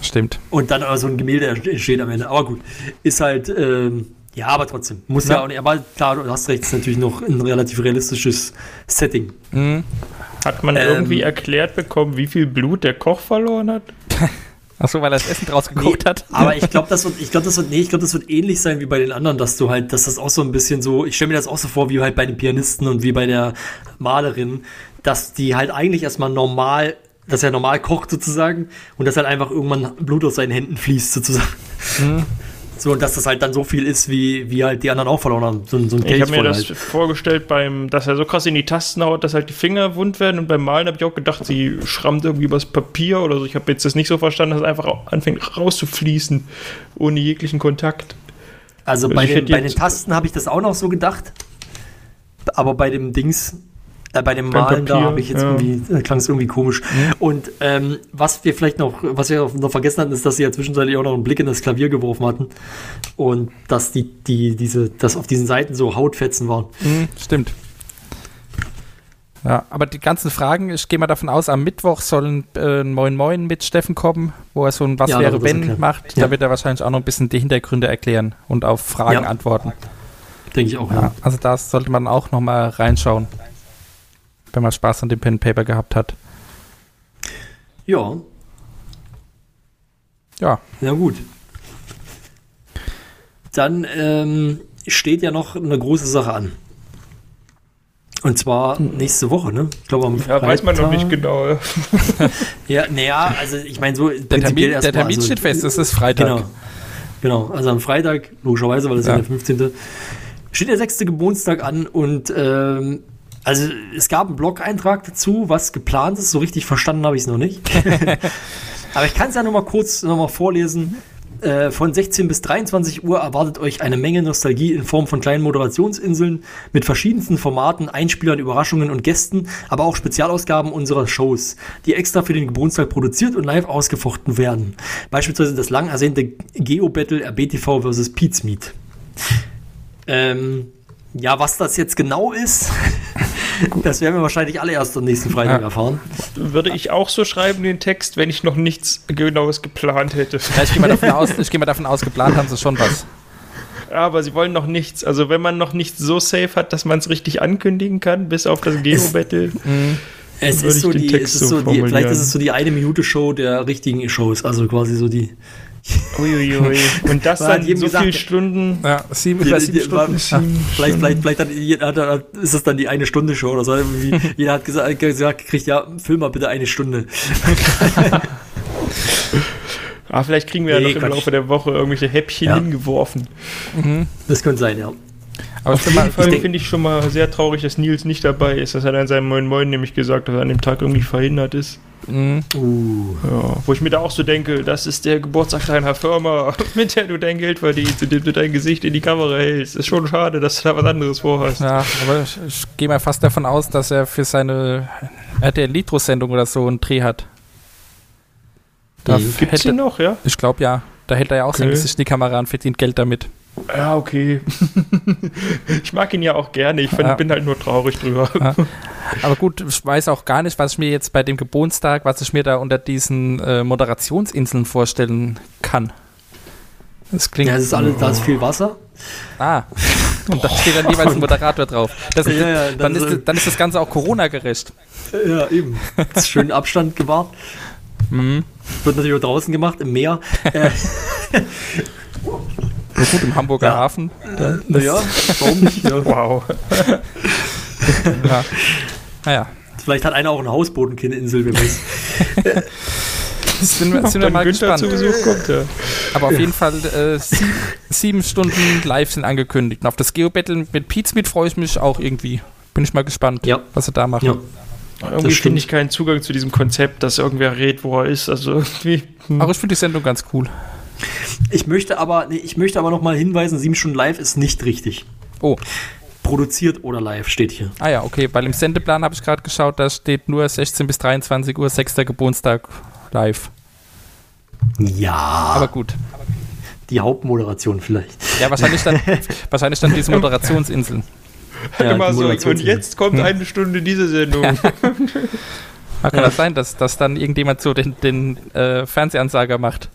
[SPEAKER 7] Stimmt.
[SPEAKER 5] Und dann aber so ein Gemälde entsteht am Ende. Aber gut, ist halt, ähm, ja, aber trotzdem. Muss ja. ja. auch nicht. Aber klar, du hast recht, ist natürlich noch ein relativ realistisches Setting.
[SPEAKER 6] Mhm. Hat man ähm, irgendwie erklärt bekommen, wie viel Blut der Koch verloren hat?
[SPEAKER 7] Achso, weil er das Essen draus gekocht
[SPEAKER 5] nee,
[SPEAKER 7] hat.
[SPEAKER 5] Aber ich glaube, das wird, ich glaube, das wird, nee, ich glaube, das wird ähnlich sein wie bei den anderen, dass du halt, dass das auch so ein bisschen so, ich stelle mir das auch so vor, wie halt bei den Pianisten und wie bei der Malerin, dass die halt eigentlich erstmal normal, dass er normal kocht sozusagen und dass halt einfach irgendwann Blut aus seinen Händen fließt sozusagen. Mhm. So, und dass das halt dann so viel ist, wie, wie halt die anderen auch verloren haben. So, so
[SPEAKER 6] ein ich habe mir das halt. vorgestellt, beim, dass er so krass in die Tasten haut, dass halt die Finger wund werden. Und beim Malen habe ich auch gedacht, sie schrammt irgendwie übers Papier oder so. Ich habe jetzt das nicht so verstanden, dass es einfach anfängt rauszufließen, ohne jeglichen Kontakt.
[SPEAKER 5] Also, also bei, den, bei den Tasten habe ich das auch noch so gedacht. Aber bei dem Dings äh, bei dem Malen da habe ich jetzt ja. irgendwie, äh, klang es irgendwie komisch. Mhm. Und ähm, was wir vielleicht noch, was wir noch vergessen hatten, ist, dass sie ja zwischenzeitlich auch noch einen Blick in das Klavier geworfen hatten. Und dass die, die, diese, dass auf diesen Seiten so Hautfetzen waren.
[SPEAKER 7] Mhm, stimmt. Ja, aber die ganzen Fragen, ich gehe mal davon aus, am Mittwoch sollen äh, Moin Moin mit Steffen kommen, wo er so ein Was ja, wäre wenn macht. Ja. Da wird er wahrscheinlich auch noch ein bisschen die Hintergründe erklären und auf Fragen ja. antworten.
[SPEAKER 5] Denke ich auch,
[SPEAKER 7] ja. Also da sollte man auch noch mal reinschauen wenn man Spaß an dem Pen Paper gehabt hat.
[SPEAKER 5] Ja.
[SPEAKER 7] Ja.
[SPEAKER 5] Ja, gut. Dann ähm, steht ja noch eine große Sache an. Und zwar nächste Woche, ne?
[SPEAKER 6] Ich glaube am Ja, Freitag. weiß man noch nicht genau.
[SPEAKER 5] ja, naja, also ich meine so.
[SPEAKER 7] Der Termin, der Termin also, steht fest, es ist Freitag.
[SPEAKER 5] Genau. Genau, also am Freitag, logischerweise, weil es ja. ja der 15. steht der sechste Geburtstag an und ähm, also es gab einen Blog-Eintrag dazu, was geplant ist. So richtig verstanden habe ich es noch nicht. Aber ich kann es ja noch mal kurz noch mal vorlesen. Äh, von 16 bis 23 Uhr erwartet euch eine Menge Nostalgie in Form von kleinen Moderationsinseln mit verschiedensten Formaten, Einspielern, Überraschungen und Gästen, aber auch Spezialausgaben unserer Shows, die extra für den Geburtstag produziert und live ausgefochten werden. Beispielsweise das lang ersehnte Geo-Battle RBTV vs. Meat. Ähm, ja, was das jetzt genau ist, das werden wir wahrscheinlich alle erst am nächsten Freitag ja. erfahren.
[SPEAKER 6] Würde ich auch so schreiben, den Text, wenn ich noch nichts Genaues geplant hätte.
[SPEAKER 7] Ja, ich gehe mal, davon aus, geh mal davon aus, geplant haben sie schon was.
[SPEAKER 6] Aber sie wollen noch nichts. Also wenn man noch nichts so safe hat, dass man es richtig ankündigen kann, bis auf das Geo-Battle.
[SPEAKER 5] Es ist so die, es ist so die, vielleicht ist es so die eine Minute Show der richtigen Shows, also quasi so die
[SPEAKER 6] Uiuiui. Und das dann so gesagt, viele Stunden.
[SPEAKER 7] Ja, sieben, die, sieben
[SPEAKER 5] Stunden. War, vielleicht, vielleicht, vielleicht hat, hat, ist das dann die eine Stunde Show oder so. Jeder hat gesagt, gesagt kriegt ja, film mal bitte eine Stunde.
[SPEAKER 6] ah, vielleicht kriegen wir nee, ja noch im Laufe der Woche irgendwelche Häppchen ja. hingeworfen.
[SPEAKER 5] Mhm. Das könnte sein, ja.
[SPEAKER 6] Aber auf jeden Fall finde ich schon mal sehr traurig, dass Nils nicht dabei ist. Das hat er in seinem Moin Moin nämlich gesagt, dass er an dem Tag irgendwie verhindert ist. Mhm. Uh. Ja, wo ich mir da auch so denke, das ist der Geburtstag deiner Firma, mit der du dein Geld verdienst, indem du dein Gesicht in die Kamera hältst. Ist schon schade, dass du da was anderes vorhast.
[SPEAKER 7] Ja, aber ich, ich gehe mal fast davon aus, dass er für seine RTL Litro-Sendung oder so einen Dreh hat. Da
[SPEAKER 6] Gibt's
[SPEAKER 7] hätte,
[SPEAKER 6] die noch, ja?
[SPEAKER 7] Ich glaube ja. Da hält er ja auch sein
[SPEAKER 6] Okay.
[SPEAKER 7] Gesicht in die Kamera und verdient Geld damit.
[SPEAKER 6] Ja, okay. ich mag ihn ja auch gerne. Ich find,
[SPEAKER 7] Ja.
[SPEAKER 6] bin halt nur traurig drüber.
[SPEAKER 7] Ja. Aber gut, ich weiß auch gar nicht, was ich mir jetzt bei dem Geburtstag, was ich mir da unter diesen äh, Moderationsinseln vorstellen kann. Das klingt.
[SPEAKER 5] Ja, es ist alles, da ist viel Wasser.
[SPEAKER 7] Ah. Und da steht dann jeweils ein Moderator drauf. Das,
[SPEAKER 5] Ja, ja,
[SPEAKER 7] dann,
[SPEAKER 5] dann
[SPEAKER 7] ist, dann ist das Ganze auch Corona-gerecht.
[SPEAKER 5] Ja, eben. Ist Schön Abstand gewahrt.
[SPEAKER 7] Mhm.
[SPEAKER 5] Wird natürlich auch draußen gemacht, im Meer. Äh,
[SPEAKER 7] Na gut, im Hamburger
[SPEAKER 5] Ja.
[SPEAKER 7] Hafen.
[SPEAKER 5] naja, warum nicht? Ja.
[SPEAKER 6] Wow.
[SPEAKER 7] Ja. Naja,
[SPEAKER 5] Vielleicht hat einer auch ein Hausboot und keine Insel, wer weiß.
[SPEAKER 7] sind wir, sind wir mal
[SPEAKER 6] Günther
[SPEAKER 7] gespannt.
[SPEAKER 6] zu Besuch kommt, ja.
[SPEAKER 7] Aber auf jeden Fall äh, sieben, sieben Stunden live sind angekündigt. Und auf das Geo-Battle mit Pizmeet freue ich mich auch irgendwie. Bin ich mal gespannt,
[SPEAKER 5] Ja.
[SPEAKER 7] was sie da machen.
[SPEAKER 5] Ja.
[SPEAKER 6] Irgendwie finde ich keinen Zugang zu diesem Konzept, dass irgendwer redet, wo er ist. Also irgendwie. hm.
[SPEAKER 7] Aber ich finde die Sendung ganz cool.
[SPEAKER 5] Ich möchte aber, nee, ich möchte aber noch mal hinweisen, 7 Stunden live ist nicht richtig.
[SPEAKER 7] Oh,
[SPEAKER 5] Produziert oder live steht hier.
[SPEAKER 7] ah ja, okay. Weil im Sendeplan habe ich gerade geschaut, da steht nur 16 bis 23 Uhr, 6. Geburtstag live.
[SPEAKER 5] Ja,
[SPEAKER 7] Aber gut.
[SPEAKER 5] die Hauptmoderation vielleicht.
[SPEAKER 7] Ja, wahrscheinlich dann, wahrscheinlich dann diese Moderationsinseln.
[SPEAKER 5] Ja,
[SPEAKER 6] Immer
[SPEAKER 5] die
[SPEAKER 6] so, und jetzt kommt eine Stunde diese Sendung.
[SPEAKER 7] Ah, kann das sein, dass, dass dann irgendjemand so den, den äh, Fernsehansager macht?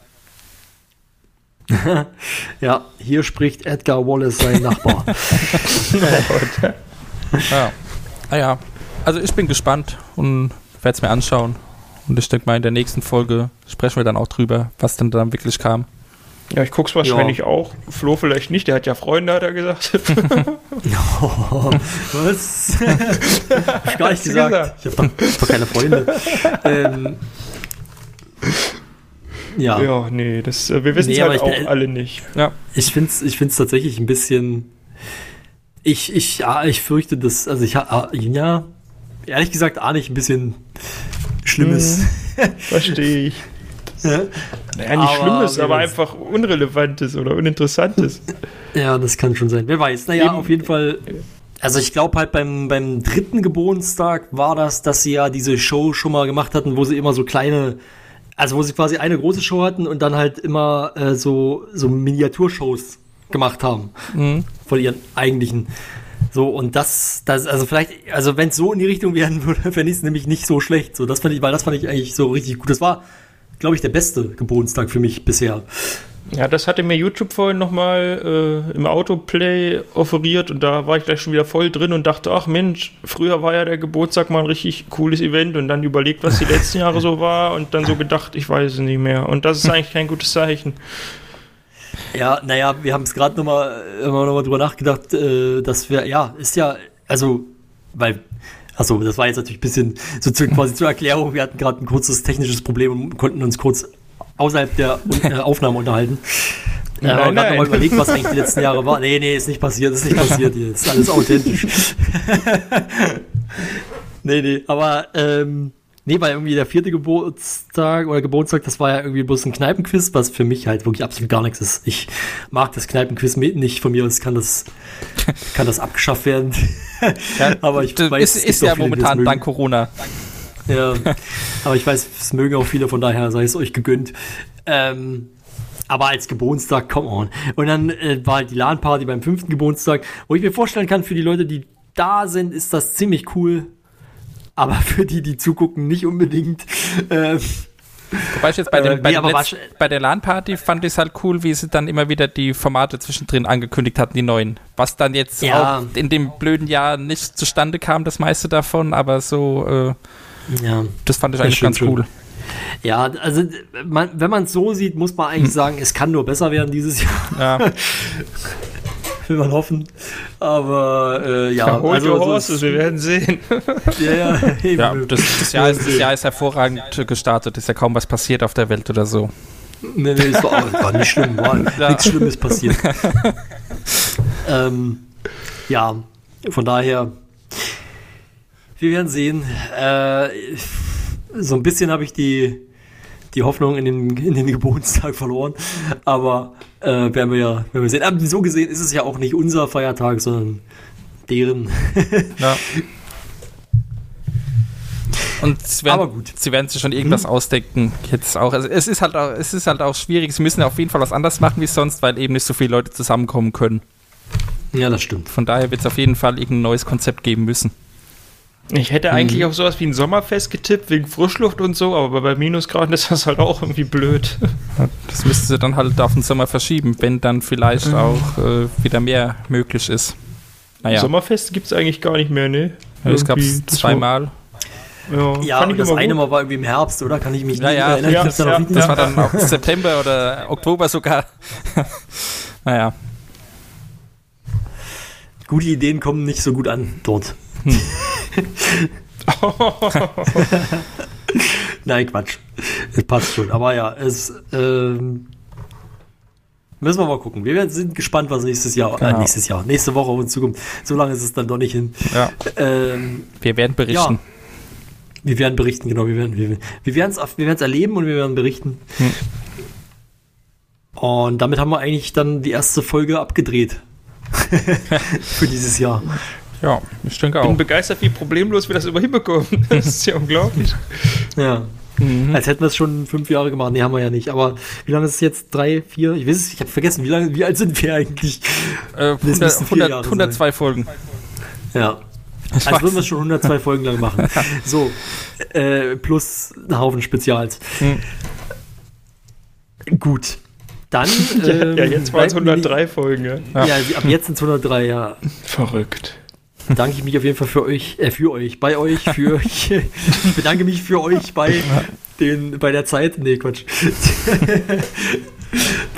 [SPEAKER 5] Ja, hier spricht Edgar Wallace, sein Nachbar.
[SPEAKER 7] Ja. Ah ja. Also ich bin gespannt und werde es mir anschauen. Und ich denke mal, in der nächsten Folge sprechen wir dann auch drüber, was denn dann wirklich kam.
[SPEAKER 6] ja, ich guck's wahrscheinlich auch. Flo vielleicht nicht, der hat ja Freunde, hat er gesagt.
[SPEAKER 5] Oh, was? hab ich gar nicht gesagt.
[SPEAKER 6] gesagt?
[SPEAKER 5] Ich habe doch, ich hab doch keine Freunde. ähm, ja,
[SPEAKER 6] ja, nee, das, äh, wir wissen es
[SPEAKER 5] Nee,
[SPEAKER 6] halt auch
[SPEAKER 5] bin-
[SPEAKER 6] alle nicht.
[SPEAKER 7] Ja.
[SPEAKER 5] ich finde es ich find's tatsächlich ein bisschen. Ich, ich, ja, ich fürchte, dass. Also, ich ja, ehrlich gesagt, ahne ich ein bisschen Schlimmes.
[SPEAKER 6] Verstehe ich.
[SPEAKER 5] Ja.
[SPEAKER 6] Naja, nicht
[SPEAKER 5] Aber
[SPEAKER 6] Schlimmes, aber einfach Unrelevantes oder Uninteressantes.
[SPEAKER 5] Ja, das kann schon sein. Wer weiß. Naja,
[SPEAKER 6] Eben.
[SPEAKER 5] auf jeden Fall. Also ich glaube halt beim, beim dritten Geburtstag war das, dass sie ja diese Show schon mal gemacht hatten, wo sie immer so kleine, also wo sie quasi eine große Show hatten und dann halt immer äh, so, so Miniaturshows gemacht haben
[SPEAKER 7] Mhm.
[SPEAKER 5] von ihren eigentlichen. So, und das, das, also vielleicht, also wenn es so in die Richtung werden würde, fände ich es nämlich nicht so schlecht. So, das fand ich, weil das fand ich eigentlich so richtig gut. Das war, glaube ich, der beste Geburtstag für mich bisher.
[SPEAKER 6] Ja, das hatte mir YouTube vorhin nochmal äh, im Autoplay offeriert und da war ich gleich schon wieder voll drin und dachte, ach Mensch, früher war ja der Geburtstag mal ein richtig cooles Event und dann überlegt, was die letzten Jahre so war und dann so gedacht, ich weiß es nicht mehr. Und das ist eigentlich kein gutes Zeichen.
[SPEAKER 5] Ja, naja, wir haben es gerade nochmal noch mal drüber nachgedacht, äh, dass wir, ja, ist ja, also, weil, achso, das war jetzt natürlich ein bisschen so zu, quasi zur Erklärung, wir hatten gerade ein kurzes technisches Problem und konnten uns kurz außerhalb der äh, Aufnahme unterhalten.
[SPEAKER 6] Nein,
[SPEAKER 5] Ja, aber gerade
[SPEAKER 6] nein.
[SPEAKER 5] nochmal überlegt, was eigentlich die letzten Jahre war. Nee, nee, ist nicht passiert, ist nicht passiert hier. Ist alles authentisch. nee, nee, aber ähm, nee, weil irgendwie der vierte Geburtstag oder Geburtstag, das war ja irgendwie bloß ein Kneipenquiz, was für mich halt wirklich absolut gar nichts ist. Ich mag das Kneipenquiz nicht von mir aus kann das kann das abgeschafft werden. aber ich weiß,
[SPEAKER 7] ist,
[SPEAKER 5] es
[SPEAKER 7] ist ja momentan dank Corona.
[SPEAKER 5] Ja, aber ich weiß, es mögen auch viele, von daher sei es euch gegönnt. Ähm, aber als Geburtstag, come on. Und dann äh, war halt die LAN-Party beim fünften Geburtstag, wo ich mir vorstellen kann, für die Leute, die da sind, ist das ziemlich cool. Aber für die, die zugucken, nicht unbedingt. Ähm,
[SPEAKER 7] Wobei ich jetzt bei,
[SPEAKER 5] Äh,
[SPEAKER 7] dem, bei,
[SPEAKER 5] nee,
[SPEAKER 7] Letz- bei der LAN-Party fand ich es halt cool, wie sie dann immer wieder die Formate zwischendrin angekündigt hatten, die neuen. Was dann jetzt
[SPEAKER 5] Ja.
[SPEAKER 7] auch in dem blöden Jahr nicht zustande kam, das meiste davon, aber so, äh,
[SPEAKER 5] ja.
[SPEAKER 7] das fand ich eigentlich ganz cool.
[SPEAKER 5] ja, also man, wenn man es so sieht, muss man eigentlich sagen, es kann nur besser werden dieses Jahr,
[SPEAKER 7] Ja.
[SPEAKER 5] will man hoffen. Aber äh, ja,
[SPEAKER 6] Hold
[SPEAKER 5] also
[SPEAKER 6] your horses, wir werden sehen.
[SPEAKER 5] ja, ja, eben.
[SPEAKER 7] ja das, das, Jahr ist, das Jahr ist hervorragend gestartet, ist ja kaum was passiert auf der Welt oder so.
[SPEAKER 5] Nee, nee, es war, war nicht schlimm, war
[SPEAKER 7] Ja.
[SPEAKER 5] nichts Schlimmes passiert. ähm, ja, von daher, wir werden sehen. Äh, so ein bisschen habe ich die, die Hoffnung in den, in den Geburtstag verloren, aber äh, werden, wir ja, werden wir sehen. Aber so gesehen ist es ja auch nicht unser Feiertag, sondern deren.
[SPEAKER 7] Ja. Und sie werden,
[SPEAKER 5] Aber gut.
[SPEAKER 7] sie werden sich schon irgendwas ausdenken. Jetzt auch. Also es ist halt auch, es ist halt auch schwierig. Sie müssen auf jeden Fall was anders machen wie sonst, weil eben nicht so viele Leute zusammenkommen können.
[SPEAKER 5] Ja, das stimmt.
[SPEAKER 7] Von daher wird es auf jeden Fall irgendein neues Konzept geben müssen.
[SPEAKER 6] Ich hätte eigentlich auf sowas wie ein Sommerfest getippt, wegen Frischluft und so, aber bei Minusgraden ist das halt auch irgendwie blöd.
[SPEAKER 7] Das müssten sie dann halt auf den Sommer verschieben, wenn dann vielleicht auch äh, wieder mehr möglich ist. Naja,
[SPEAKER 6] Sommerfest gibt es eigentlich gar nicht mehr, ne?
[SPEAKER 7] es gab
[SPEAKER 6] Irgendwie,
[SPEAKER 7] es
[SPEAKER 6] das
[SPEAKER 7] zweimal.
[SPEAKER 6] Ja,
[SPEAKER 5] Ja, das eine. Mal war irgendwie im Herbst, oder? Kann ich mich
[SPEAKER 7] Ja,
[SPEAKER 5] nicht
[SPEAKER 7] ja,
[SPEAKER 5] erinnern.
[SPEAKER 6] ja,
[SPEAKER 5] dann
[SPEAKER 6] ja,
[SPEAKER 7] Das war dann auch September oder Oktober sogar. naja,
[SPEAKER 5] Gute Ideen kommen nicht so gut an dort. Nein, Quatsch. Es passt schon. Aber ja, es ähm, müssen wir mal gucken. Wir sind gespannt, was nächstes Jahr, äh,
[SPEAKER 7] Genau.
[SPEAKER 5] nächstes Jahr, nächste Woche auf uns zukommt. So lange ist es dann doch nicht hin.
[SPEAKER 7] ja,
[SPEAKER 5] Ähm,
[SPEAKER 7] wir werden berichten.
[SPEAKER 5] Ja. Wir werden berichten, genau. Wir werden wir, wir werden es wir werden's erleben und wir werden berichten. Und damit haben wir eigentlich dann die erste Folge abgedreht. Für dieses Jahr.
[SPEAKER 7] Ja, ich denke
[SPEAKER 6] Ich bin
[SPEAKER 7] auch.
[SPEAKER 6] begeistert, wie problemlos wir das immer hinbekommen. Das ist ja unglaublich.
[SPEAKER 5] Ja. Als hätten wir es schon fünf Jahre gemacht. Nee, haben wir ja nicht. Aber wie lange ist es jetzt? Drei, vier? Ich weiß es, ich habe vergessen, wie lange, wie alt sind wir eigentlich?
[SPEAKER 7] Äh,
[SPEAKER 5] Das müssten
[SPEAKER 7] 100,
[SPEAKER 5] vier
[SPEAKER 7] 100,
[SPEAKER 5] Jahre
[SPEAKER 7] 102 Folgen.
[SPEAKER 5] Ja.
[SPEAKER 7] Ich
[SPEAKER 5] Also würden wir es schon 102 Folgen lang machen. So, äh, plus ein Haufen Spezials.
[SPEAKER 7] Hm.
[SPEAKER 5] Gut. Dann.
[SPEAKER 6] Ja,
[SPEAKER 5] ähm,
[SPEAKER 6] ja jetzt waren es
[SPEAKER 5] bleibt mir
[SPEAKER 6] 103 Folgen, ja.
[SPEAKER 5] nicht- Ja, ab jetzt sind es 103, ja.
[SPEAKER 6] Verrückt.
[SPEAKER 5] Bedanke ich mich auf jeden Fall für euch, äh, für euch, bei euch, für euch. Ich bedanke mich für euch bei den, bei der Zeit. Nee, Quatsch.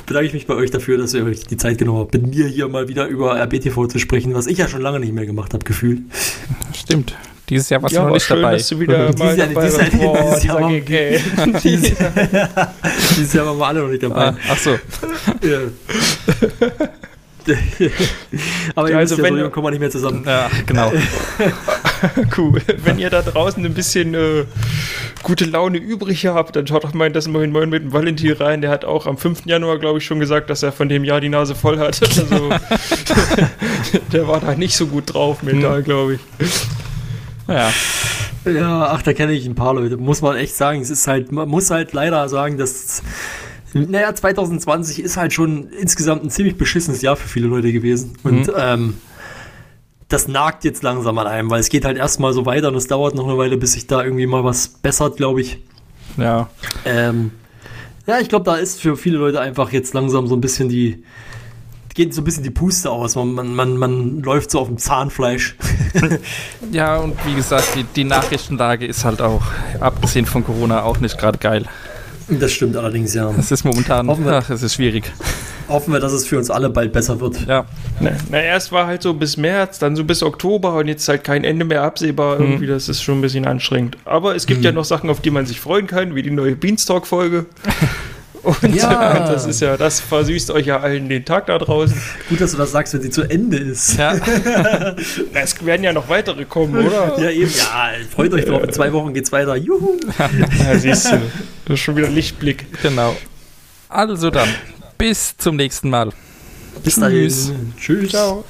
[SPEAKER 5] bedanke ich mich bei euch dafür, dass ihr euch die Zeit genommen habt, mit mir hier mal wieder über RBTV zu sprechen, was ich ja schon lange nicht mehr gemacht habe, gefühlt.
[SPEAKER 7] Stimmt. Dieses Jahr warst
[SPEAKER 6] Ja,
[SPEAKER 7] du noch
[SPEAKER 6] war
[SPEAKER 7] nicht
[SPEAKER 6] schön,
[SPEAKER 7] dabei.
[SPEAKER 6] dass du wieder
[SPEAKER 5] Dieses
[SPEAKER 6] mal
[SPEAKER 5] Jahr-
[SPEAKER 6] dabei
[SPEAKER 5] dieses
[SPEAKER 6] warst.
[SPEAKER 5] Jahr- dieses Jahr war-. Dieses, dieses Jahr waren wir alle noch nicht dabei.
[SPEAKER 7] Ah, ach so.
[SPEAKER 5] Ja. Aber ihr
[SPEAKER 6] Ja, also
[SPEAKER 5] ja,
[SPEAKER 6] wenn-
[SPEAKER 5] so kommen wir nicht mehr zusammen.
[SPEAKER 7] Ja, genau.
[SPEAKER 6] Cool. Wenn ihr da draußen ein bisschen äh, gute Laune übrig habt, dann schaut doch mal in das Moin Moin mit dem Valentin rein. Der hat auch am 5. Januar, glaube ich, schon gesagt, dass er von dem Jahr die Nase voll hat. Also, der war da nicht so gut drauf mental, glaube ich.
[SPEAKER 7] Ja,
[SPEAKER 5] Ja, ach, da kenne ich ein paar Leute. Muss man echt sagen. Es ist halt, man muss halt leider sagen, dass, naja, 2020 ist halt schon insgesamt ein ziemlich beschissenes Jahr für viele Leute gewesen. Und ähm, das nagt jetzt langsam an einem, weil es geht halt erstmal so weiter und es dauert noch eine Weile, bis sich da irgendwie mal was bessert, glaube ich.
[SPEAKER 7] ja.
[SPEAKER 5] Ähm, ja, ich glaube, da ist für viele Leute einfach jetzt langsam so ein bisschen die, geht so ein bisschen die Puste aus. Man, man, man, man läuft so auf dem Zahnfleisch.
[SPEAKER 7] Ja, und wie gesagt, die, die Nachrichtenlage ist halt auch, abgesehen von Corona, auch nicht gerade geil.
[SPEAKER 5] Das stimmt allerdings, ja.
[SPEAKER 7] Es ist momentan,
[SPEAKER 5] Hoffen wir-
[SPEAKER 7] ach, es ist schwierig.
[SPEAKER 5] Hoffen wir, dass es für uns alle bald besser wird.
[SPEAKER 7] Ja,
[SPEAKER 6] Na, na, erst war halt so bis März, dann so bis Oktober und jetzt halt kein Ende mehr absehbar. Irgendwie, das ist schon ein bisschen anstrengend. Aber es gibt ja noch Sachen, auf die man sich freuen kann, wie die neue Beanstalk-Folge. Und
[SPEAKER 5] Ja.
[SPEAKER 6] äh, das ist ja, das versüßt euch ja allen den Tag da draußen.
[SPEAKER 5] Gut, dass du das sagst, wenn sie zu Ende ist.
[SPEAKER 7] ja.
[SPEAKER 6] Es werden ja noch weitere kommen, oder?
[SPEAKER 5] Ja, eben. Ja, freut euch drauf. In zwei Wochen geht's weiter. Juhu.
[SPEAKER 6] Ja, siehst du. Das ist schon wieder Lichtblick.
[SPEAKER 7] genau. Also dann, bis zum nächsten Mal.
[SPEAKER 5] Bis
[SPEAKER 7] Tschüss.
[SPEAKER 5] dahin. Tschüss.
[SPEAKER 6] Ciao.